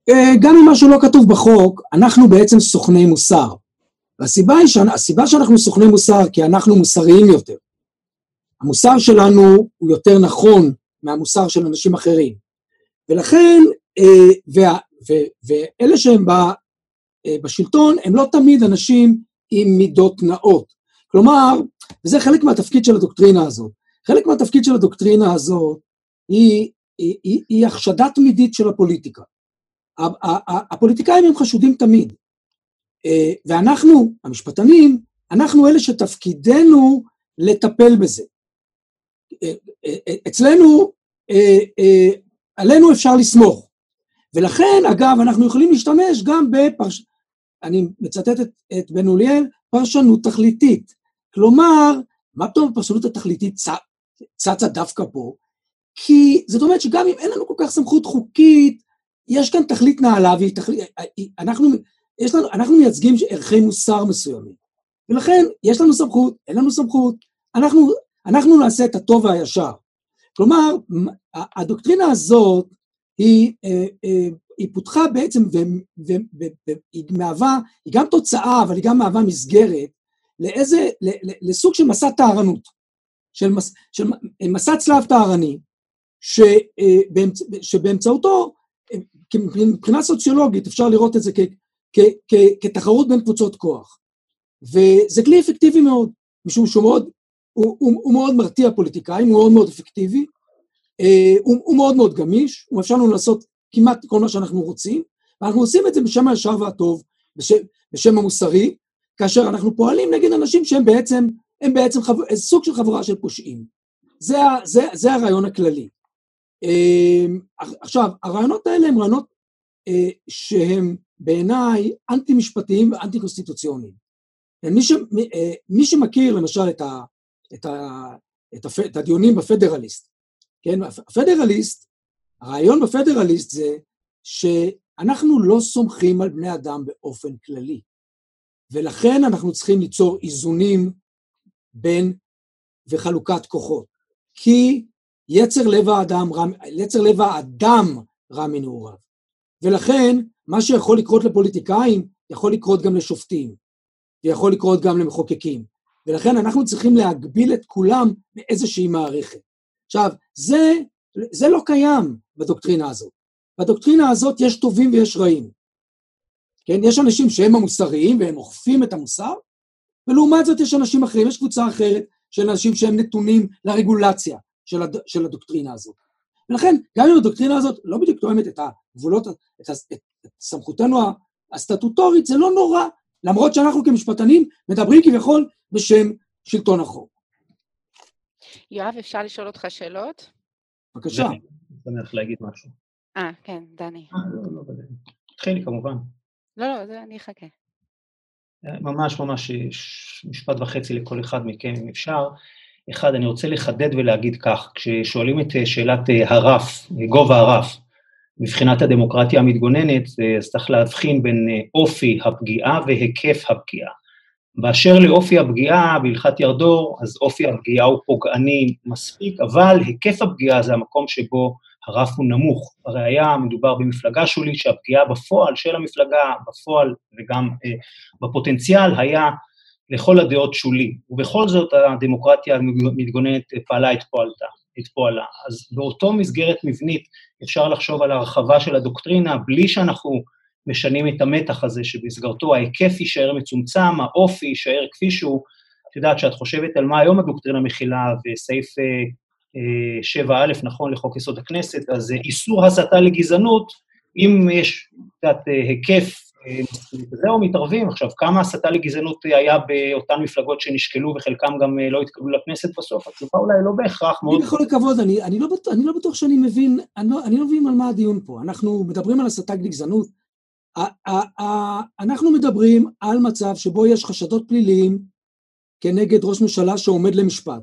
אה, גם אם משהו לא כתוב בחוק, אנחנו בעצם סוכני מוסר. והסיבה היא, הסיבה שאנחנו סוכני מוסר, כי אנחנו מוסריים יותר. המוסר שלנו הוא יותר נכון מהמוסר של אנשים אחרים. ולכן, אה, וה, ו, ואלה שהם בשלטון, הם לא תמיד אנשים עם מידות נאות. כלומר, וזה חלק מהתפקיד של הדוקטרינה הזאת. חלק מהתפקיד של הדוקטרינה הזאת היא, היא, היא, היא החשדה תמידית של הפוליטיקה. הפוליטיקאים הם חשודים תמיד, אה, ואנחנו, המשפטנים, אנחנו אלה שתפקידנו לטפל בזה. אה, אה, אצלנו, עלינו אפשר לסמוך. ולכן, אגב, אנחנו יכולים להשתמש גם בפרש... אני מצטט את, את בן אוליאל, פרשנות תכליתית. כלומר, מה פתאום הפרשנות התכליתית צצה דווקא פה, כי זאת אומרת שגם אם אין לנו כל כך סמכות חוקית, יש כאן תכלית נעלה והיא תכלית, אנחנו, יש לנו, אנחנו מייצגים ערכי מוסר מסוימים. ולכן יש לנו סמכות, אין לנו סמכות, אנחנו, אנחנו נעשה את הטוב והישר. כלומר, הדוקטרינה הזאת היא, אה, אה, היא פותחה בעצם והיא מהווה, היא גם תוצאה, אבל היא גם מהווה מסגרת לאיזה, לסוג של מסע טהרנות, של, מס, של מסע צלב טהרני, שבאמצ, שבאמצעותו, מבחינה סוציולוגית אפשר לראות את זה כ, כ, כ, כתחרות בין קבוצות כוח. וזה כלי אפקטיבי מאוד, משום שהוא מאוד, הוא, הוא, הוא מאוד מרתיע פוליטיקאים, הוא מאוד מאוד אפקטיבי, אה, הוא, הוא מאוד מאוד גמיש, הוא מאפשר לנו לעשות כמעט כל מה שאנחנו רוצים, ואנחנו עושים את זה בשם הישר והטוב, בשם, בשם המוסרי, כאשר אנחנו פועלים נגד אנשים שהם בעצם, הם בעצם חב... סוג של חבורה של פושעים. זה, זה, זה הרעיון הכללי. אה, עכשיו, הרעיונות האלה הם רעיונות אה, שהם בעיניי אנטי-משפטיים ואנטי-קונסטיטוציוניים. מי, ש, מי שמכיר למשל את, ה, את, ה, את, הפ, את הדיונים בפדרליסט, כן, הפדרליסט, הרעיון בפדרליסט זה שאנחנו לא סומכים על בני אדם באופן כללי, ולכן אנחנו צריכים ליצור איזונים בין וחלוקת כוחות. כי יצר לב האדם רע, יצר לב האדם רע מנעוריו. ולכן, מה שיכול לקרות לפוליטיקאים, יכול לקרות גם לשופטים, ויכול לקרות גם למחוקקים. ולכן אנחנו צריכים להגביל את כולם באיזושהי מערכת. עכשיו, זה, זה לא קיים בדוקטרינה הזאת. בדוקטרינה הזאת יש טובים ויש רעים. כן, יש אנשים שהם המוסריים והם אוכפים את המוסר, ולעומת זאת יש אנשים אחרים, יש קבוצה אחרת של אנשים שהם נתונים לרגולציה של, הד... של הדוקטרינה הזאת. ולכן, גם אם הדוקטרינה הזאת לא בדיוק תואמת את הגבולות, את, את, את סמכותנו הסטטוטורית, זה לא נורא, למרות שאנחנו כמשפטנים מדברים כביכול בשם שלטון החוק. יואב, אפשר לשאול אותך שאלות? בבקשה. אני שמח להגיד משהו. אה, כן, דני. אה, לא, לא, תתחילי כמובן. לא, לא, זה אני אחכה. אה, ממש ממש משפט וחצי לכל אחד מכם, אם אפשר. אחד, אני רוצה לחדד ולהגיד כך, כששואלים את אה, שאלת הרף, גובה הרף, מבחינת הדמוקרטיה המתגוננת, אז צריך להבחין בין אופי הפגיעה והיקף הפגיעה. באשר לאופי הפגיעה בהלכת ירדור, אז אופי הפגיעה הוא פוגעני מספיק, אבל היקף הפגיעה זה המקום שבו הרף הוא נמוך. הראיה, מדובר במפלגה שולית שהפגיעה בפועל של המפלגה, בפועל וגם אה, בפוטנציאל, היה לכל הדעות שולי. ובכל זאת הדמוקרטיה המתגוננת פעלה את פועלתה, את פועלה. אז באותו מסגרת מבנית אפשר לחשוב על הרחבה של הדוקטרינה בלי שאנחנו משנים את המתח הזה שבמסגרתו ההיקף יישאר מצומצם, האופי יישאר כפי שהוא. את יודעת, כשאת חושבת על מה היום הדוקטרינה מכילה, וסעיף 7א, אה, אה, נכון, לחוק יסוד הכנסת, אז אה, איסור הסתה לגזענות, אם יש, את יודעת, היקף זהו, מתערבים. עכשיו, כמה הסתה לגזענות היה באותן מפלגות שנשקלו וחלקם גם לא התקבלו לכנסת בסוף? התשובה אולי לא בהכרח מאוד... בכל הכבוד, אני, אני, לא בטוח, אני לא בטוח שאני מבין, אני לא, אני לא מבין על מה הדיון פה. אנחנו מדברים על הסתה לגזענות, אנחנו מדברים על מצב שבו יש חשדות פליליים כנגד ראש ממשלה שעומד למשפט,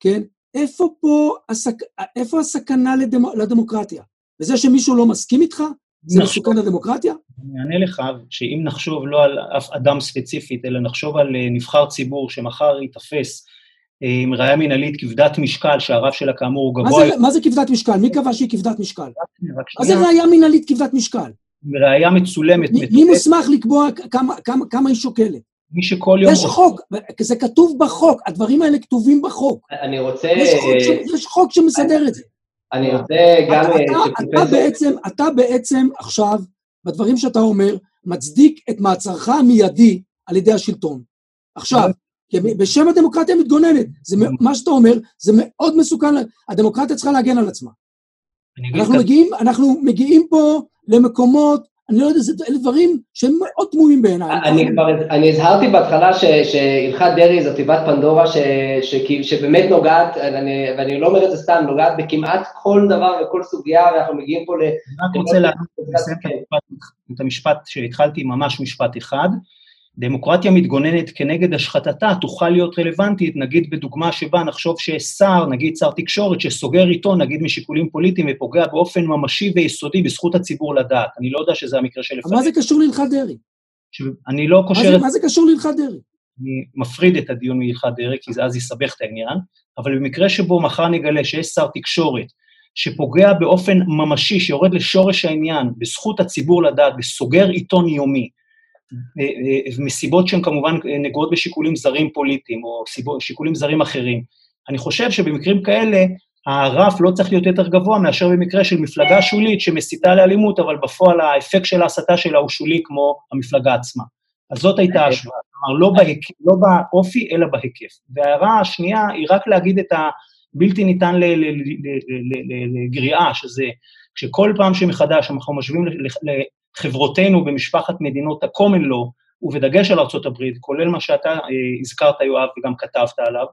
כן? איפה פה, הסק... איפה הסכנה לדמ... לדמוקרטיה? וזה שמישהו לא מסכים איתך? זה מסוכן לדמוקרטיה? אני אענה לך שאם נחשוב לא על אף אדם ספציפית, אלא נחשוב על אה, נבחר ציבור שמחר ייתפס אה, עם ראייה מינהלית כבדת משקל, שהרף שלה כאמור הוא גבוה... מה זה, מה זה כבדת משקל? מי קבע שהיא כבדת משקל? מה זה ראייה מינהלית כבדת משקל? ראייה מצולמת. מי, מי מוסמך לקבוע כמה, כמה, כמה היא שוקלת? מי שכל יום... יש חוק, זה כתוב בחוק, הדברים האלה כתובים בחוק. אני רוצה... יש חוק, ש, יש חוק שמסדר את זה. אני רוצה גם... אתה, אתה, אתה, בעצם, אתה בעצם עכשיו, בדברים שאתה אומר, מצדיק את מעצרך המיידי על ידי השלטון. עכשיו, בשם הדמוקרטיה המתגוננת, זה, מה שאתה אומר, זה מאוד מסוכן, הדמוקרטיה צריכה להגן על עצמה. אנחנו מגיעים, אנחנו מגיעים פה למקומות, אני לא יודע, זה, אלה דברים שהם מאוד תמוהים בעיניי. אני כבר, אני הזהרתי בהתחלה שהלכת דרעי זו תיבת פנדורה ש, ש, ש, שבאמת נוגעת, אני, ואני לא אומר את זה סתם, נוגעת בכמעט כל דבר וכל סוגיה, ואנחנו מגיעים פה ל... אני רק רוצה לענות את המשפט שהתחלתי ממש משפט אחד. דמוקרטיה מתגוננת כנגד השחתתה תוכל להיות רלוונטית, נגיד בדוגמה שבה נחשוב שיש שר, נגיד שר תקשורת, שסוגר עיתון, נגיד משיקולים פוליטיים, ופוגע באופן ממשי ויסודי בזכות הציבור לדעת. אני לא יודע שזה המקרה של מה זה קשור להלכת דרעי? אני לא קושר... מה זה קשור להלכת דרעי? אני מפריד את הדיון מהלכת דרעי, כי זה אז יסבך את העניין, אבל במקרה שבו מחר נגלה שיש שר תקשורת שפוגע באופן ממשי, שיורד לשורש העניין, בזכות הציבור לדעת, וסוגר עיתון יומי, מסיבות שהן כמובן נגועות בשיקולים זרים פוליטיים, או סיבות, שיקולים זרים אחרים. אני חושב שבמקרים כאלה, הרף לא צריך להיות יותר גבוה מאשר במקרה של מפלגה שולית שמסיתה לאלימות, אבל בפועל האפקט של ההסתה שלה הוא שולי כמו המפלגה עצמה. אז זאת הייתה ההשוואה, כלומר, לא, בהיקף, לא באופי, אלא בהיקף. וההערה השנייה היא רק להגיד את הבלתי ניתן לגריעה, שזה כשכל פעם שמחדש אנחנו משווים לחברותינו במשפחת מדינות ה-common law, ובדגש על ארה"ב, כולל מה שאתה אה, הזכרת, יואב, וגם כתבת עליו,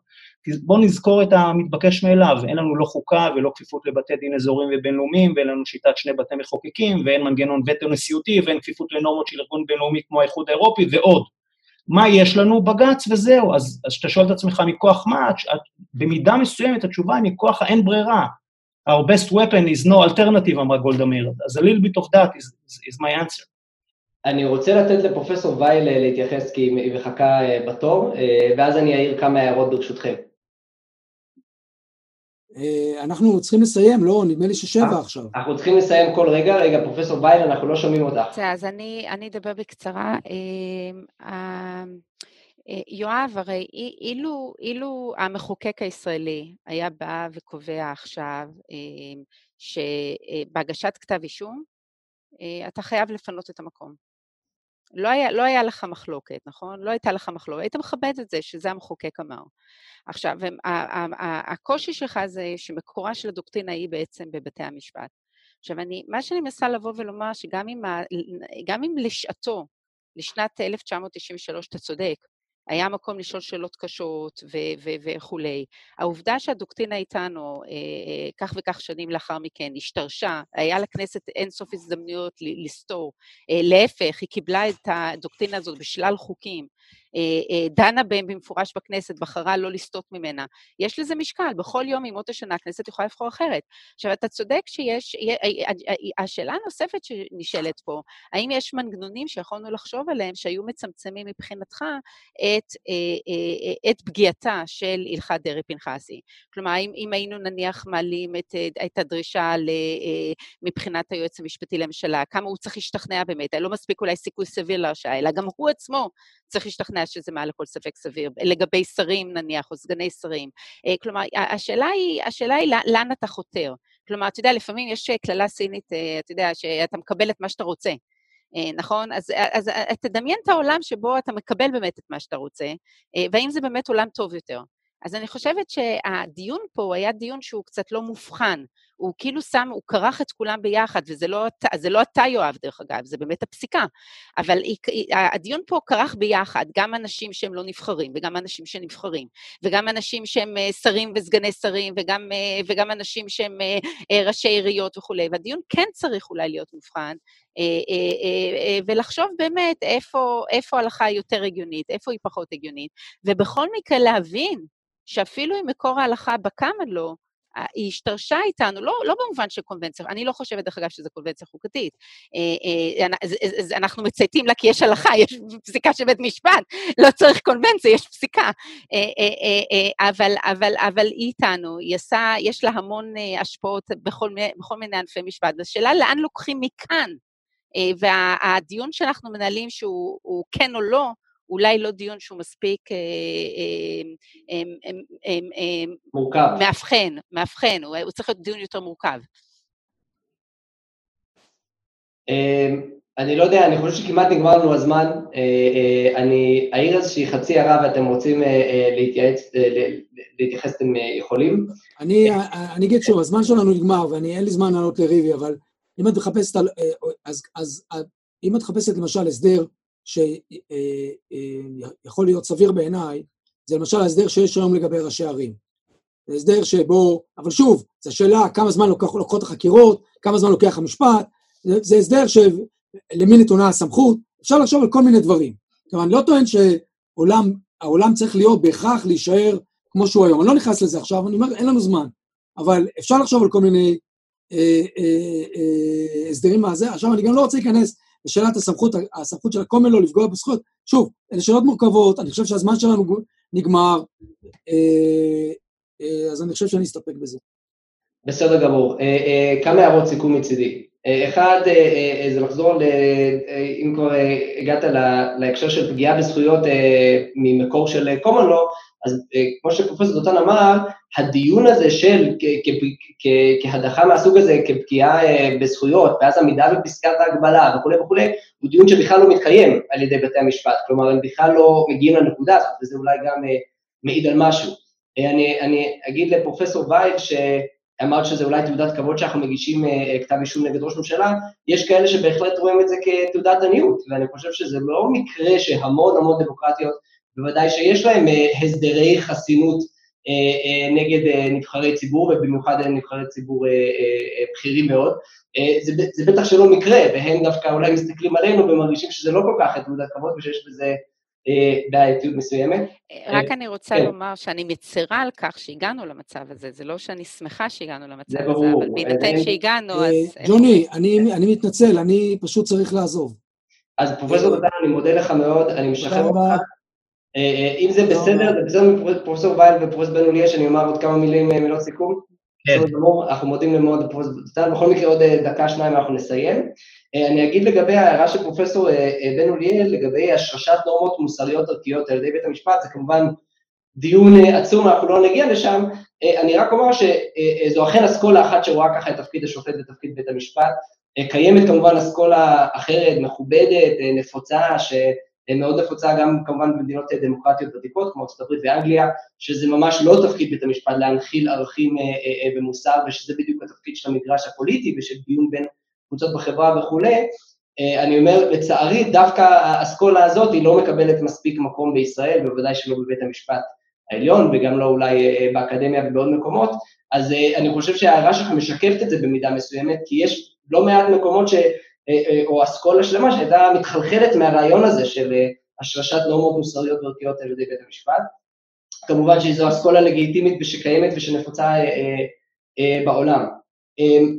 בואו נזכור את המתבקש מאליו, אין לנו לא חוקה ולא כפיפות לבתי דין אזוריים ובינלאומיים, ואין לנו שיטת שני בתי מחוקקים, ואין מנגנון וטו נשיאותי, ואין כפיפות לנורמות של ארגון בינלאומי כמו האיחוד האירופי, ועוד. מה יש לנו? בג"ץ וזהו. אז כשאתה שואל את עצמך מכוח מה, במידה מסוימת התשובה היא מכוח האין ברירה. Our best weapon is no alternative, אמרה גולדה מאיר. אז a little bit of that is, is, is my answer. אני רוצה לתת לפרופסור וייל אה, להתייחס כי היא מחכה אה, בתור, אה, ואז אני אעיר כמה הערות ברשותכם. אנחנו צריכים לסיים, לא? נדמה לי ששבע עכשיו. אנחנו צריכים לסיים כל רגע. רגע, פרופסור וייל, אנחנו לא שומעים אותך. אז אני, אני אדבר בקצרה. יואב, הרי אילו, אילו המחוקק הישראלי היה בא וקובע עכשיו שבהגשת כתב אישום, אתה חייב לפנות את המקום. לא היה, לא היה לך מחלוקת, נכון? לא הייתה לך מחלוקת, היית מכבד את זה שזה המחוקק אמר. עכשיו, הקושי שלך זה שמקורה של הדוקטרינה היא בעצם בבתי המשפט. עכשיו, אני, מה שאני מנסה לבוא ולומר, שגם אם, אם לשעתו, לשנת 1993, אתה צודק, היה מקום לשאול שאלות קשות וכולי. העובדה שהדוקטרינה איתנו, אה, אה, כך וכך שנים לאחר מכן, השתרשה, היה לכנסת אינסוף הזדמנויות לסתור. אה, להפך, היא קיבלה את הדוקטרינה הזאת בשלל חוקים. אה, אה, דנה בהם במפורש בכנסת, בחרה לא לסטות ממנה. יש לזה משקל, בכל יום ימות השנה הכנסת יכולה לבחור אחרת. עכשיו, אתה צודק שיש, אה, השאלה הנוספת שנשאלת פה, האם יש מנגנונים שיכולנו לחשוב עליהם שהיו מצמצמים מבחינתך את, את פגיעתה של הלכת דרעי-פנחסי? כלומר, אם, אם היינו נניח מעלים את, את הדרישה מבחינת היועץ המשפטי לממשלה, כמה הוא צריך להשתכנע באמת, לא מספיק אולי סיכוי סביר להרשעה, אלא גם הוא עצמו צריך להשתכנע שזה מעל לכל ספק סביר, לגבי שרים נניח, או סגני שרים. אה, כלומר, השאלה היא, השאלה היא לאן אתה חותר. כלומר, אתה יודע, לפעמים יש אה, קללה סינית, אה, אתה יודע, שאתה מקבל את מה שאתה רוצה. נכון? אז, אז תדמיין את העולם שבו אתה מקבל באמת את מה שאתה רוצה, והאם זה באמת עולם טוב יותר. אז אני חושבת שהדיון פה היה דיון שהוא קצת לא מובחן. הוא כאילו שם, הוא כרך את כולם ביחד, וזה לא, לא אתה, יואב, דרך אגב, זה באמת הפסיקה. אבל הדיון פה כרך ביחד, גם אנשים שהם לא נבחרים, וגם אנשים שנבחרים, וגם אנשים שהם אה, שרים וסגני שרים, וגם, אה, וגם אנשים שהם אה, ראשי עיריות וכולי. והדיון כן צריך אולי להיות מובחן, ולחשוב באמת איפה, איפה הלכה יותר הגיונית, איפה היא פחות הגיונית, ובכל מקרה להבין שאפילו אם מקור ההלכה בקמה לו, היא השתרשה איתנו, לא, לא במובן של קונבנציה, אני לא חושבת, דרך אגב, שזו קונבנציה חוקתית. אה, אה, אנחנו מצייתים לה כי יש הלכה, יש פסיקה של בית משפט, לא צריך קונבנציה, יש פסיקה. אה, אבל, אבל, אבל היא איתנו, היא עשה, יש לה המון השפעות בכל, בכל מיני ענפי משפט. השאלה לאן לוקחים מכאן? והדיון שאנחנו מנהלים, שהוא כן או לא, אולי לא דיון שהוא מספיק אה, אה, אה, מורכב. מאבחן, מאבחן, הוא צריך להיות דיון יותר מורכב. אני לא יודע, אני חושב שכמעט נגמר לנו הזמן. אני אעיר איזושהי חצי הערה ואתם רוצים להתייעץ, להתייחס, אתם יכולים. אני אגיד שוב, הזמן שלנו נגמר ואין לי זמן לענות לריבי, אבל אם את מחפשת, אז אם את מחפשת למשל הסדר שיכול להיות סביר בעיניי, זה למשל ההסדר שיש היום לגבי ראשי ערים. זה הסדר שבו, אבל שוב, זו שאלה כמה זמן לוקח, לוקחות החקירות, כמה זמן לוקח המשפט, זה, זה הסדר שלמי נתונה הסמכות, אפשר לחשוב על כל מיני דברים. כלומר, אני לא טוען שהעולם צריך להיות בהכרח להישאר כמו שהוא היום. אני לא נכנס לזה עכשיו, אני אומר, אין לנו זמן. אבל אפשר לחשוב על כל מיני אה, אה, אה, הסדרים מהזה. עכשיו, אני גם לא רוצה להיכנס לשאלת הסמכות, הסמכות של הקומל לא לפגוע בזכויות. שוב, אלה שאלות מורכבות, אני חושב שהזמן שלנו נגמר, אה, אה, אז אני חושב שאני אסתפק בזה. בסדר גמור. אה, כמה הערות סיכום מצידי. אחד, זה לחזור, אם כבר הגעת להקשר של פגיעה בזכויות ממקור של common law, אז כמו שפרופסור דותן אמר, הדיון הזה של כהדחה מהסוג הזה, כפגיעה בזכויות, ואז עמידה בפסקת ההגבלה וכולי וכולי, הוא דיון שבכלל לא מתקיים על ידי בתי המשפט, כלומר הם בכלל לא מגיעים לנקודה הזאת, וזה אולי גם מעיד על משהו. אני, אני אגיד לפרופסור וייל, ש... אמרת שזה אולי תעודת כבוד שאנחנו מגישים אה, כתב אישום נגד ראש ממשלה, יש כאלה שבהחלט רואים את זה כתעודת עניות, ואני חושב שזה לא מקרה שהמון המון דמוקרטיות, בוודאי שיש להם אה, הסדרי חסינות אה, נגד נבחרי ציבור, ובמיוחד נבחרי ציבור בכירים מאוד. זה, זה בטח שלא מקרה, והם דווקא אולי מסתכלים עלינו ומרגישים שזה לא כל כך תעודת כבוד ושיש בזה אה, בעייתיות מסוימת. רק אני רוצה כן. לומר שאני מצרה על כך שהגענו למצב הזה, זה לא שאני שמחה שהגענו למצב הזה. אבל בהינתן שהגענו, אז... אה, ג'וני, אני, אני מתנצל, אני פשוט צריך לעזוב. אז פרופסור דותן, אני מודה לך מאוד, אני משחרר אותך. אה, אם זה בסדר, זה בסדר מפרופסור וייל ופרופסור בן אוליאש, אני אומר עוד כמה מילים, מילות סיכום. כן. אנחנו מודים מאוד לפרופסור דותן, בכל מקרה עוד דקה, שניים אנחנו נסיים. אה, אני אגיד לגבי ההערה של פרופסור אה, אה, בן אוליאל, לגבי השרשת נורמות מוסריות ערכיות על ידי בית המשפט, זה כמובן דיון עצום, אנחנו לא נגיע לשם, אני רק אומר שזו אכן אסכולה אחת שרואה ככה את תפקיד השופט ותפקיד בית המשפט, קיימת כמובן אסכולה אחרת, מכובדת, נפוצה, שמאוד נפוצה גם כמובן במדינות דמוקרטיות ותיקות, כמו הברית ואנגליה, שזה ממש לא תפקיד בית המשפט להנחיל ערכים ומוסר, ושזה בדיוק התפקיד של המגרש הפוליטי ושל דיון בין קבוצות בחברה וכולי, אה, אני אומר, לצערי, דווקא האסכולה הזאת היא לא מקבלת מספיק מקום בישראל, בוודאי שלא בבית המשפט העליון, וגם לא אולי אה, באקדמיה ובעוד מקומות, אז אה, אני חושב שההערה שלך משקפת את זה במידה מסוימת, כי יש לא מעט מקומות, ש, או אסכולה שלמה שהייתה מתחלחלת מהרעיון הזה של השרשת נורמות מוסריות וערכיות על ידי בית המשפט. כמובן שזו אסכולה לגיטימית ושקיימת ושנפוצה בעולם.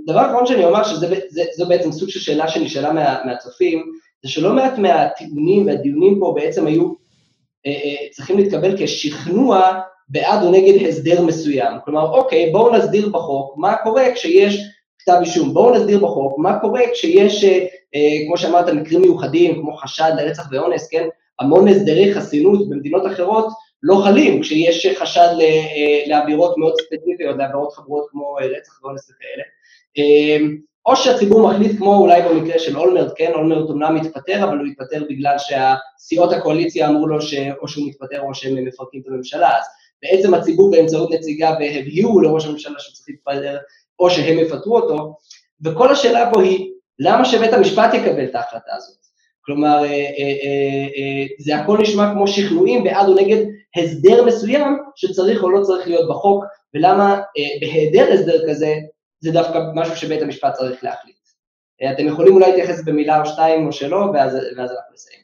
דבר אחרון שאני אומר, שזו בעצם סוג של שאלה שנשאלה מה, מהצופים, זה שלא מעט מהטיעונים והדיונים פה בעצם היו אה, אה, צריכים להתקבל כשכנוע בעד או נגד הסדר מסוים. כלומר, אוקיי, בואו נסדיר בחוק מה קורה כשיש כתב אישום, בואו נסדיר בחוק מה קורה כשיש, אה, כמו שאמרת, מקרים מיוחדים, כמו חשד לרצח ואונס, כן? המון הסדרי חסינות במדינות אחרות לא חלים כשיש חשד אה, לעבירות מאוד ספציפיות, לעבירות חבורות כמו אה, רצח ואונס וכאלה. אמ, או שהציבור מחליט כמו אולי במקרה של אולמרט, כן, אולמרט אומנם מתפטר, אבל הוא מתפטר בגלל שהסיעות הקואליציה אמרו לו שאו שהוא מתפטר או שהם מפרקים את הממשלה, אז בעצם הציבור באמצעות נציגיו הבהירו לראש הממשלה שהוא צריך להתפטר, או שהם יפטרו אותו, וכל השאלה פה היא, למה שבית המשפט יקבל את ההחלטה הזאת? כלומר, אה, אה, אה, זה הכל נשמע כמו שכנועים בעד או נגד הסדר מסוים שצריך או לא צריך להיות בחוק, ולמה בהיעדר הסדר כזה, זה דווקא משהו שבית המשפט צריך להחליט. אתם יכולים אולי להתייחס במילה או שתיים או שלא, ואז, ואז אנחנו נסיים.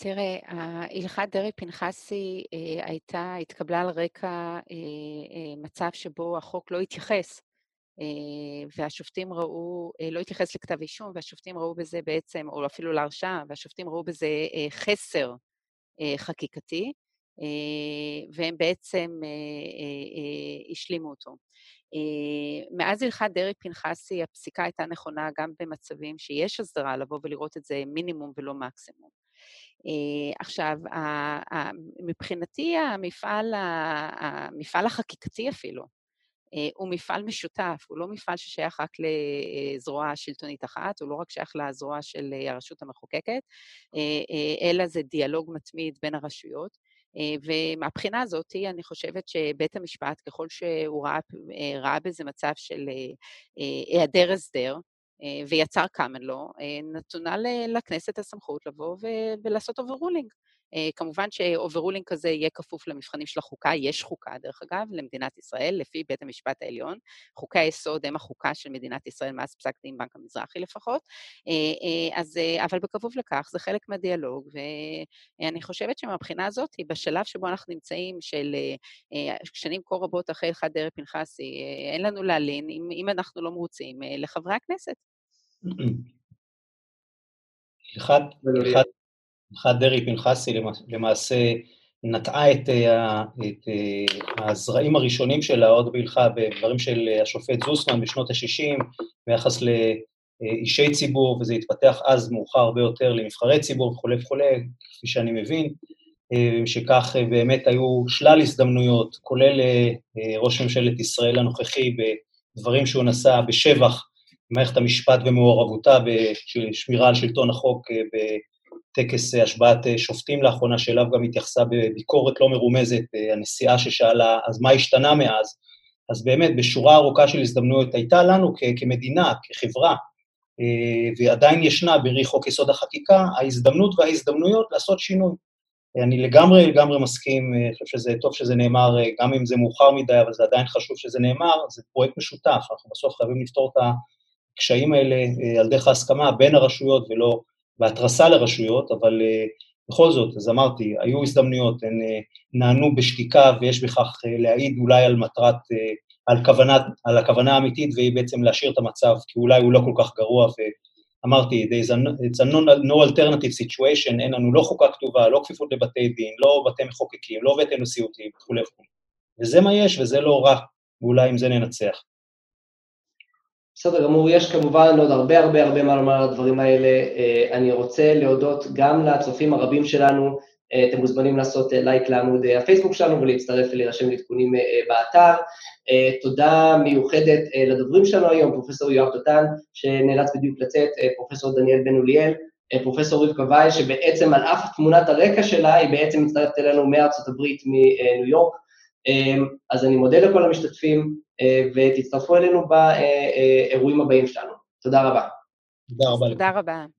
תראה, הלכת דרעי-פנחסי הייתה, התקבלה על רקע מצב שבו החוק לא התייחס אה, והשופטים ראו, אה, לא התייחס לכתב אישום, והשופטים ראו בזה בעצם, או אפילו להרשעה, והשופטים ראו בזה אה, חסר חקיקתי, והם בעצם השלימו אותו. מאז הלכת דרעי-פנחסי הפסיקה הייתה נכונה גם במצבים שיש הסדרה, לבוא ולראות את זה מינימום ולא מקסימום. עכשיו, מבחינתי המפעל, המפעל החקיקתי אפילו, אה, הוא מפעל משותף, הוא לא מפעל ששייך רק לזרוע שלטונית אחת, הוא לא רק שייך לזרוע של אה, הרשות המחוקקת, אה, אלא זה דיאלוג מתמיד בין הרשויות. ומהבחינה הזאת, אני חושבת שבית המשפט, ככל שהוא ראה, ראה בזה מצב של היעדר הסדר, ויצר קאמן לו, נתונה לכנסת הסמכות לבוא ולעשות overruling. אה, כמובן ש overruling כזה יהיה כפוף למבחנים של החוקה, יש חוקה דרך אגב למדינת ישראל, לפי בית המשפט העליון. חוקי היסוד הם החוקה של מדינת ישראל מאז פסק דין בנק המזרחי לפחות. אז, אבל בכפוף לכך, זה חלק מהדיאלוג, ואני חושבת שמבחינה הזאת, בשלב שבו אנחנו נמצאים, של שנים כה רבות אחרי הלכת דרעי פנחסי, אין לנו להלין, אם, אם אנחנו לא מרוצים, לחברי הכנסת. הלכת דרעי פנחסי למעשה נטעה את, אה, את אה, הזרעים הראשונים שלה עוד בהלכה בדברים של השופט זוסמן בשנות ה-60 ביחס לאישי ציבור, וזה התפתח אז מאוחר הרבה יותר לנבחרי ציבור וכולי וכולי, כפי שאני מבין, אה, שכך באמת היו שלל הזדמנויות, כולל ראש ממשלת ישראל הנוכחי בדברים שהוא נשא בשבח מערכת המשפט ומעורבותה בשמירה על שלטון החוק בטקס השבעת שופטים לאחרונה, שאליו גם התייחסה בביקורת לא מרומזת הנשיאה ששאלה, אז מה השתנה מאז? אז באמת, בשורה ארוכה של הזדמנויות הייתה לנו כמדינה, כחברה, ועדיין ישנה ברי חוק יסוד החקיקה, ההזדמנות וההזדמנויות לעשות שינוי. אני לגמרי לגמרי מסכים, אני חושב שזה טוב שזה נאמר, גם אם זה מאוחר מדי, אבל זה עדיין חשוב שזה נאמר, זה פרויקט משותף, אנחנו בסוף חייבים לפתור את הקשיים האלה אה, על דרך ההסכמה בין הרשויות ולא בהתרסה לרשויות, אבל אה, בכל זאת, אז אמרתי, היו הזדמנויות, הן אה, נענו בשתיקה ויש בכך להעיד אולי על מטרת, על, כוונת, על הכוונה האמיתית והיא בעצם להשאיר את המצב, כי אולי הוא לא כל כך גרוע, ואמרתי, it's a no alternative situation, אין לנו לא חוקה כתובה, לא כפיפות לבתי דין, לא בתי מחוקקים, לא בתי נשיאותיים וכולי וכולי. וזה מה יש וזה לא רע, ואולי עם זה ננצח. בסדר גמור, יש כמובן עוד הרבה הרבה הרבה מה לומר על הדברים האלה. אה, אני רוצה להודות גם לצופים הרבים שלנו, אה, אתם מוזמנים לעשות אה, לייק לעמוד הפייסבוק שלנו ולהצטרף ולהירשם לעדכונים באתר. תודה מיוחדת לדוברים שלנו היום, פרופ' יואב דותן, שנאלץ בדיוק לצאת, פרופ' דניאל בן אוליאל, פרופ' רבקה ווייל, שבעצם על אף תמונת הרקע שלה, היא בעצם מצטרפת אלינו מארצות הברית, מניו יורק. אז אני מודה לכל המשתתפים, ותצטרפו אלינו באירועים הבאים שלנו. תודה רבה. תודה רבה. תודה רבה.